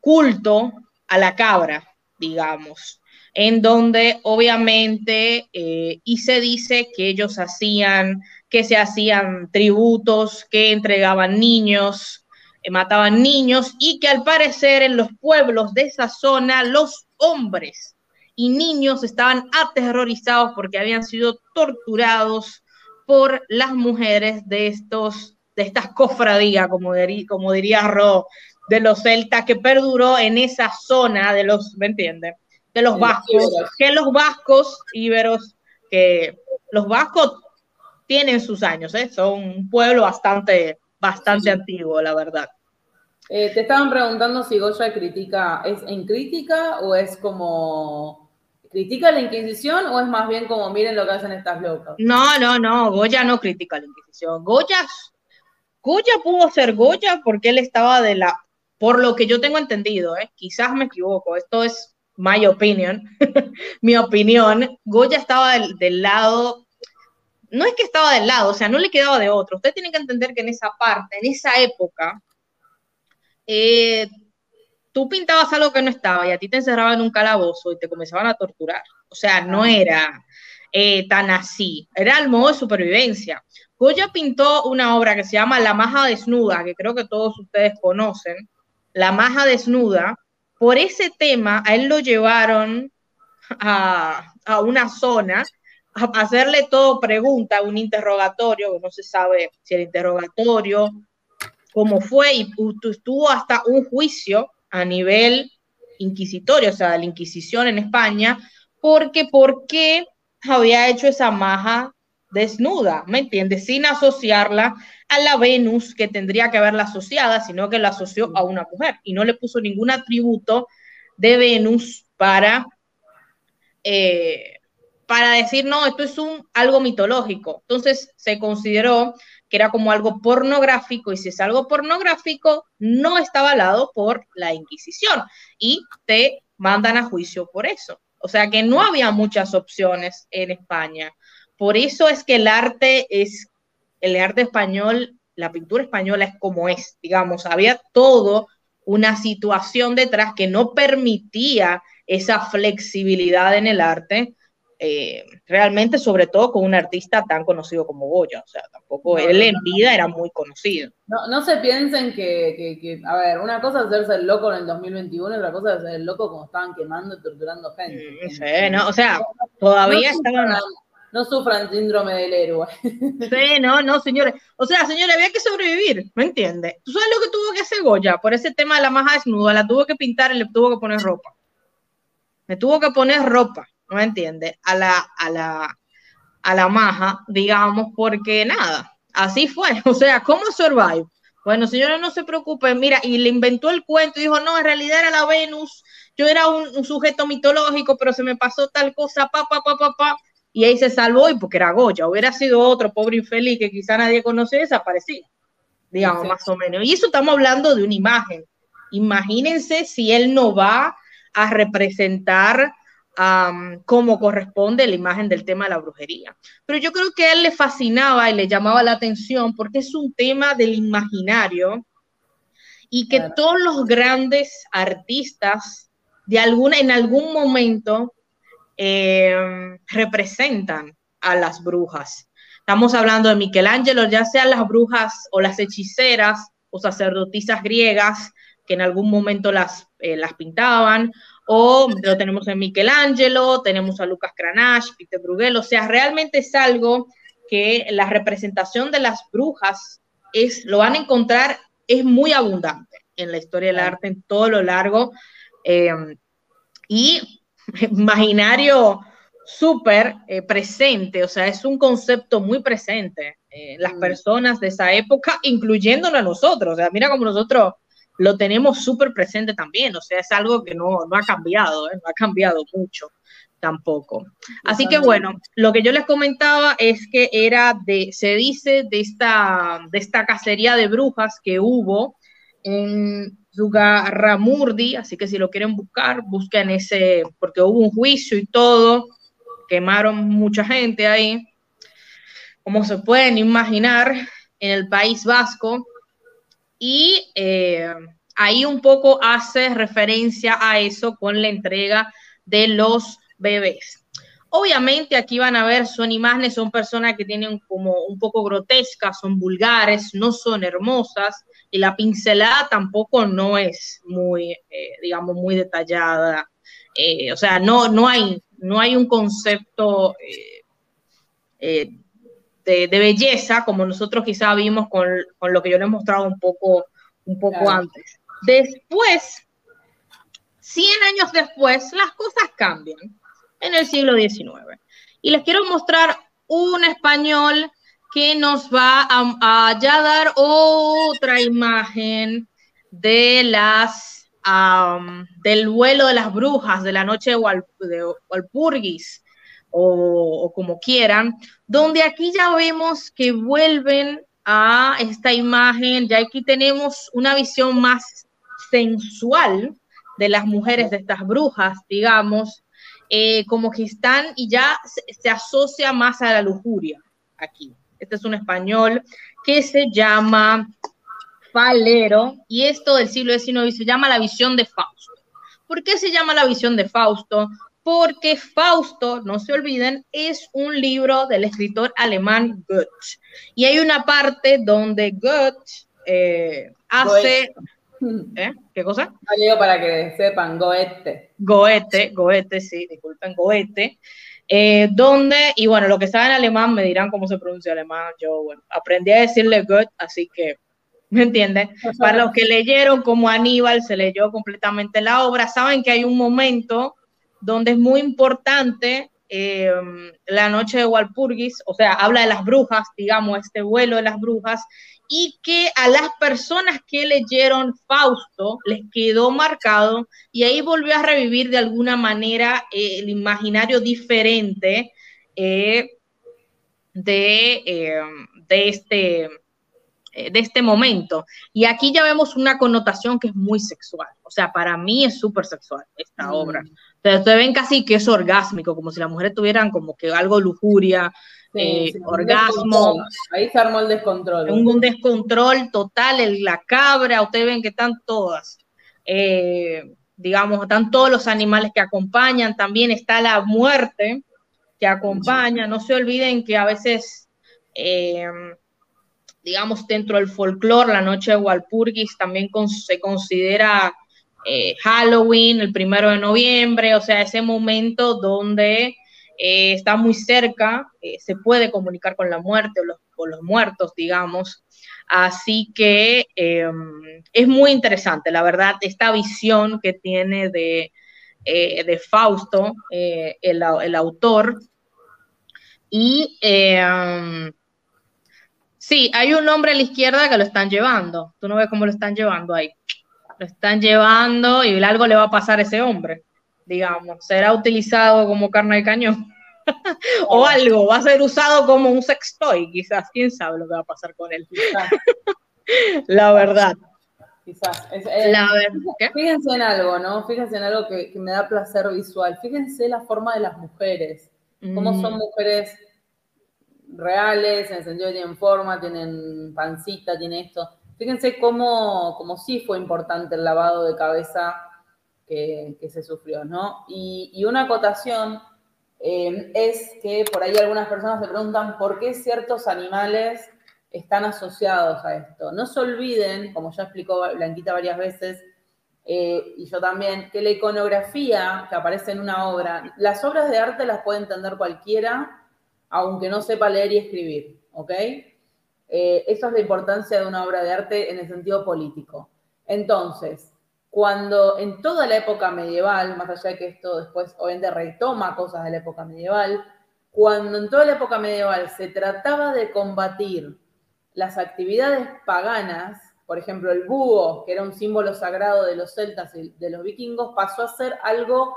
culto a la cabra, digamos, en donde obviamente, eh, y se dice que ellos hacían, que se hacían tributos, que entregaban niños, eh, mataban niños y que al parecer en los pueblos de esa zona los hombres y niños estaban aterrorizados porque habían sido torturados por las mujeres de estos de estas cofradías, como, como diría Ro, de los celtas que perduró en esa zona de los, ¿me entienden? De los vascos, que los vascos íberos, que los vascos tienen sus años, ¿eh? son un pueblo bastante, bastante antiguo, la verdad. Eh, te estaban preguntando si Goya critica, ¿es en crítica o es como ¿Critica la Inquisición o es más bien como miren lo que hacen estas locas? No, no, no, Goya no critica la Inquisición. Goya, Goya pudo ser Goya porque él estaba de la, por lo que yo tengo entendido, ¿eh? quizás me equivoco, esto es my opinion, <laughs> mi opinión, Goya estaba del, lado, no es que estaba del lado, o sea, no le quedaba de otro. Usted tiene que entender que en esa parte, en esa época, eh, tú pintabas algo que no estaba y a ti te encerraban en un calabozo y te comenzaban a torturar. O sea, no era eh, tan así, era el modo de supervivencia. Goya pintó una obra que se llama La Maja Desnuda, que creo que todos ustedes conocen. La Maja Desnuda. Por ese tema, a él lo llevaron a, a una zona a hacerle todo pregunta, un interrogatorio, que no se sabe si el interrogatorio, cómo fue, y estuvo hasta un juicio a nivel inquisitorio, o sea, la Inquisición en España, porque ¿por qué había hecho esa maja desnuda? ¿Me entiendes? Sin asociarla a la Venus que tendría que haberla asociada, sino que la asoció a una mujer y no le puso ningún atributo de Venus para, eh, para decir, no, esto es un, algo mitológico. Entonces se consideró que era como algo pornográfico y si es algo pornográfico no está avalado por la Inquisición y te mandan a juicio por eso. O sea que no había muchas opciones en España. Por eso es que el arte es, el arte español, la pintura española es como es, digamos, había todo una situación detrás que no permitía esa flexibilidad en el arte, eh, realmente sobre todo con un artista tan conocido como Goya, o sea, tampoco él en vida era muy conocido. No, no se piensen que, a ver, una cosa es hacerse el loco en el 2021 y otra cosa es hacerse el loco como estaban quemando y torturando gente. Mm, sí, no, o sea, todavía estaban no sufran síndrome del héroe. <laughs> Sí, no, no, señores. O sea, señores, había que sobrevivir, ¿me entiendes? ¿Tú sabes lo que tuvo que hacer Goya por ese tema de la maja desnuda? La tuvo que pintar y le tuvo que poner ropa. Me tuvo que poner ropa, ¿no me entiendes? A la, a la, a la maja, digamos, porque nada, así fue. <laughs> O sea, ¿cómo survive? Bueno, señores, no se preocupen, mira, y le inventó el cuento y dijo, no, en realidad era la Venus, yo era un, un sujeto mitológico, pero se me pasó tal cosa, pa, pa, pa, pa, pa y ahí se salvó y porque era Goya, hubiera sido otro pobre infeliz que quizá nadie conoce, desaparecía, digamos, más o menos. Y eso estamos hablando de una imagen. Imagínense si él no va a representar como corresponde la imagen del tema de la brujería. Pero yo creo que a él le fascinaba y le llamaba la atención porque es un tema del imaginario y que todos los grandes artistas de alguna, en algún momento eh, representan a las brujas. Estamos hablando de Michelangelo, ya sean las brujas o las hechiceras o sacerdotisas griegas que en algún momento las, eh, las pintaban, o lo tenemos en Michelangelo, tenemos a Lucas Cranach, Peter Bruegel, o sea, realmente es algo que la representación de las brujas es, lo van a encontrar, es muy abundante en la historia del arte en todo lo largo. Eh, y imaginario súper eh, presente, o sea, es un concepto muy presente en las mm. personas de esa época, incluyéndonos a nosotros, o sea, mira como nosotros lo tenemos súper presente también, o sea, es algo que no, ha cambiado, ¿eh? no ha cambiado mucho tampoco. Así que bueno, lo que yo les comentaba es que era de, se dice de esta, de esta cacería de brujas que hubo en Ramurdi, así que si lo quieren buscar, busquen ese, porque hubo un juicio y todo, quemaron mucha gente ahí, como se pueden imaginar, en el País Vasco, y eh, ahí un poco hace referencia a eso con la entrega de los bebés. Obviamente aquí van a ver, son imágenes, son personas que tienen como un poco grotescas, son vulgares, no son hermosas, y la pincelada tampoco no es muy, eh, digamos, muy detallada. Eh, o sea, no, no, hay, no hay un concepto de, belleza como nosotros quizá vimos con, lo que yo les he mostrado un poco, un poco antes. Después, 100 años después, las cosas cambian en el siglo XIX. Y les quiero mostrar un español que nos va a, ya dar otra imagen de las del vuelo de las brujas de la noche de, Walpurgis o, como quieran, donde aquí ya vemos que vuelven a esta imagen, ya aquí tenemos una visión más sensual de las mujeres de estas brujas, digamos, eh, como que están y ya se asocia más a la lujuria aquí. Este es un español que se llama Falero y esto del siglo XIX se llama La visión de Fausto. ¿Por qué se llama La visión de Fausto? Porque Fausto, no se olviden, es un libro del escritor alemán Goethe. Y hay una parte donde Goethe eh, hace... ¿Eh? ¿Qué cosa? para que sepan, Goethe. Goethe, Goethe, sí, disculpen, Goethe. Eh, donde, y bueno, lo que saben alemán me dirán cómo se pronuncia alemán. Yo, bueno, aprendí a decirle good, así que, ¿me entienden? Para los que leyeron como Aníbal, se leyó completamente la obra, saben que hay un momento donde es muy importante eh, la noche de Walpurgis, o sea, habla de las brujas, digamos, este vuelo de las brujas, y que a las personas que leyeron Fausto les quedó marcado y ahí volvió a revivir de alguna manera eh, el imaginario diferente eh, de, eh, de, este, eh, de este momento. Y aquí ya vemos una connotación que es muy sexual. O sea, para mí es súper sexual esta mm. obra. Ustedes ven casi que es orgásmico, como si las mujeres tuvieran como que algo lujuria, eh, orgasmo. Ahí se armó el descontrol. Un, descontrol total, la cabra, ustedes ven que están todas. Eh, digamos, están todos los animales que acompañan, también está la muerte que acompaña. No se olviden que a veces digamos, dentro del folclore, la noche de Walpurgis también se considera eh, Halloween, el primero de noviembre, o sea, ese momento donde eh, está muy cerca, eh, se puede comunicar con la muerte o los, los muertos, digamos. Así que em, es muy interesante, la verdad, esta visión que tiene de, de Fausto, el, el, autor. Y em, Sí, hay un hombre a la izquierda que lo están llevando. Tú no ves cómo lo están llevando ahí. Lo están llevando y algo le va a pasar a ese hombre, digamos. Será utilizado como carne de cañón. <laughs> o algo, va a ser usado como un sextoy, quizás. ¿Quién sabe lo que va a pasar con él? <laughs> la verdad. Quizás. la Fíjense en algo, ¿no? Fíjense en algo que, me da placer visual. Fíjense la forma de las mujeres. Cómo son mm. mujeres reales, en el sentido de tienen forma, tienen pancita, tiene esto. Fíjense cómo, cómo sí fue importante el lavado de cabeza que, se sufrió, ¿no? Y, una acotación eh, es que por ahí algunas personas se preguntan por qué ciertos animales están asociados a esto. No se olviden, como ya explicó Blanquita varias veces, eh, y yo también, que la iconografía que aparece en una obra, las obras de arte las puede entender cualquiera, aunque no sepa leer y escribir, ¿ok? Eh, esa es la importancia de una obra de arte en el sentido político. Entonces, cuando en toda la época medieval, más allá de que esto después obviamente retoma cosas de la época medieval, cuando en toda la época medieval se trataba de combatir las actividades paganas, por ejemplo, el búho, que era un símbolo sagrado de los celtas y de los vikingos, pasó a ser algo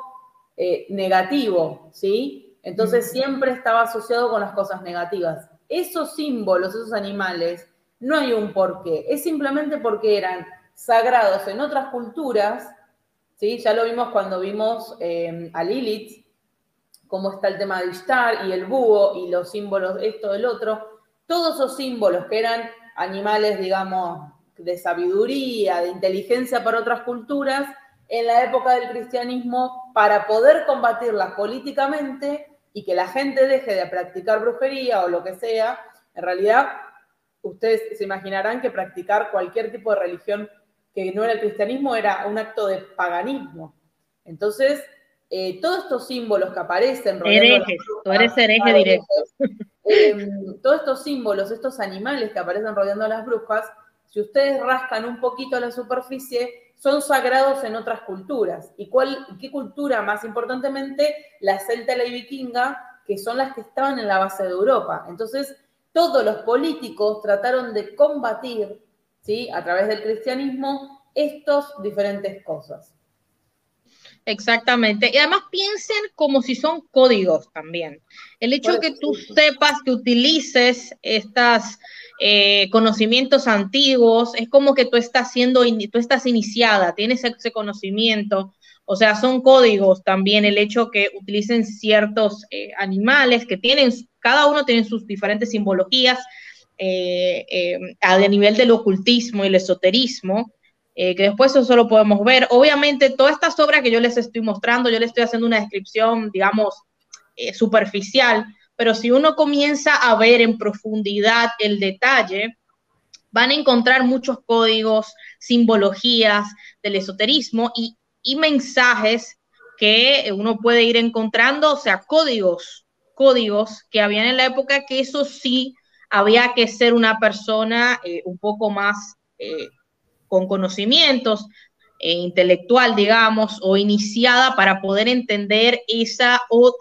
eh, negativo, ¿sí? Entonces siempre estaba asociado con las cosas negativas. Esos símbolos, esos animales, no hay un porqué. Es simplemente porque eran sagrados en otras culturas. ¿sí? Ya lo vimos cuando vimos eh, a Lilith, cómo está el tema de Ishtar y el búho y los símbolos, esto, del otro. Todos esos símbolos que eran animales, digamos, de sabiduría, de inteligencia para otras culturas, en la época del cristianismo, para poder combatirlas políticamente, y que la gente deje de practicar brujería o lo que sea, en realidad ustedes se imaginarán que practicar cualquier tipo de religión que no era el cristianismo era un acto de paganismo. Entonces, eh, todos estos símbolos que aparecen... Herejes, tú eres hereje directo. Em, todos estos símbolos, estos animales que aparecen rodeando a las brujas, si ustedes rascan un poquito la superficie, son sagrados en otras culturas. ¿Y cuál, qué cultura más importantemente? La celta y la vikinga, que son las que estaban en la base de Europa. Entonces, todos los políticos trataron de combatir, ¿sí? a través del cristianismo, estas diferentes cosas. Exactamente. Y además piensen como si son códigos también. El hecho de que tú sepas que utilices estas eh, conocimientos antiguos, es como que tú estás siendo, tú estás iniciada, tienes ese conocimiento, o sea, son códigos también el hecho que utilicen ciertos eh, animales que tienen, cada uno tiene sus diferentes simbologías eh, a nivel del ocultismo y el esoterismo, que después eso lo podemos ver. Obviamente, todas estas obras que yo les estoy mostrando, yo les estoy haciendo una descripción, digamos, superficial, pero si uno comienza a ver en profundidad el detalle, van a encontrar muchos códigos, simbologías del esoterismo y, mensajes que uno puede ir encontrando, o sea, códigos, códigos que habían en la época que eso sí había que ser una persona eh, un poco más eh, con conocimientos, eh, intelectual, digamos, o iniciada para poder entender esa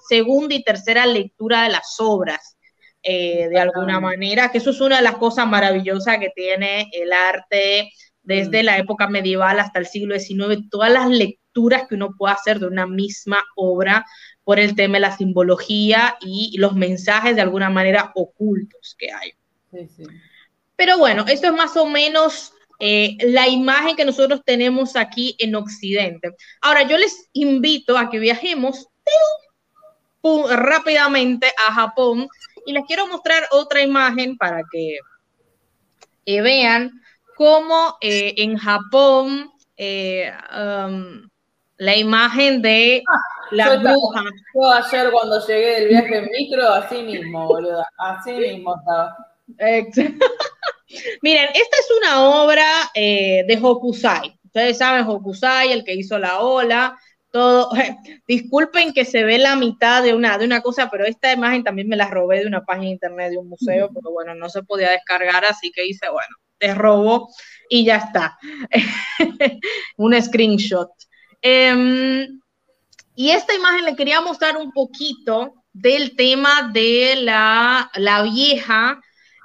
segunda y tercera lectura de las obras. Eh, de alguna manera, que eso es una de las cosas maravillosas que tiene el arte desde la época medieval hasta el siglo XIX, todas las lecturas que uno puede hacer de una misma obra por el tema de la simbología y los mensajes de alguna manera ocultos que hay. Pero bueno, esto es más o menos eh, la imagen que nosotros tenemos aquí en Occidente. Ahora, yo les invito a que viajemos rápidamente a Japón y les quiero mostrar otra imagen para que eh, vean cómo eh, en Japón um, la imagen de la bruja. Yo ayer cuando llegué del viaje en micro, así mismo, boludo, así mismo estaba. <laughs> Miren, esta es una obra eh, de Hokusai. Ustedes saben Hokusai, el que hizo la ola, todo. <laughs> Disculpen que se ve la mitad de una, de una cosa, pero esta imagen también me la robé de una página de internet de un museo, pero bueno, no se podía descargar, así que hice, bueno, te robo y ya está. <laughs> un screenshot. Em, y esta imagen le quería mostrar un poquito del tema de la, la vieja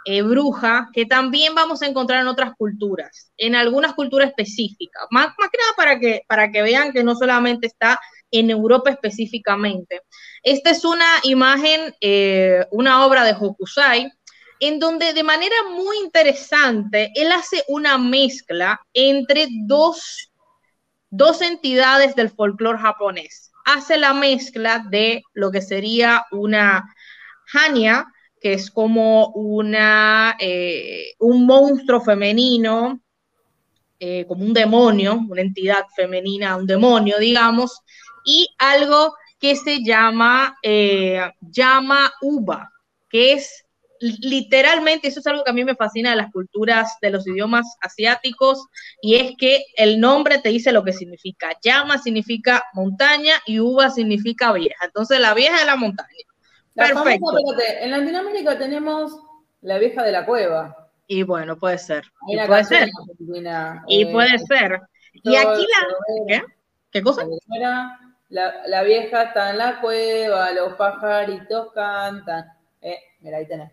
eh, bruja que también vamos a encontrar en otras culturas, en algunas culturas específicas, más, más que nada para que, para que vean que no solamente está en Europa específicamente. Esta es una imagen, eh, una obra de Hokusai, en donde de manera muy interesante él hace una mezcla entre dos, dos entidades del folclore japonés. Hace la mezcla de lo que sería una Hanya, que es como una, eh, un monstruo femenino, eh, como un demonio, una entidad femenina, un demonio, digamos, y algo que se llama eh, llama uva, que es literalmente, eso es algo que a mí me fascina de las culturas de los idiomas asiáticos, y es que el nombre te dice lo que significa. Llama significa montaña y uva significa vieja. Entonces la vieja es la montaña. Perfecto. en Latinoamérica tenemos la vieja de la cueva. Y bueno, puede ser. Y puede ser. y puede ser. Y aquí la. ¿Qué? ¿Qué cosa? La, la, vieja está en la cueva, los pajaritos cantan. Eh, mira, ahí tenés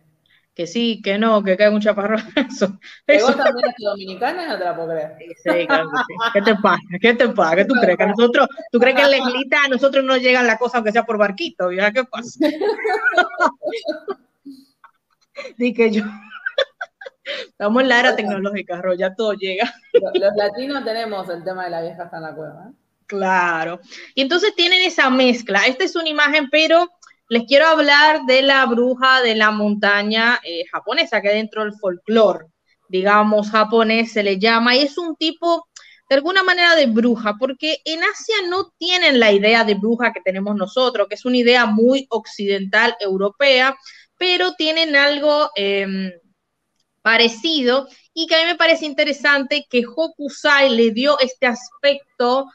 que sí, que no, que cae un chaparrón. <laughs> Eso, vos también dominicana? No te la puedo creer. Sí, claro sí. ¿Qué te pasa? ¿Qué te pasa? ¿Qué tú crees? ¿Que nosotros, tú crees que en la islita a nosotros no llegan la cosa aunque sea por barquito? ¿Ya qué pasa? <laughs> Dije yo. <laughs> Estamos en la era tecnológica, Ro, ya todo llega. Los, latinos tenemos el tema de la vieja hasta en la cueva. ¿eh? Claro. Y entonces tienen esa mezcla. Esta es una imagen, pero les quiero hablar de la bruja de la montaña eh, japonesa, que dentro del folclore, digamos, japonés se le llama, y es un tipo de alguna manera de bruja, porque en Asia no tienen la idea de bruja que tenemos nosotros, que es una idea muy occidental europea, pero tienen algo em, parecido y que a mí me parece interesante que Hokusai le dio este aspecto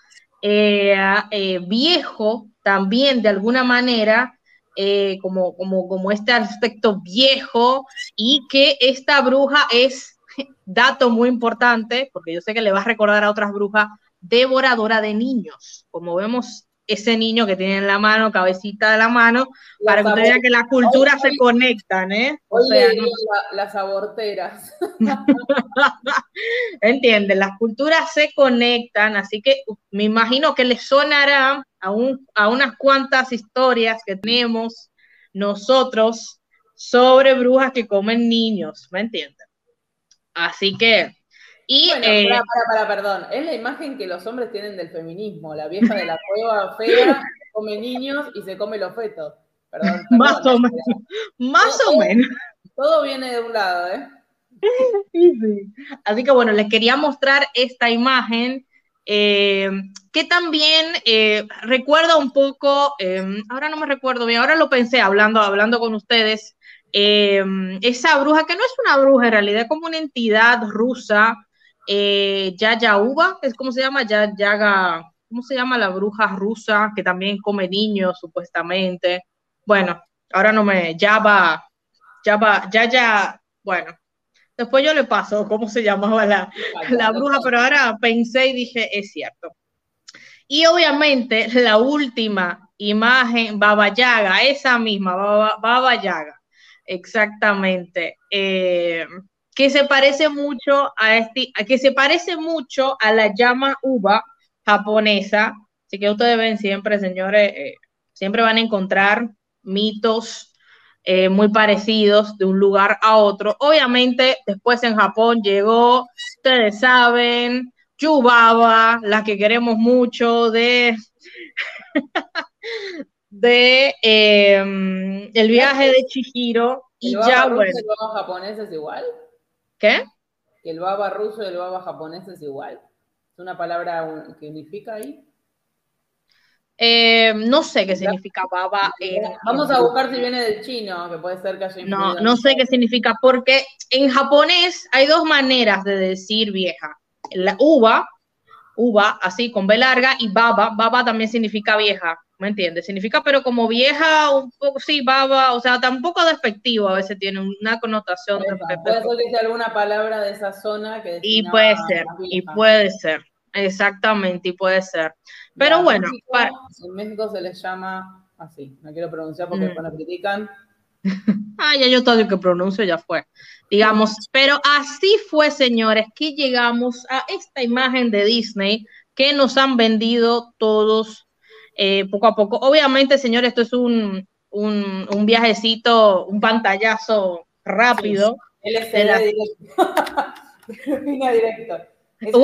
eh, eh, viejo también de alguna manera eh, como, como, como este aspecto viejo y que esta bruja es, <laughs> dato muy importante, porque yo sé que le va a recordar a otras brujas, devoradora de niños. Como vemos ese niño que tiene en la mano, cabecita de la mano, para que vean que las culturas se conectan, ¿eh? O sea, las aborteras. <laughs> Entienden, las culturas se conectan, así que me imagino que les sonará a, a unas cuantas historias que tenemos nosotros sobre brujas que comen niños, ¿me entienden? Así que y, bueno, eh, para, para, perdón, es la imagen que los hombres tienen del feminismo, la vieja de la cueva fea <laughs> come niños y se come los fetos. Perdón, <laughs> más o menos. Más o menos. Todo viene de un lado, ¿eh? <laughs> Sí, sí. Así que bueno, les quería mostrar esta imagen eh, que también eh, recuerda un poco, ahora no me recuerdo bien, ahora lo pensé hablando, hablando con ustedes, esa bruja, que no es una bruja en realidad, es como una entidad rusa eh, Yaya Uva, es como se llama, ya Yaga, ¿cómo se llama la bruja rusa que también come niños supuestamente? Bueno, ahora no me, ya va, ya va, ya ya, bueno, después yo le paso cómo se llamaba la, la bruja, pero ahora pensé y dije, es cierto. Y obviamente la última imagen, Baba Yaga, esa misma, Baba, Baba Yaga, exactamente. Eh, que se parece mucho a este, que se parece mucho a la llama uva japonesa. Así que ustedes ven siempre, señores, eh, siempre van a encontrar mitos eh, muy parecidos de un lugar a otro. Obviamente, después en Japón llegó, ustedes saben, Yubaba, la que queremos mucho, de, <laughs> de em, el viaje de Chihiro. Y ya, bueno. ¿El baba japonés es igual? ¿Qué? ¿El baba ruso y el baba japonés es igual? ¿Es una palabra que unifica ahí? Eh, no sé qué significa baba. Vamos a buscar si viene del chino, que puede ser que haya No, no sé qué significa, porque en japonés hay dos maneras de decir vieja. La uva, uva, así con B larga, y baba, baba también significa vieja, ¿me entiendes? Significa, pero como vieja, un poco, sí, baba, o sea, tampoco despectivo, a veces tiene una connotación. puede ser que sea alguna palabra de esa zona que Y puede ser, y puede ser. Exactamente, y puede ser. Pero bueno. En México se les llama así, no quiero pronunciar porque mm. cuando critican. <laughs> ah, ya yo todo lo que pronuncio ya fue. Digamos, pero así fue, señores, que llegamos a esta imagen de Disney que nos han vendido todos eh, poco a poco. Obviamente, señores, esto es un, un, viajecito, un pantallazo rápido. Sí, directo. <laughs> directo.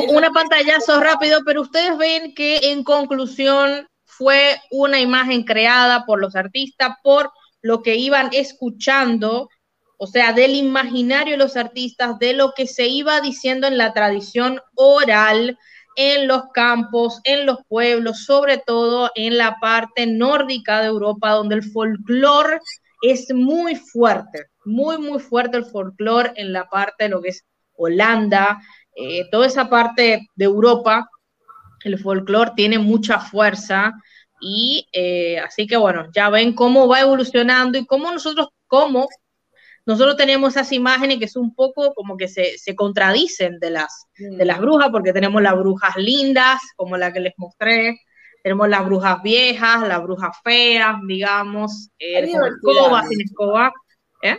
Una pantallazo rápido, pero ustedes ven que en conclusión fue una imagen creada por los artistas, por lo que iban escuchando, o sea, del imaginario de los artistas, de lo que se iba diciendo en la tradición oral, en los campos, en los pueblos, sobre todo en la parte nórdica de Europa, donde el folclore es muy fuerte, muy, muy fuerte el folclore en la parte de lo que es Holanda, eh, toda esa parte de Europa, el folclore tiene mucha fuerza y eh, así que bueno, ya ven cómo va evolucionando y cómo nosotros, cómo nosotros tenemos esas imágenes que son un poco como que se, contradicen de las, de las brujas, porque tenemos las brujas lindas, como la que les mostré, tenemos las brujas viejas, las brujas feas, digamos, eh, escoba, sin escoba. ¿eh?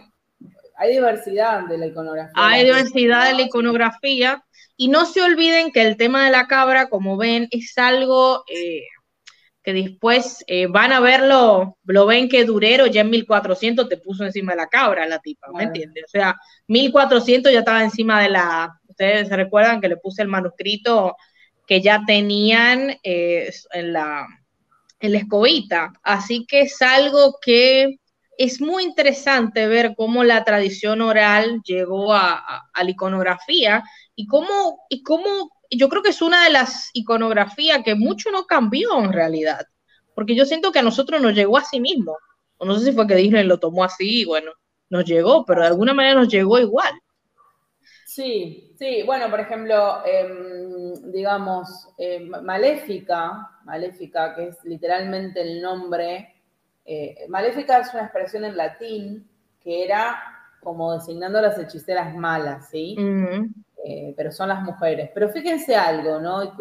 hay diversidad de la iconografía. Hay diversidad de la iconografía. Y no se olviden que el tema de la cabra, como ven, es algo eh, que después eh, van a verlo, lo ven que Durero ya en 1400 te puso encima de la cabra la tipa, ¿me entiendes? O sea, 1400 ya estaba encima de la, ustedes se recuerdan que le puse el manuscrito que ya tenían eh, en, la, en la escobita, así que es algo que es muy interesante ver cómo la tradición oral llegó a, la iconografía y cómo, y cómo yo creo que es una de las iconografías que mucho no cambió en realidad, porque yo siento que a nosotros nos llegó a sí mismo. O no sé si fue que Disney lo tomó así, bueno, nos llegó, pero de alguna manera nos llegó igual. Sí, sí, bueno, por ejemplo, em, digamos, em, Maléfica, Maléfica, que es literalmente el nombre eh, maléfica es una expresión en latín que era como designando a las hechiceras malas, ¿sí? Eh, pero son las mujeres. Pero fíjense algo, ¿no?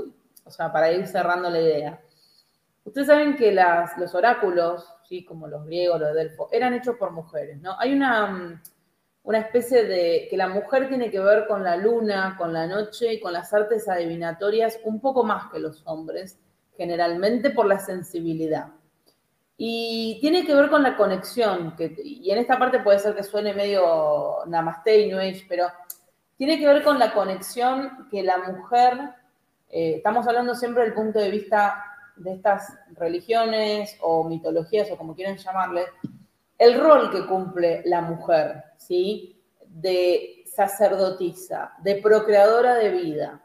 O sea, para ir cerrando la idea. Ustedes saben que los oráculos, ¿sí? como los griegos, los de Delfo, eran hechos por mujeres, ¿no? Hay una, mm, una especie de que la mujer tiene que ver con la luna, con la noche y con las artes adivinatorias un poco más que los hombres, generalmente por la sensibilidad. Y tiene que ver con la conexión, que, y en esta parte puede ser que suene medio namaste y new age, pero tiene que ver con la conexión que la mujer, eh, estamos hablando siempre del punto de vista de estas religiones o mitologías o como quieran llamarle, el rol que cumple la mujer, ¿sí? De sacerdotisa, de procreadora de vida.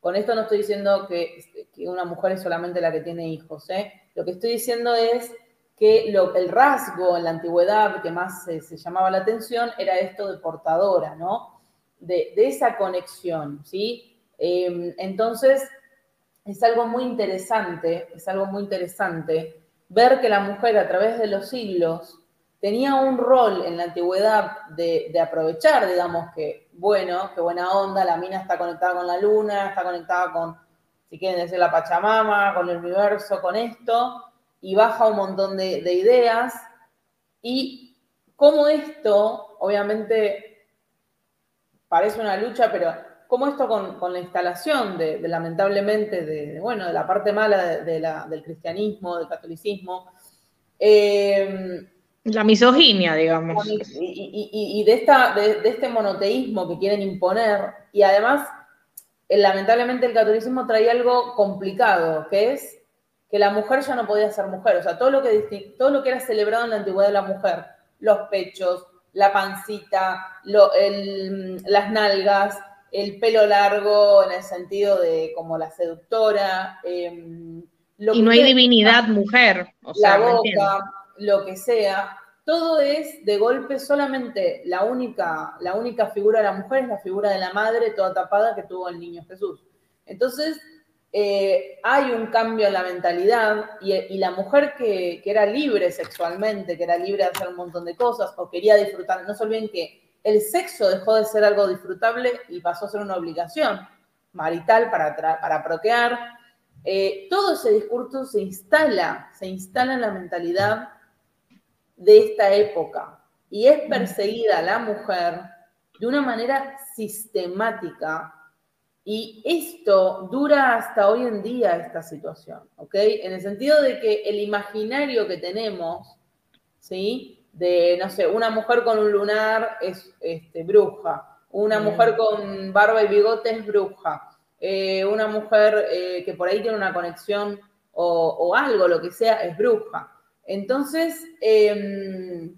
Con esto no estoy diciendo que una mujer es solamente la que tiene hijos, ¿eh? Lo que estoy diciendo es que el rasgo en la antigüedad que más se, llamaba la atención era esto de portadora, ¿no? De, esa conexión, ¿sí? Em, entonces, es algo muy interesante, es algo muy interesante ver que la mujer a través de los siglos tenía un rol en la antigüedad de, de, aprovechar, digamos, que, bueno, qué buena onda, la mina está conectada con la luna, está conectada con, si quieren decir, la Pachamama, con el universo, con esto, y baja un montón de, ideas. Y cómo esto, obviamente, parece una lucha, pero cómo esto con, la instalación de, lamentablemente, de, bueno, de la parte mala de, la, del cristianismo, del catolicismo, eh, La misoginia, digamos. Y, de, esta, de, este monoteísmo que quieren imponer, y además, eh, lamentablemente el catolicismo trae algo complicado, que es que la mujer ya no podía ser mujer, o sea, todo lo que, todo lo que era celebrado en la antigüedad de la mujer, los pechos, la pancita, las nalgas, el pelo largo en el sentido de como la seductora. Em, y no hay divinidad mujer. O la boca, lo que sea. Todo es de golpe solamente la única, la única figura de la mujer es la figura de la madre toda tapada que tuvo el niño Jesús. Entonces, eh, hay un cambio en la mentalidad y, la mujer que, era libre sexualmente, que era libre de hacer un montón de cosas o quería disfrutar, no se olviden que el sexo dejó de ser algo disfrutable y pasó a ser una obligación marital para, para procrear. Eh, todo ese discurso se instala, se instala en la mentalidad de esta época y es perseguida la mujer de una manera sistemática y esto dura hasta hoy en día esta situación, ¿ok? En el sentido de que el imaginario que tenemos, ¿sí? de, no sé, una mujer con un lunar es este, bruja, una mujer con barba y bigote es bruja, eh, una mujer eh, que por ahí tiene una conexión o, algo, lo que sea, es bruja. Entonces, eh,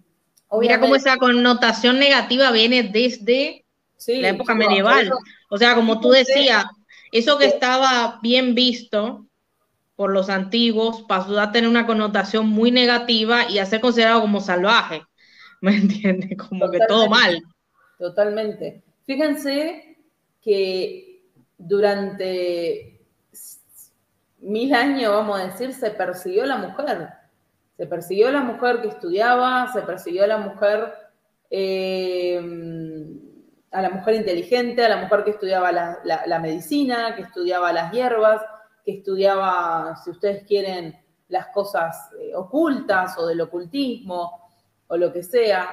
Mira cómo esa connotación negativa viene desde la época medieval. O sea, como tú decías, eso que estaba bien visto, por los antiguos pasó a tener una connotación muy negativa y a ser considerado como salvaje. <laughs> ¿Me entiendes? Como que todo mal. Totalmente. Fíjense que durante mil años, vamos a decir, se persiguió a la mujer. Se persiguió a la mujer que estudiaba, se persiguió a la mujer, eh, a la mujer inteligente, a la mujer que estudiaba la medicina, que estudiaba las hierbas, que estudiaba, si ustedes quieren, las cosas eh, ocultas o del ocultismo o lo que sea,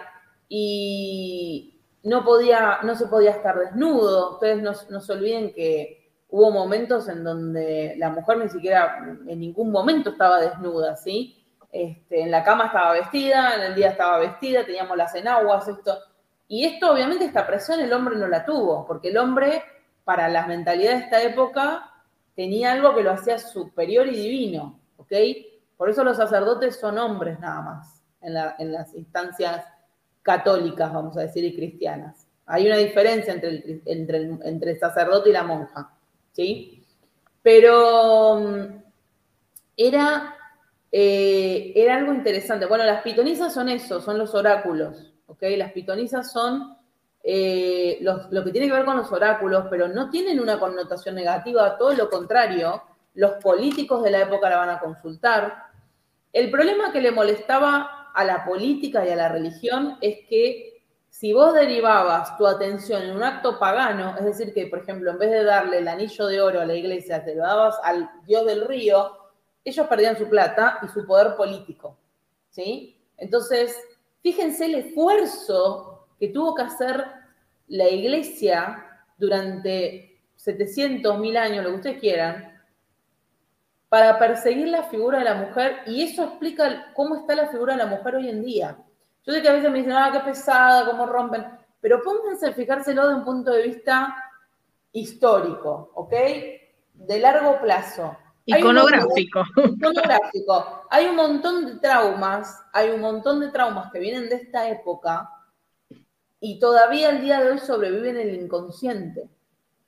y no, podía, no se podía estar desnudo. Ustedes no, se olviden que hubo momentos en donde la mujer ni siquiera en ningún momento estaba desnuda, ¿sí? Este, en la cama estaba vestida, en el día estaba vestida, teníamos las enaguas, esto. Y esto, obviamente, esta presión el hombre no la tuvo, porque el hombre, para las mentalidades de esta época, tenía algo que lo hacía superior y divino, ¿ok? Por eso los sacerdotes son hombres nada más en, las instancias católicas, vamos a decir, y cristianas. Hay una diferencia entre el, sacerdote y la monja, ¿sí? Pero mm, era, eh, era algo interesante. Bueno, las pitonisas son eso, son los oráculos, Las pitonisas son eh, lo que tiene que ver con los oráculos, pero no tienen una connotación negativa, todo lo contrario, los políticos de la época la van a consultar. El problema que le molestaba a la política y a la religión es que si vos derivabas tu atención en un acto pagano, es decir, que por ejemplo en vez de darle el anillo de oro a la iglesia, te lo dabas al dios del río, ellos perdían su plata y su poder político. ¿sí? Entonces, fíjense el esfuerzo que tuvo que hacer la iglesia durante 700, mil años, lo que ustedes quieran, para perseguir la figura de la mujer y eso explica cómo está la figura de la mujer hoy en día. Yo sé que a veces me dicen, ah, qué pesada, cómo rompen, pero pónganse a fijárselo de un punto de vista histórico, ¿ok? De largo plazo. Iconográfico. iconográfico. <laughs> Hay un montón de traumas, hay un montón de traumas que vienen de esta época y todavía al día de hoy sobrevive en el inconsciente,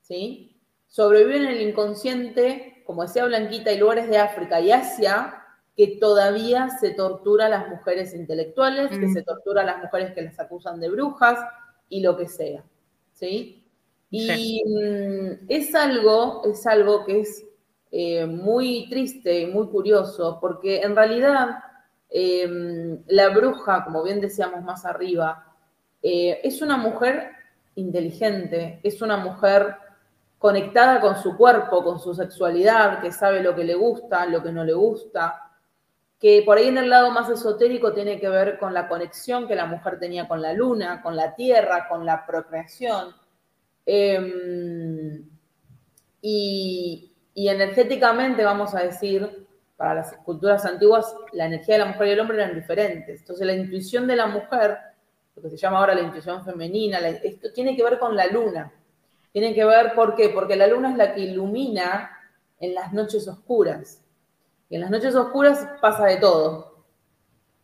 ¿sí? Sobrevive en el inconsciente, como decía Blanquita, hay lugares de África y Asia que todavía se tortura a las mujeres intelectuales, que mm. se tortura a las mujeres que las acusan de brujas y lo que sea, ¿sí? Y mm, es algo, es algo que es eh, muy triste y muy curioso, porque en realidad eh, la bruja, como bien decíamos más arriba, eh, es una mujer inteligente, es una mujer conectada con su cuerpo, con su sexualidad, que sabe lo que le gusta, lo que no le gusta, que por ahí en el lado más esotérico tiene que ver con la conexión que la mujer tenía con la luna, con la tierra, con la procreación. Em, y, y energéticamente, vamos a decir, para las culturas antiguas la energía de la mujer y el hombre eran diferentes. Entonces la intuición de la mujer, lo que se llama ahora la intuición femenina, esto tiene que ver con la luna. Tiene que ver, ¿por qué? Porque la luna es la que ilumina en las noches oscuras. Y en las noches oscuras pasa de todo.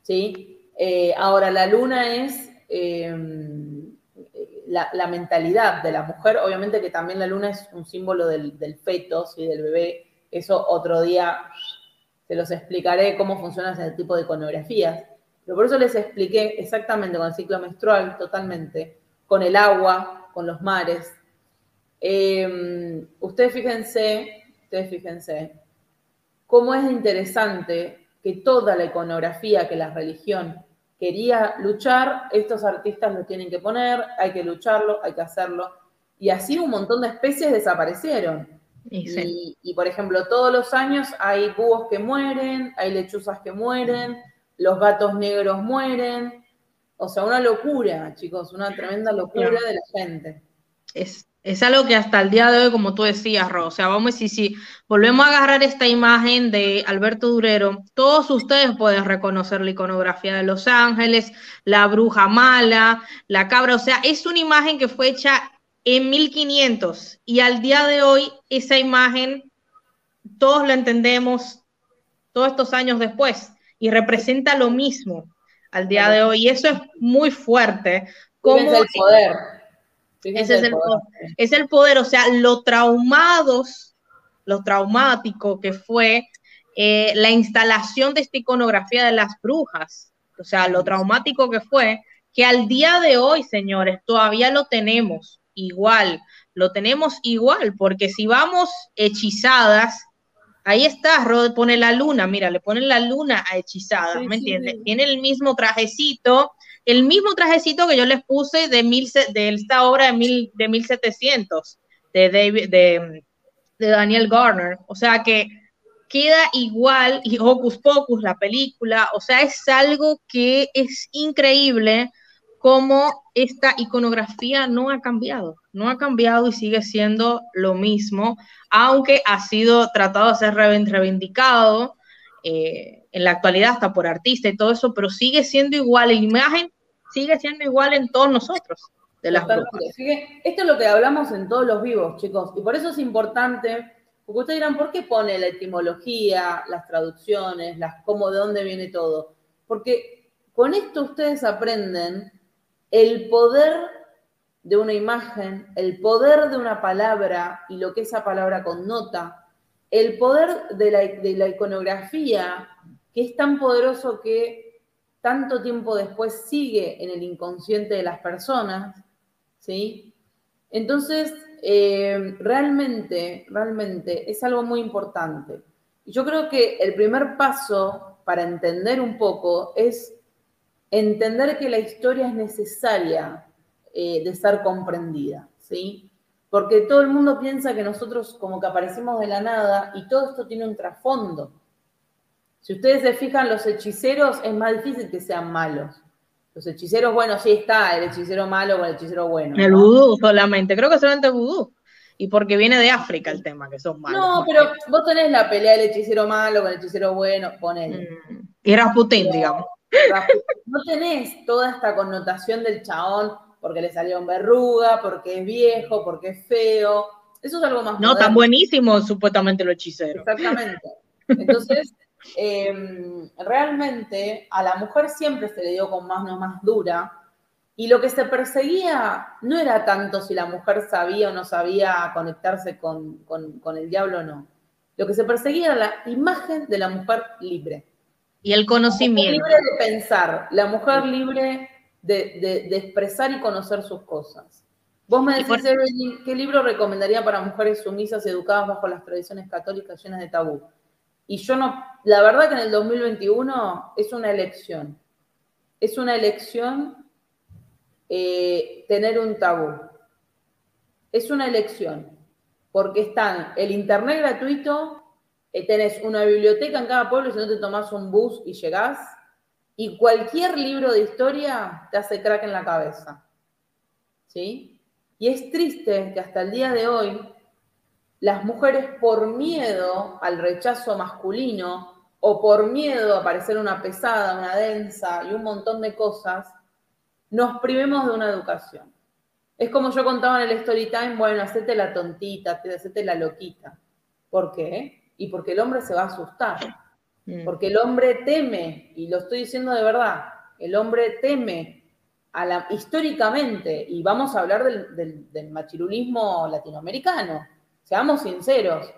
¿Sí? Eh, ahora, la luna es em, la, mentalidad de la mujer. Obviamente que también la luna es un símbolo del, del feto, ¿sí? del bebé. Eso otro día se los explicaré cómo funciona ese tipo de iconografías. Pero por eso les expliqué exactamente con el ciclo menstrual, totalmente, con el agua, con los mares. Em, ustedes fíjense, ustedes fíjense, cómo es interesante que toda la iconografía que la religión quería luchar, estos artistas lo tienen que poner, hay que lucharlo, hay que hacerlo. Y así un montón de especies desaparecieron. Y, por ejemplo, todos los años hay búhos que mueren, hay lechuzas que mueren, los gatos negros mueren. O sea, una locura, chicos, una tremenda locura de la gente. Es, es algo que hasta el día de hoy, como tú decías, Ro, o sea, vamos a decir, si volvemos a agarrar esta imagen de Alberto Durero, todos ustedes pueden reconocer la iconografía de Los Ángeles, la bruja mala, la cabra, o sea, es una imagen que fue hecha en 1500 y al día de hoy esa imagen todos la entendemos todos estos años después y representa lo mismo al día de hoy y eso es muy fuerte. Como el poder. Ese es el poder. Es el poder, o sea, lo traumados, lo traumático que fue eh, la instalación de esta iconografía de las brujas, o sea, lo traumático que fue, que al día de hoy, señores, todavía lo tenemos igual, lo tenemos igual, porque si vamos hechizadas, ahí está, Rod pone la luna, mira, le ponen la luna a hechizadas, ¿me entiendes? Tiene el mismo trajecito, el mismo trajecito que yo les puse de, mil, de esta obra de, mil, de 1700, de, David, de, Daniel Garner, o sea que queda igual, y Hocus Pocus, la película, o sea, es algo que es increíble cómo esta iconografía no ha cambiado, no ha cambiado y sigue siendo lo mismo, aunque ha sido tratado de ser reivindicado eh, en la actualidad hasta por artistas y todo eso, pero sigue siendo igual, la imagen sigue siendo igual en todos nosotros. De las esto es lo que hablamos en todos los vivos, chicos, y por eso es importante, porque ustedes dirán, ¿por qué pone la etimología, las traducciones, las cómo, de dónde viene todo? Porque con esto ustedes aprenden el poder de una imagen, el poder de una palabra y lo que esa palabra connota, el poder de la, iconografía, que es tan poderoso que tanto tiempo después sigue en el inconsciente de las personas, ¿sí? Entonces, eh, realmente, realmente es algo muy importante. Yo creo que el primer paso para entender un poco es entender que la historia es necesaria eh, de ser comprendida, ¿sí? Porque todo el mundo piensa que nosotros como que aparecemos de la nada y todo esto tiene un trasfondo. Si ustedes se fijan, los hechiceros es más difícil que sean malos. Los hechiceros, bueno, sí está, el hechicero malo o el hechicero bueno. El vudú solamente, creo que solamente vudú. Y porque viene de África el tema, que son malos. No, pero vos tenés la pelea del hechicero malo con el hechicero bueno, ponele. Mm. Y Rasputín, digamos. No tenés toda esta connotación del chabón porque le salió un verruga, porque es viejo, porque es feo. Eso es algo más. No, tan buenísimo supuestamente lo hechicero. Exactamente. Entonces, em, realmente a la mujer siempre se le dio con más no más dura. Y lo que se perseguía no era tanto si la mujer sabía o no sabía conectarse con, con el diablo o no. Lo que se perseguía era la imagen de la mujer libre. Y el conocimiento. libre de pensar, la mujer libre de, expresar y conocer sus cosas. Vos me decís, Evelyn, ¿qué libro recomendaría para mujeres sumisas y educadas bajo las tradiciones católicas llenas de tabú? Y yo no, la verdad que en el 2021 es una elección. Es una elección eh, tener un tabú. Es una elección. Porque están el internet gratuito, eh, tenés una biblioteca en cada pueblo, si no te tomás un bus y llegás, y cualquier libro de historia te hace crack en la cabeza. ¿Sí? Y es triste que hasta el día de hoy las mujeres por miedo al rechazo masculino o por miedo a parecer una pesada, una densa y un montón de cosas, nos privemos de una educación. Es como yo contaba en el story time, bueno, hacete la tontita, hacete la loquita. ¿Por qué? Y porque el hombre se va a asustar. Mm. Porque el hombre teme, y lo estoy diciendo de verdad, el hombre teme a la, históricamente, y vamos a hablar del, del machirulismo latinoamericano, seamos sinceros,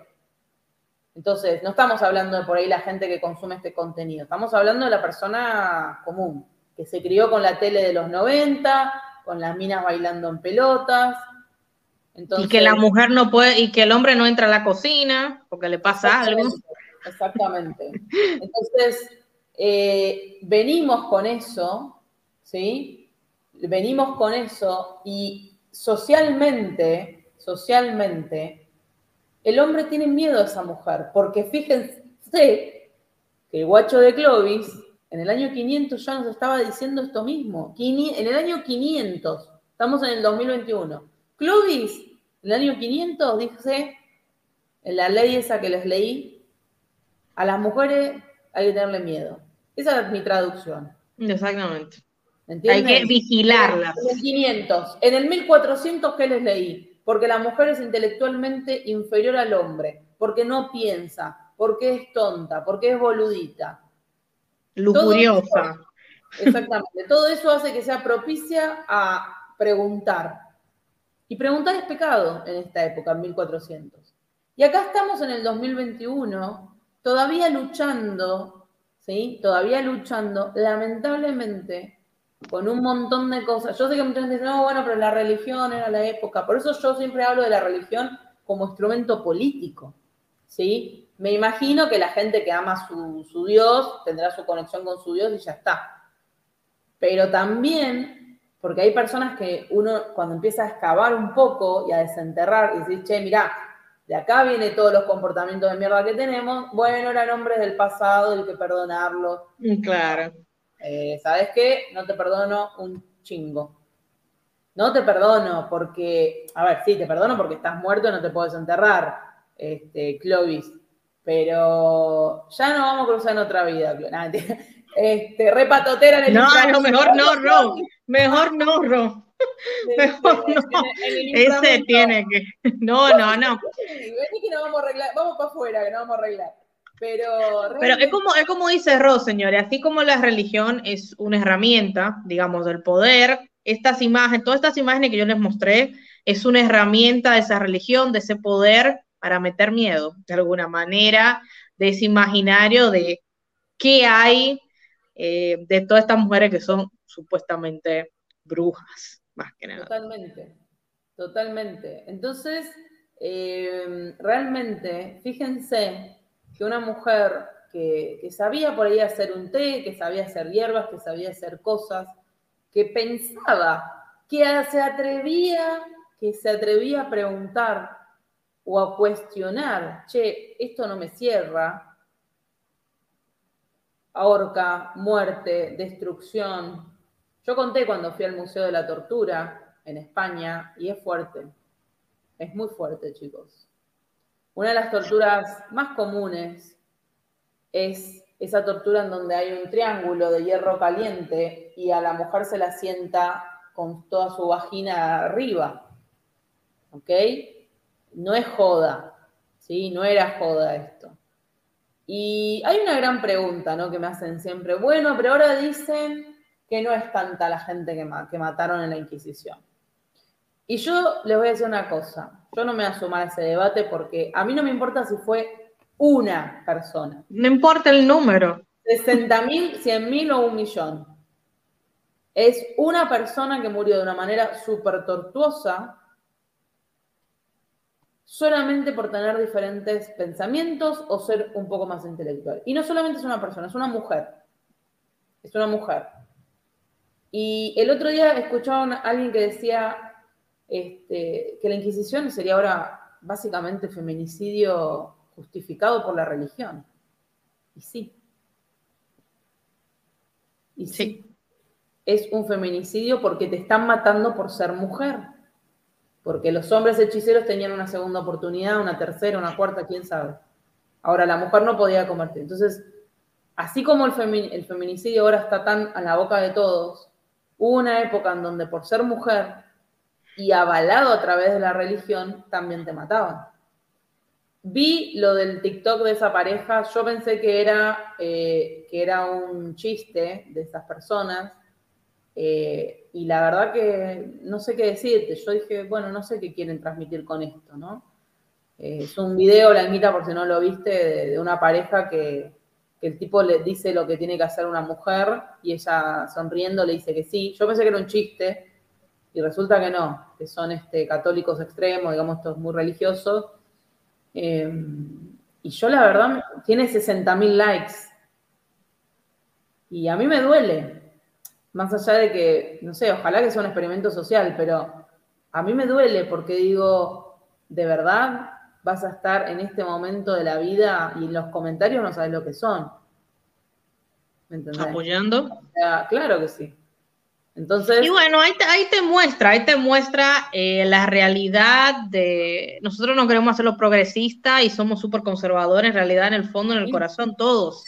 entonces, no estamos hablando de por ahí la gente que consume este contenido, estamos hablando de la persona común, que se crió con la tele de los 90, con las minas bailando en pelotas. y que la mujer no puede, y que el hombre no entra a la cocina porque le pasa algo. Exactamente. Entonces, eh, venimos con eso, ¿sí? Venimos con eso y socialmente, socialmente, el hombre tiene miedo a esa mujer, porque fíjense que el guacho de Clovis en el año 500 ya nos estaba diciendo esto mismo. En el año 500, estamos en el 2021. Clovis, en el año 500, dice, en la ley esa que les leí, a las mujeres hay que tenerle miedo. Esa es mi traducción. Exactamente. Hay que vigilarlas. En el 500. En el 1400, ¿qué les leí? Porque la mujer es intelectualmente inferior al hombre, porque no piensa, porque es tonta, porque es boludita. Lujuriosa. exactamente. Todo eso hace que sea propicia a preguntar. Y preguntar es pecado en esta época, en 1400. Y acá estamos en el 2021, todavía luchando, ¿sí? Todavía luchando, lamentablemente, con un montón de cosas. Yo sé que mucha gente dice, no, bueno, pero la religión era la época. Por eso yo siempre hablo de la religión como instrumento político, ¿sí? Me imagino que la gente que ama su, su Dios tendrá su conexión con su Dios y ya está. Pero también, porque hay personas que uno cuando empieza a excavar un poco y a desenterrar y decir, che, mirá, de acá viene todos los comportamientos de mierda que tenemos, bueno, eran hombres del pasado, hay que perdonarlo. Claro. Eh, ¿sabes qué? No te perdono un chingo. No te perdono porque, a ver, sí, te perdono porque estás muerto y no te puedes enterrar, este, Clovis, pero ya no vamos a cruzar en otra vida, este, repatotera en el No, no, mejor no, Ro. Mejor no, Ro. Mejor no. Ese tiene que. <laughs> No, no, no. Vení que no vamos a arreglar. Vamos para afuera, que no vamos a arreglar. Pero, Pero es como, es como dice Ross, señores, así como la religión es una herramienta, digamos, del poder, estas imágenes, todas estas imágenes que yo les mostré, es una herramienta de esa religión, de ese poder para meter miedo, de alguna manera, de ese imaginario de qué hay eh, de todas estas mujeres que son supuestamente brujas, más que nada. Totalmente, totalmente. Entonces, eh, realmente, fíjense que una mujer que, sabía por ahí hacer un té, que sabía hacer hierbas, que sabía hacer cosas, que pensaba, que se atrevía, que se atrevía a preguntar o a cuestionar, che, esto no me cierra, ahorca, muerte, destrucción. Yo conté cuando fui al Museo de la Tortura en España y es fuerte, es muy fuerte, chicos. Una de las torturas más comunes es esa tortura en donde hay un triángulo de hierro caliente y a la mujer se la sienta con toda su vagina arriba. ¿Ok? No es joda, ¿sí? No era joda esto. Y hay una gran pregunta, ¿no? Que me hacen siempre, bueno, pero ahora dicen que no es tanta la gente que, que mataron en la Inquisición. Y yo les voy a decir una cosa, yo no me voy a sumar a ese debate porque a mí no me importa si fue una persona. No importa el número. 60 mil, 100 mil o un millón. Es una persona que murió de una manera súper tortuosa solamente por tener diferentes pensamientos o ser un poco más intelectual. Y no solamente es una persona, es una mujer. Es una mujer. Y el otro día escuchaba a alguien que decía, este, que la Inquisición sería ahora básicamente feminicidio justificado por la religión. Y sí. Y sí. Es un feminicidio porque te están matando por ser mujer. Porque los hombres hechiceros tenían una segunda oportunidad, una tercera, una cuarta, quién sabe. Ahora la mujer no podía convertir. Entonces, así como el, feminicidio ahora está tan a la boca de todos, hubo una época en donde por ser mujer y avalado a través de la religión, también te mataban. Vi lo del TikTok de esa pareja, yo pensé que era, eh, que era un chiste de esas personas, eh, y la verdad que no sé qué decirte. Yo dije, bueno, no sé qué quieren transmitir con esto, ¿no? Eh, es un video, Blanquita, por si no lo viste, de, una pareja que, el tipo le dice lo que tiene que hacer una mujer y ella sonriendo le dice que sí. Yo pensé que era un chiste y resulta que no, que son este, católicos extremos, digamos, estos muy religiosos. Eh, y yo la verdad, tiene 60.000 likes. Y a mí me duele, más allá de que, no sé, ojalá que sea un experimento social, pero a mí me duele porque digo, ¿de verdad vas a estar en este momento de la vida y en los comentarios no sabes lo que son? ¿Me entendés? ¿Apoyando? claro que sí. Entonces. Y bueno, ahí te, ahí te muestra, ahí te muestra eh, la realidad de. Nosotros no queremos hacerlo progresista y somos súper conservadores, en realidad, en el fondo, en el corazón, todos.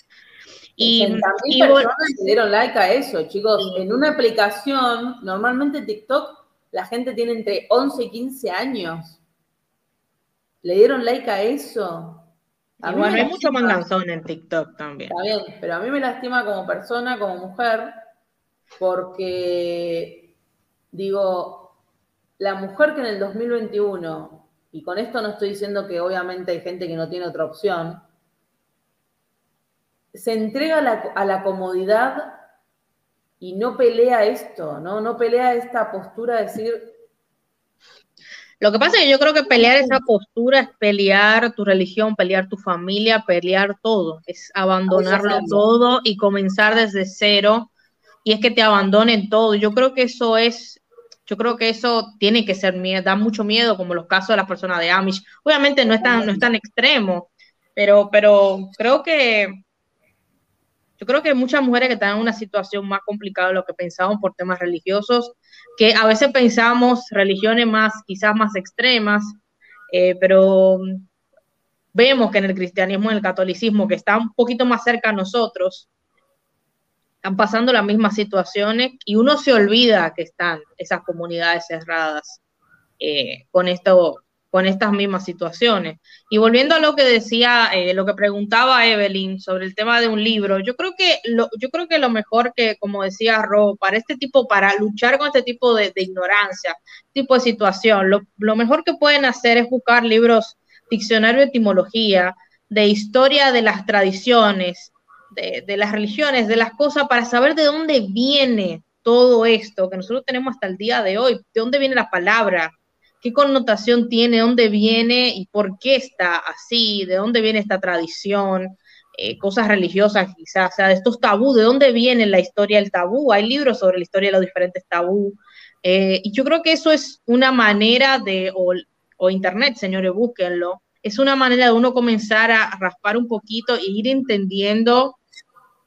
Y, y personas le dieron like a eso, chicos. En una aplicación, normalmente TikTok, la gente tiene entre 11 y 15 años. ¿Le dieron like a eso? bueno, hay mucho manganzón en TikTok también. Está bien, pero a mí me lastima como persona, como mujer, porque digo, la mujer que en el 2021, y con esto no estoy diciendo que obviamente hay gente que no tiene otra opción, se entrega a la, comodidad y no pelea esto, ¿no? No pelea esta postura de decir, lo que pasa es que yo creo que pelear esa postura es pelear tu religión, pelear tu familia, pelear todo, es abandonarlo todo y comenzar desde cero y es que te abandonen todo. Yo creo que eso es, yo creo que eso tiene que ser miedo, da mucho miedo como los casos de las personas de Amish. Obviamente no es tan, no es tan extremo, pero, pero creo que yo creo que hay muchas mujeres que están en una situación más complicada de lo que pensábamos por temas religiosos, que a veces pensamos religiones más, quizás más extremas, eh, pero vemos que en el cristianismo, en el catolicismo, que está un poquito más cerca a nosotros, están pasando las mismas situaciones y uno se olvida que están esas comunidades cerradas eh, con esto, con estas mismas situaciones. Y volviendo a lo que decía, eh, lo que preguntaba Evelyn sobre el tema de un libro, yo creo que lo, yo creo que lo mejor que, como decía Ro, para este tipo, para luchar con este tipo de, ignorancia, tipo de situación, lo, mejor que pueden hacer es buscar libros, diccionario de etimología, de historia de las tradiciones, de, las religiones, de las cosas, para saber de dónde viene todo esto que nosotros tenemos hasta el día de hoy, de dónde viene la palabra, qué connotación tiene, dónde viene y por qué está así, de dónde viene esta tradición, eh, cosas religiosas quizás, o sea, de estos tabú, de dónde viene la historia del tabú. Hay libros sobre la historia de los diferentes tabú. Eh, y yo creo que eso es una manera de, o, internet, señores, búsquenlo, es una manera de uno comenzar a raspar un poquito e ir entendiendo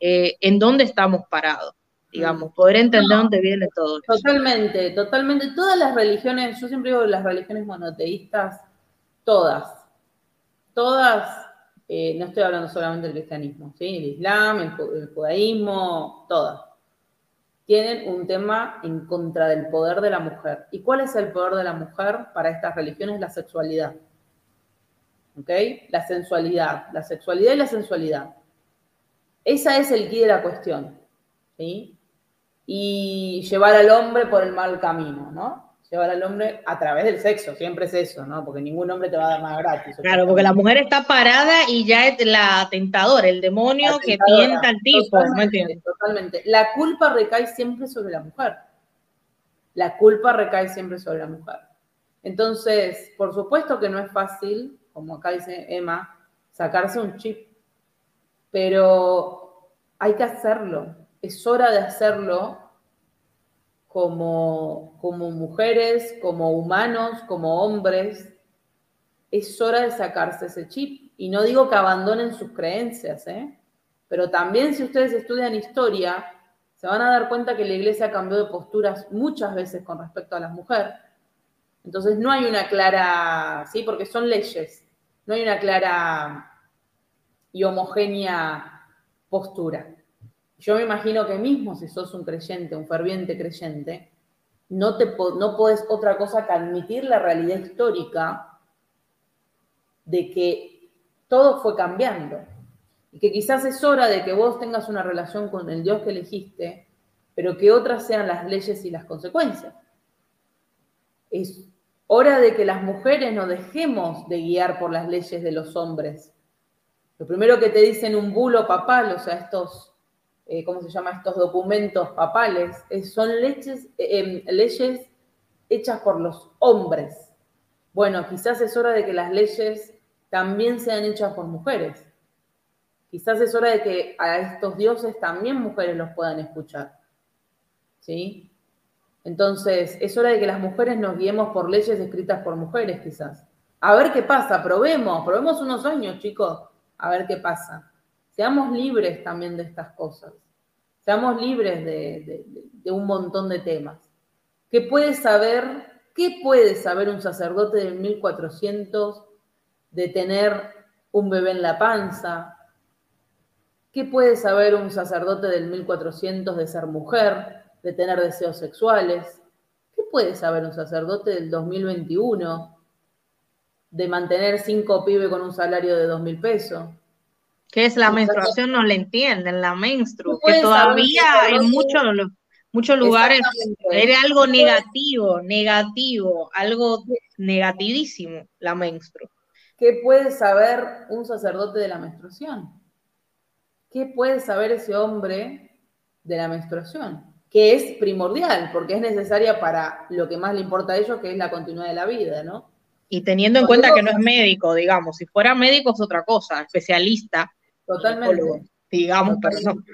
eh, en dónde estamos parados digamos, poder entender dónde viene todo. Totalmente, totalmente. Todas las religiones, yo siempre digo las religiones monoteístas, todas, todas, eh, no estoy hablando solamente del cristianismo, ¿sí? el islam, el, judaísmo, todas, tienen un tema en contra del poder de la mujer. ¿Y cuál es el poder de la mujer para estas religiones? La sexualidad. ¿Ok? La sensualidad, la sexualidad y la sensualidad. Esa es el quid de la cuestión. ¿sí? y llevar al hombre por el mal camino, ¿no? Llevar al hombre a través del sexo, siempre es eso, ¿no? Porque ningún hombre te va a dar más gratis. Claro, porque la mujer está parada y ya es la tentadora, el demonio que tienta al tipo, totalmente, Totalmente. La culpa recae siempre sobre la mujer. La culpa recae siempre sobre la mujer. Entonces, por supuesto que no es fácil, como acá dice Emma, sacarse un chip, pero hay que hacerlo es hora de hacerlo como, como mujeres, como humanos, como hombres. Es hora de sacarse ese chip. Y no digo que abandonen sus creencias, ¿eh? pero también si ustedes estudian historia, se van a dar cuenta que la iglesia cambió de posturas muchas veces con respecto a las mujeres. Entonces no hay una clara, ¿sí? Porque son leyes, no hay una clara y homogénea postura. Yo me imagino que mismo si sos un creyente, un ferviente creyente, no, te, no podés otra cosa que admitir la realidad histórica de que todo fue cambiando. Y que quizás es hora de que vos tengas una relación con el Dios que elegiste, pero que otras sean las leyes y las consecuencias. Es hora de que las mujeres no dejemos de guiar por las leyes de los hombres. Lo primero que te dicen un bulo papal, o sea, estos eh, ¿cómo se llama? Estos documentos papales, son leyes, eh, em, leyes hechas por los hombres. Bueno, quizás es hora de que las leyes también sean hechas por mujeres. Quizás es hora de que a estos dioses también mujeres los puedan escuchar. ¿Sí? Entonces, es hora de que las mujeres nos guiemos por leyes escritas por mujeres, quizás. A ver qué pasa, probemos, probemos unos años, chicos, a ver qué pasa. Seamos libres también de estas cosas. Seamos libres de, un montón de temas. ¿Qué puede saber, qué puede saber un sacerdote del 1400 de tener un bebé en la panza? ¿Qué puede saber un sacerdote del 1400 de ser mujer, de tener deseos sexuales? ¿Qué puede saber un sacerdote del 2021 de mantener cinco pibes con un salario de dos mil pesos? ¿Qué es la menstruación? No le entienden, la menstru, que todavía en muchos, muchos lugares era algo negativo, negativo, algo negativísimo, la menstru. ¿Qué puede saber un sacerdote de la menstruación? ¿Qué puede saber ese hombre de la menstruación? Que es primordial, porque es necesaria para lo que más le importa a ellos, que es la continuidad de la vida, ¿no? Y teniendo en cuenta que no es médico, digamos, si fuera médico es otra cosa, especialista, Totalmente. Digamos, pero no.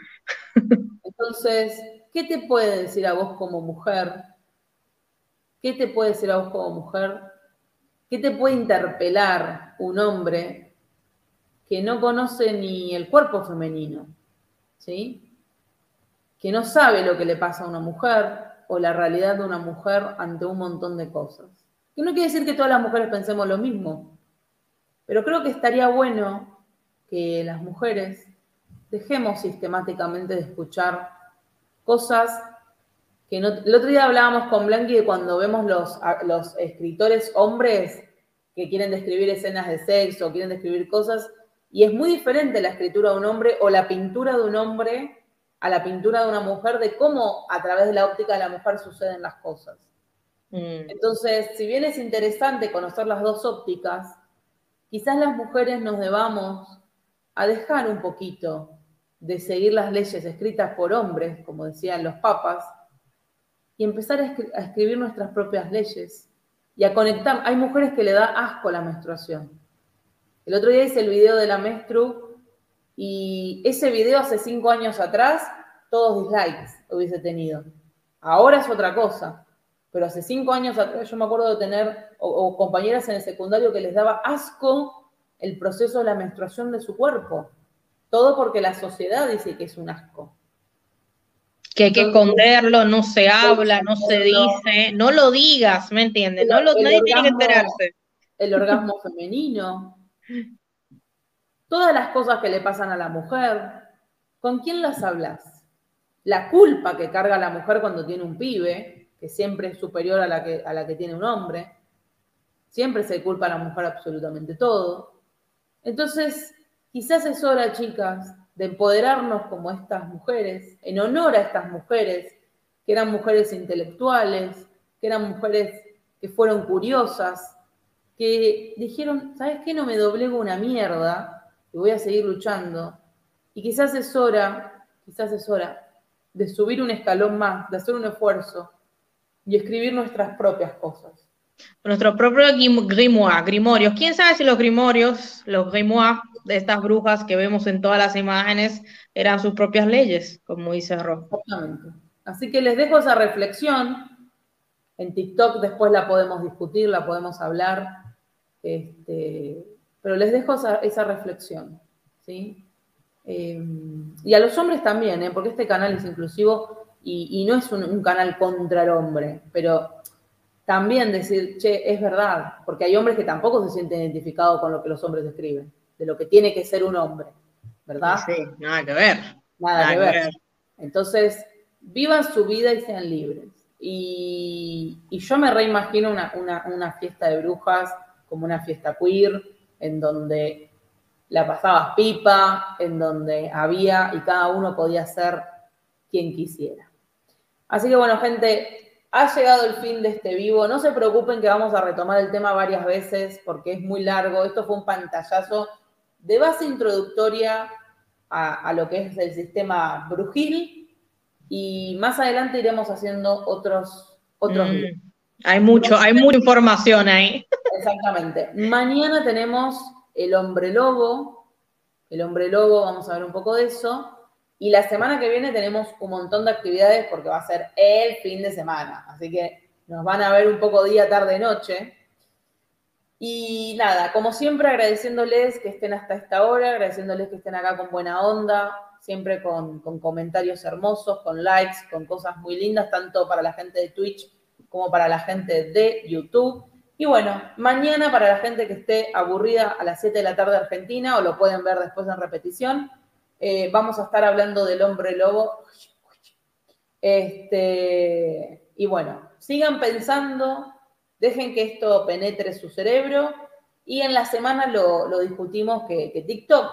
Entonces, ¿qué te puede decir a vos como mujer? ¿Qué te puede decir a vos como mujer? ¿Qué te puede interpelar un hombre que no conoce ni el cuerpo femenino? ¿Sí? Que no sabe lo que le pasa a una mujer o la realidad de una mujer ante un montón de cosas. Que no quiere decir que todas las mujeres pensemos lo mismo, pero creo que estaría bueno que las mujeres dejemos sistemáticamente de escuchar cosas que no... El otro día hablábamos con Blanqui de cuando vemos los, los escritores hombres que quieren describir escenas de sexo, quieren describir cosas, y es muy diferente la escritura de un hombre o la pintura de un hombre a la pintura de una mujer, de cómo a través de la óptica de la mujer suceden las cosas. Mm. Entonces, si bien es interesante conocer las dos ópticas, quizás las mujeres nos debamos a dejar un poquito de seguir las leyes escritas por hombres, como decían los papas, y empezar a, escribir nuestras propias leyes y a conectar. Hay mujeres que le da asco la menstruación. El otro día hice el video de la menstru y ese video hace cinco años atrás, todos dislikes hubiese tenido. Ahora es otra cosa. Pero hace cinco años atrás yo me acuerdo de tener o compañeras en el secundario que les daba asco el proceso de la menstruación de su cuerpo. Todo porque la sociedad dice que es un asco. Que hay que esconderlo, no se habla, no se dice, no lo digas, ¿me entiendes? No lo, nadie tiene que enterarse. El orgasmo femenino, todas las cosas que le pasan a la mujer, ¿con quién las hablas? La culpa que carga la mujer cuando tiene un pibe, que siempre es superior a la que, a la que tiene un hombre, siempre se culpa a la mujer absolutamente todo. Entonces, quizás es hora, chicas, de empoderarnos como estas mujeres, en honor a estas mujeres, que eran mujeres intelectuales, que eran mujeres que fueron curiosas, que dijeron, ¿sabes qué? No me doblego una mierda y voy a seguir luchando. Y quizás es hora, quizás es hora de subir un escalón más, de hacer un esfuerzo y escribir nuestras propias cosas. Nuestro propio grimoire, grimorios. ¿Quién sabe si los grimorios, los grimoires de estas brujas que vemos en todas las imágenes, eran sus propias leyes, como dice Ro? Exactamente. Así que les dejo esa reflexión. En TikTok después la podemos discutir, la podemos hablar. Este, pero les dejo esa, reflexión. ¿sí? Eh, y a los hombres también, ¿eh? porque este canal es inclusivo y, no es un canal contra el hombre, pero también decir, che, es verdad, porque hay hombres que tampoco se sienten identificados con lo que los hombres escriben, de lo que tiene que ser un hombre, ¿verdad? Sí, nada que ver. Nada, que, ver. Entonces, vivan su vida y sean libres. Y, yo me reimagino una, una, fiesta de brujas como una fiesta queer, en donde la pasabas pipa, en donde había y cada uno podía ser quien quisiera. Así que bueno, gente, ha llegado el fin de este vivo. No se preocupen que vamos a retomar el tema varias veces porque es muy largo. Esto fue un pantallazo de base introductoria a, lo que es el sistema brujil y más adelante iremos haciendo otros, otros mm, Hay mucho, hay mucha información ahí. Exactamente. Mañana tenemos el hombre lobo. El hombre lobo, vamos a ver un poco de eso. Y la semana que viene tenemos un montón de actividades porque va a ser el fin de semana. Así que nos van a ver un poco día, tarde, noche. Y nada, como siempre agradeciéndoles que estén hasta esta hora, agradeciéndoles que estén acá con buena onda, siempre con, comentarios hermosos, con likes, con cosas muy lindas, tanto para la gente de Twitch como para la gente de YouTube. Y bueno, mañana para la gente que esté aburrida a las 7 de la tarde Argentina, o lo pueden ver después en repetición, eh, vamos a estar hablando del hombre lobo. Este, y bueno, sigan pensando, dejen que esto penetre su cerebro y en la semana lo, discutimos que, TikTok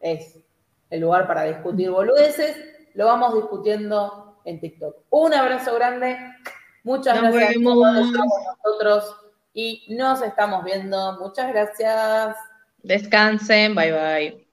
es el lugar para discutir boludeces, lo vamos discutiendo en TikTok. Un abrazo grande, muchas gracias por nosotros y nos estamos viendo. Muchas gracias. Descansen, bye bye.